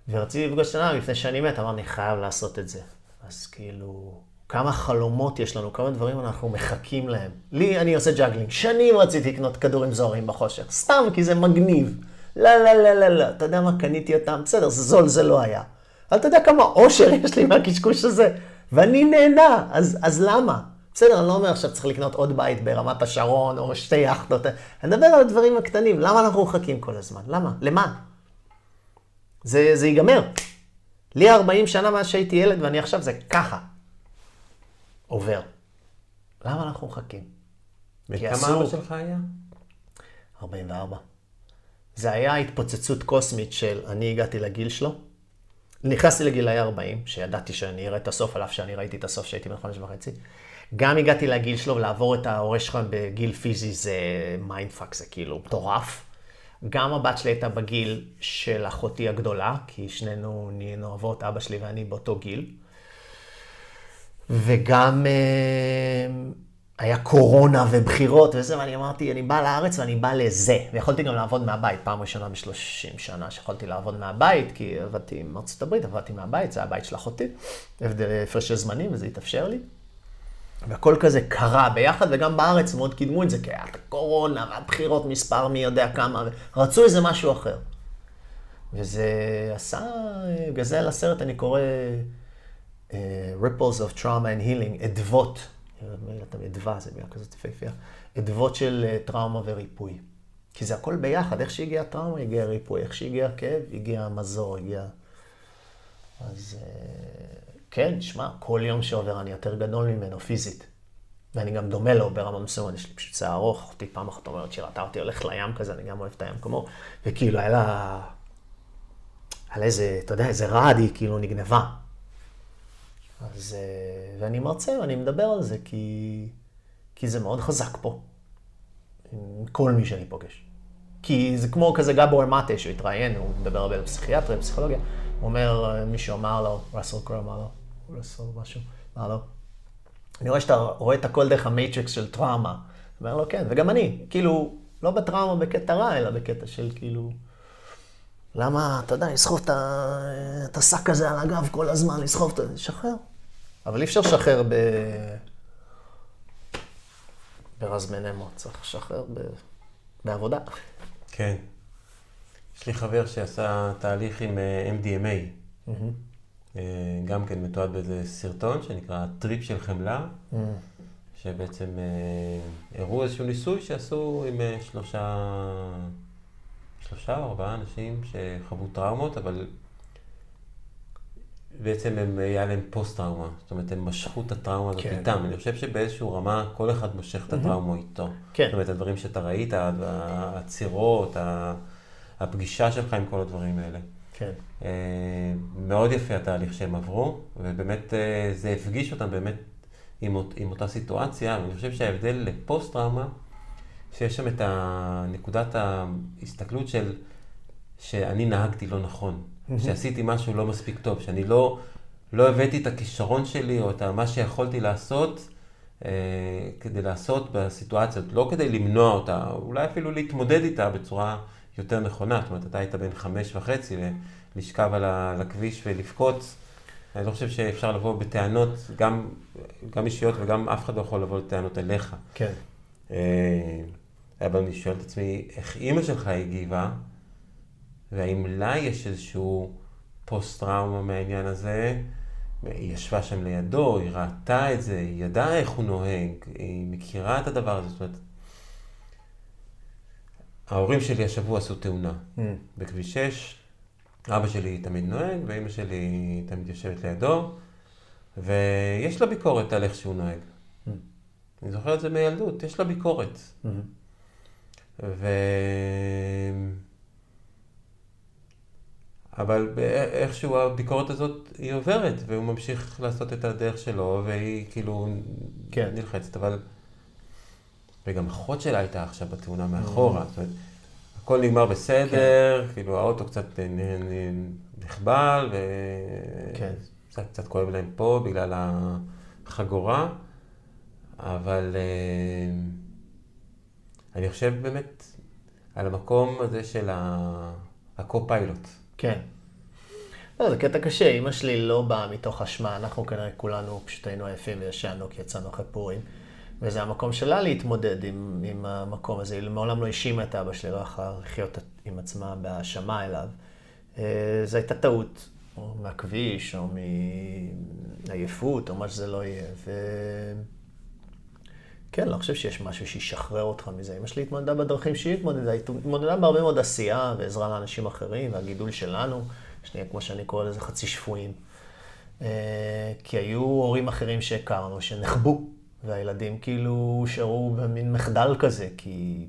ורציתי לפגוש את הנער לפני שאני מת, אמרתי, חייב לעשות את זה. אז כאילו, כמה חלומות יש לנו, כמה דברים אנחנו מחכים להם. לי, אני עושה juggling. שנים רציתי לקנות כדורים זוהרים בחושך, סתם כי זה מגניב. לא, לא, לא, לא, לא. אתה יודע מה, קניתי אותם, בסדר, זה זול, זה לא היה. אבל אתה יודע כמה אושר יש לי מהקשקוש הזה, ואני נהנה, אז, אז למה? בסדר, אני לא אומר עכשיו צריך לקנות עוד בית ברמת השרון, או שתי יאכטות. אני מדבר על הדברים הקטנים, למה אנחנו מחכים כל הזמן? למה? למה? זה, זה ייגמר. לי 40 שנה מאז שהייתי ילד, ואני עכשיו זה ככה. עובר. למה אנחנו מחכים? וכמה אבא שלך היה? 44. זה היה התפוצצות קוסמית של אני הגעתי לגיל שלו. נכנסתי לגילאי 40, שידעתי שאני אראה את הסוף, על אף שאני ראיתי את הסוף כשהייתי בן חמש וחצי. גם הגעתי לגיל שלו, ולעבור את ההורה שלך בגיל פיזי זה mindfuck, זה כאילו מטורף. גם הבת שלי הייתה בגיל של אחותי הגדולה, כי שנינו נהיינו אבות, אבא שלי ואני באותו גיל. וגם אה, היה קורונה ובחירות וזה, ואני אמרתי, אני בא לארץ ואני בא לזה. ויכולתי גם לעבוד מהבית, פעם ראשונה ב-30 שנה שיכולתי לעבוד מהבית, כי עבדתי עם ארצות הברית, עבדתי מהבית, זה הבית של אחותי, הפרש של זמנים, וזה התאפשר לי. והכל כזה קרה ביחד, וגם בארץ מאוד קידמו את זה, כי היה את הקורונה והבחירות מספר מי יודע כמה, ורצו איזה משהו אחר. וזה עשה, בגלל זה לסרט אני קורא uh, Ripples of Trauma and Healing, אדוות, תמיד אדווה, זה מילה כזאת יפהפייה, אדוות של uh, טראומה וריפוי. כי זה הכל ביחד, איך שהגיע הטראומה, הגיע הריפוי, איך שהגיע הכאב, הגיע המזור, הגיע... אז... Uh, כן, שמע, כל יום שעובר אני יותר גדול ממנו פיזית. ואני גם דומה לו ברמה מסוימת, יש לי פשוט שיער ארוך, אחותי פעם אחת אומרת שהיא ראתה אותי הולך לים כזה, אני גם אוהב את הים כמו, וכאילו היה לה, לה איזה, אתה יודע, איזה רעד, היא כאילו נגנבה. אז, אה, ואני מרצה, ואני מדבר על זה, כי, כי זה מאוד חזק פה, עם כל מי שאני פוגש. כי זה כמו כזה גאבור מאטה שהוא התראיין, הוא מדבר הרבה על פסיכיאטריה, פסיכולוגיה. הוא אומר, מישהו אמר לו, ראסל קרו אמר לו, ראסל משהו, אמר לו, אני רואה שאתה רואה את הכל דרך ה matrix של טראומה. אומר לו, כן, וגם אני, כאילו, לא בטראומה בקטע רע, אלא בקטע של כאילו, למה, אתה יודע, לסחוב את השק הזה על הגב כל הזמן, לסחוב את זה, שחרר. אבל אי אפשר לשחרר ב... ברז מנמו, צריך לשחרר ב... בעבודה. כן. יש לי חבר שעשה תהליך עם אה, MDMA. אה, גם כן מתועד באיזה סרטון שנקרא טריפ של חמלה, שבעצם אה, הראו איזשהו ניסוי שעשו עם אה, שלושה, שלושה או ארבעה אנשים שחוו טראומות, אבל בעצם הם, היה להם פוסט-טראומה. זאת אומרת, הם משכו את הטראומה הזאת כן. איתם. אני חושב שבאיזשהו רמה כל אחד מושך את הטראומה איתו. כן. זאת אומרת, הדברים שאתה ראית, העצירות, הפגישה שלך עם כל הדברים האלה. כן. אה, מאוד יפה התהליך שהם עברו, ובאמת אה, זה הפגיש אותם באמת עם, עם אותה סיטואציה, ואני חושב שההבדל לפוסט-טראומה, שיש שם את נקודת ההסתכלות של שאני נהגתי לא נכון, שעשיתי משהו לא מספיק טוב, שאני לא, לא הבאתי את הכישרון שלי או את מה שיכולתי לעשות אה, כדי לעשות בסיטואציות, לא כדי למנוע אותה, אולי אפילו להתמודד איתה בצורה יותר נכונה. זאת אומרת, אתה היית בן חמש וחצי לשכב על הכביש ולבכות. אני לא חושב שאפשר לבוא בטענות, גם, גם אישיות וגם אף אחד לא יכול לבוא בטענות אליך. כן. אה, אבל אני שואל את עצמי, איך אימא שלך הגיבה, והאם לה יש איזשהו פוסט-טראומה מהעניין הזה? היא ישבה שם לידו, היא ראתה את זה, היא ידעה איך הוא נוהג, היא מכירה את הדבר הזה. זאת אומרת, ההורים שלי השבוע עשו תאונה בכביש 6, אבא שלי תמיד נוהג, ואימא שלי תמיד יושבת לידו, ויש לה ביקורת על איך שהוא נוהג. אני זוכר את זה מילדות, יש לה ביקורת. ו... אבל איכשהו הביקורת הזאת היא עוברת, והוא ממשיך לעשות את הדרך שלו, והיא כאילו כן. נלחצת, אבל... וגם אחות שלה הייתה עכשיו בתאונה מאחורה, זאת אומרת, הכל נגמר בסדר, כאילו האוטו קצת נ- נחבל, כן. וקצת קצת כואב להם פה בגלל החגורה, אבל אה, אני חושב באמת על המקום הזה של הקו-פיילוט. כן. לא, זה קטע קשה, אימא שלי לא באה מתוך אשמה, אנחנו כנראה כולנו פשוט היינו עייפים וישנו כי יצאנו אחרי פורים. וזה המקום שלה להתמודד עם, עם המקום הזה. היא מעולם לא האשימה את אבא שלי, לא יכלה לחיות עם עצמה בהאשמה אליו. אה, זו הייתה טעות, או מהכביש, או מעייפות, או מה שזה לא יהיה. ו... כן, לא חושב שיש משהו שישחרר אותך מזה. אמא שלי התמודדה בדרכים שהיא התמודדה, היא התמודדה בהרבה מאוד עשייה ועזרה לאנשים אחרים, והגידול שלנו, שנהיה, כמו שאני קורא לזה, חצי שפויים. אה, כי היו הורים אחרים שהכרנו שנחבו, והילדים כאילו הושארו במין מחדל כזה, כי,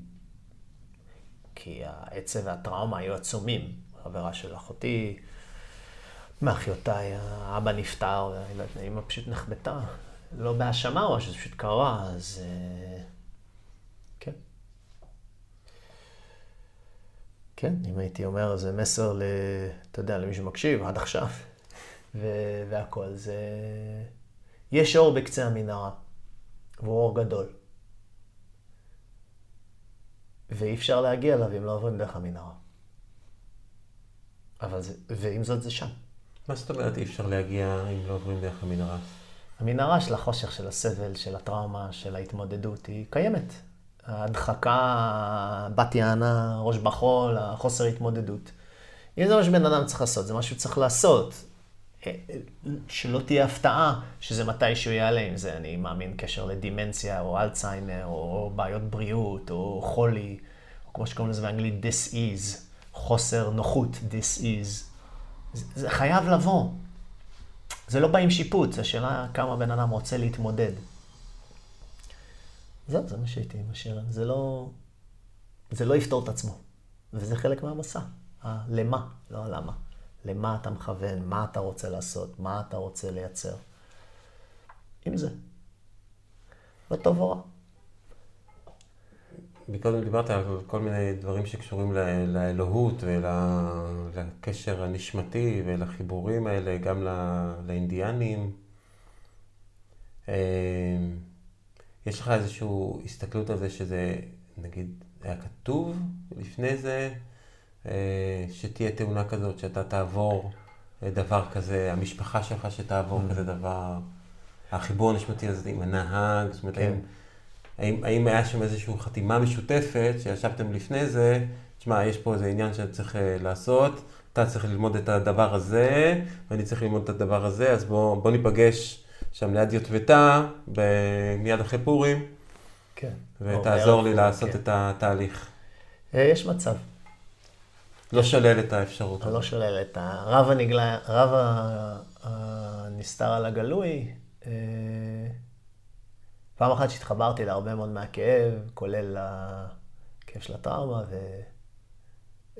כי העצב והטראומה היו עצומים. חברה של אחותי, מאחיותיי, האבא נפטר, והאמא פשוט נחבטה. לא בהאשמה או שזה פשוט קרה, אז אה, כן. כן, אם הייתי אומר, זה מסר, ל, אתה יודע, למי שמקשיב עד עכשיו, ו- והכל, זה... יש אור בקצה המנהרה, והוא אור גדול. ואי אפשר להגיע אליו אם לא עוברים דרך המנהרה. אבל זה, ועם זאת זה שם. מה זאת אומרת אי אפשר להגיע אם לא עוברים דרך המנהרה? המנהרה של החושך, של הסבל, של הטראומה, של ההתמודדות, היא קיימת. ההדחקה, בת יענה, ראש בחול, החוסר התמודדות. אם זה מה שבן אדם צריך לעשות, זה מה שהוא צריך לעשות. שלא תהיה הפתעה שזה מתישהו יעלה עם זה. אני מאמין קשר לדימנציה, או אלצהיימר, או בעיות בריאות, או חולי, או כמו שקוראים לזה באנגלית, is, חוסר נוחות, is. זה, זה חייב לבוא. זה לא בא עם שיפוט, זו שאלה כמה בן אדם רוצה להתמודד. זהו, זה מה שהייתי משאיר. זה לא... זה לא יפתור את עצמו. וזה חלק מהמסע. הלמה, לא הלמה. למה אתה מכוון, מה אתה רוצה לעשות, מה אתה רוצה לייצר. עם זה. לא טוב או רע. מקודם דיברת על כל מיני דברים שקשורים ל- לאלוהות ולקשר הנשמתי ולחיבורים האלה, גם ל- לאינדיאנים. אה, יש לך איזושהי הסתכלות על זה שזה, נגיד, היה כתוב לפני זה, שתהיה תאונה כזאת, שאתה תעבור אה, דבר כזה, המשפחה שלך שתעבור mm. כזה דבר, החיבור הנשמתי הזה עם הנהג, זאת אומרת, כן. האם, האם, האם היה שם איזושהי חתימה משותפת שישבתם לפני זה, תשמע, יש פה איזה עניין שאני צריך אה, לעשות, אתה צריך ללמוד את הדבר הזה, ואני צריך ללמוד את הדבר הזה, אז בוא, בוא ניפגש שם ליד יוטבתה, מיד אחרי פורים, כן. ותעזור לי לעשות כן. את התהליך. יש מצב. לא שולל את האפשרות. לא שולל את הרב הנגלה, רב הנסתר על הגלוי. אה, פעם אחת שהתחברתי להרבה מאוד מהכאב, כולל הכאב של הטראומה,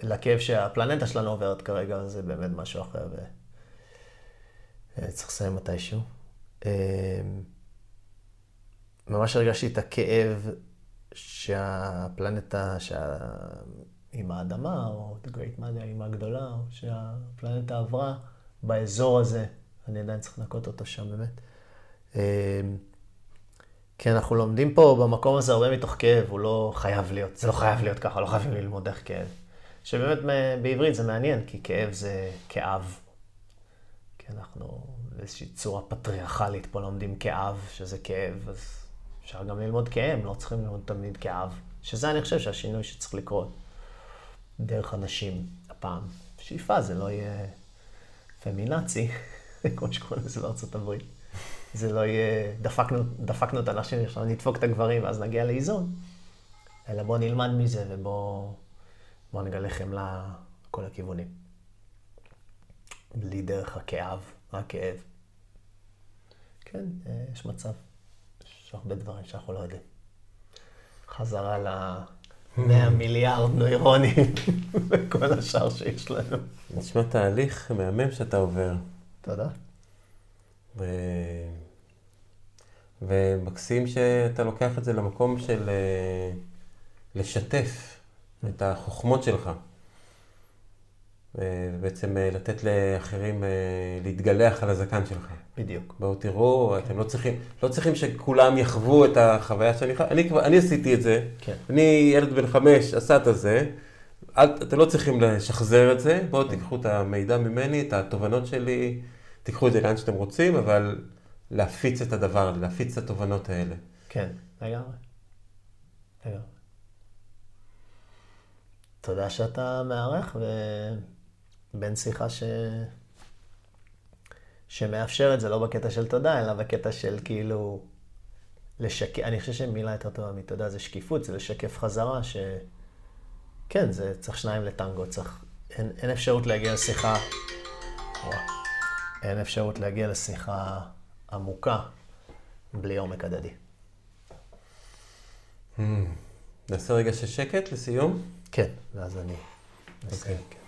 ולכאב שהפלנטה שלנו עוברת כרגע, זה באמת משהו אחר, וצריך לסיים מתישהו. אה, ממש הרגשתי את הכאב שהפלנטה, שה... עם האדמה, או The Great Mother, האמא הגדולה, או שהפלנטה עברה באזור הזה. אני עדיין צריך לנקות אותו שם באמת. אמ, כי אנחנו לומדים פה במקום הזה הרבה מתוך כאב, הוא לא חייב להיות, זה לא חייב להיות ככה, לא חייבים ללמוד איך כאב. שבאמת בעברית זה מעניין, כי כאב זה כאב. כי אנחנו באיזושהי צורה פטריארכלית פה לומדים כאב, שזה כאב, אז אפשר גם ללמוד כאם, לא צריכים ללמוד תמיד כאב. שזה אני חושב שהשינוי שצריך לקרות. דרך הנשים הפעם. שאיפה זה לא יהיה פמינאצי, כמו שקוראים לזה בארצות הברית. זה לא יהיה, דפקנו, דפקנו את הנשים, עכשיו נדפוק את הגברים ואז נגיע לאיזון. אלא בואו נלמד מזה ובואו בוא נגלה חמלה לכל הכיוונים. בלי דרך הכאב, רק כאב. כן, אה, יש מצב. יש הרבה דברים שאנחנו לא יודעים. חזרה ל... 100 מיליארד נוירונים וכל השאר שיש לנו. נשמע תהליך מהמם שאתה עובר. תודה. ו... ומקסים שאתה לוקח את זה למקום של אה, לשתף את החוכמות שלך. ובעצם אה, לתת לאחרים אה, להתגלח על הזקן שלך. בדיוק. בואו תראו, כן. אתם לא צריכים, לא צריכים שכולם יחוו את החוויה שאני חי. אני אני עשיתי את זה. כן. אני ילד בן חמש, עשה את זה. אל, אתם לא צריכים לשחזר את זה. בואו כן. תיקחו את המידע ממני, את התובנות שלי, תיקחו את זה לאן שאתם רוצים, אבל להפיץ את הדבר הזה, להפיץ את התובנות האלה. כן, לגמרי. לגמרי. תודה שאתה מארח, ובין שיחה ש... שמאפשר את זה, לא בקטע של תודה, אלא בקטע של כאילו... לשקף, אני חושב שמילה יותר טובה מתודה זה שקיפות, זה לשקף חזרה, שכן, זה צריך שניים לטנגו, צריך... אין, אין אפשרות להגיע לשיחה... ווא, אין אפשרות להגיע לשיחה עמוקה בלי עומק הדדי. Hmm. נעשה רגע של שקט לסיום? כן, ואז אני... אוקיי. Okay.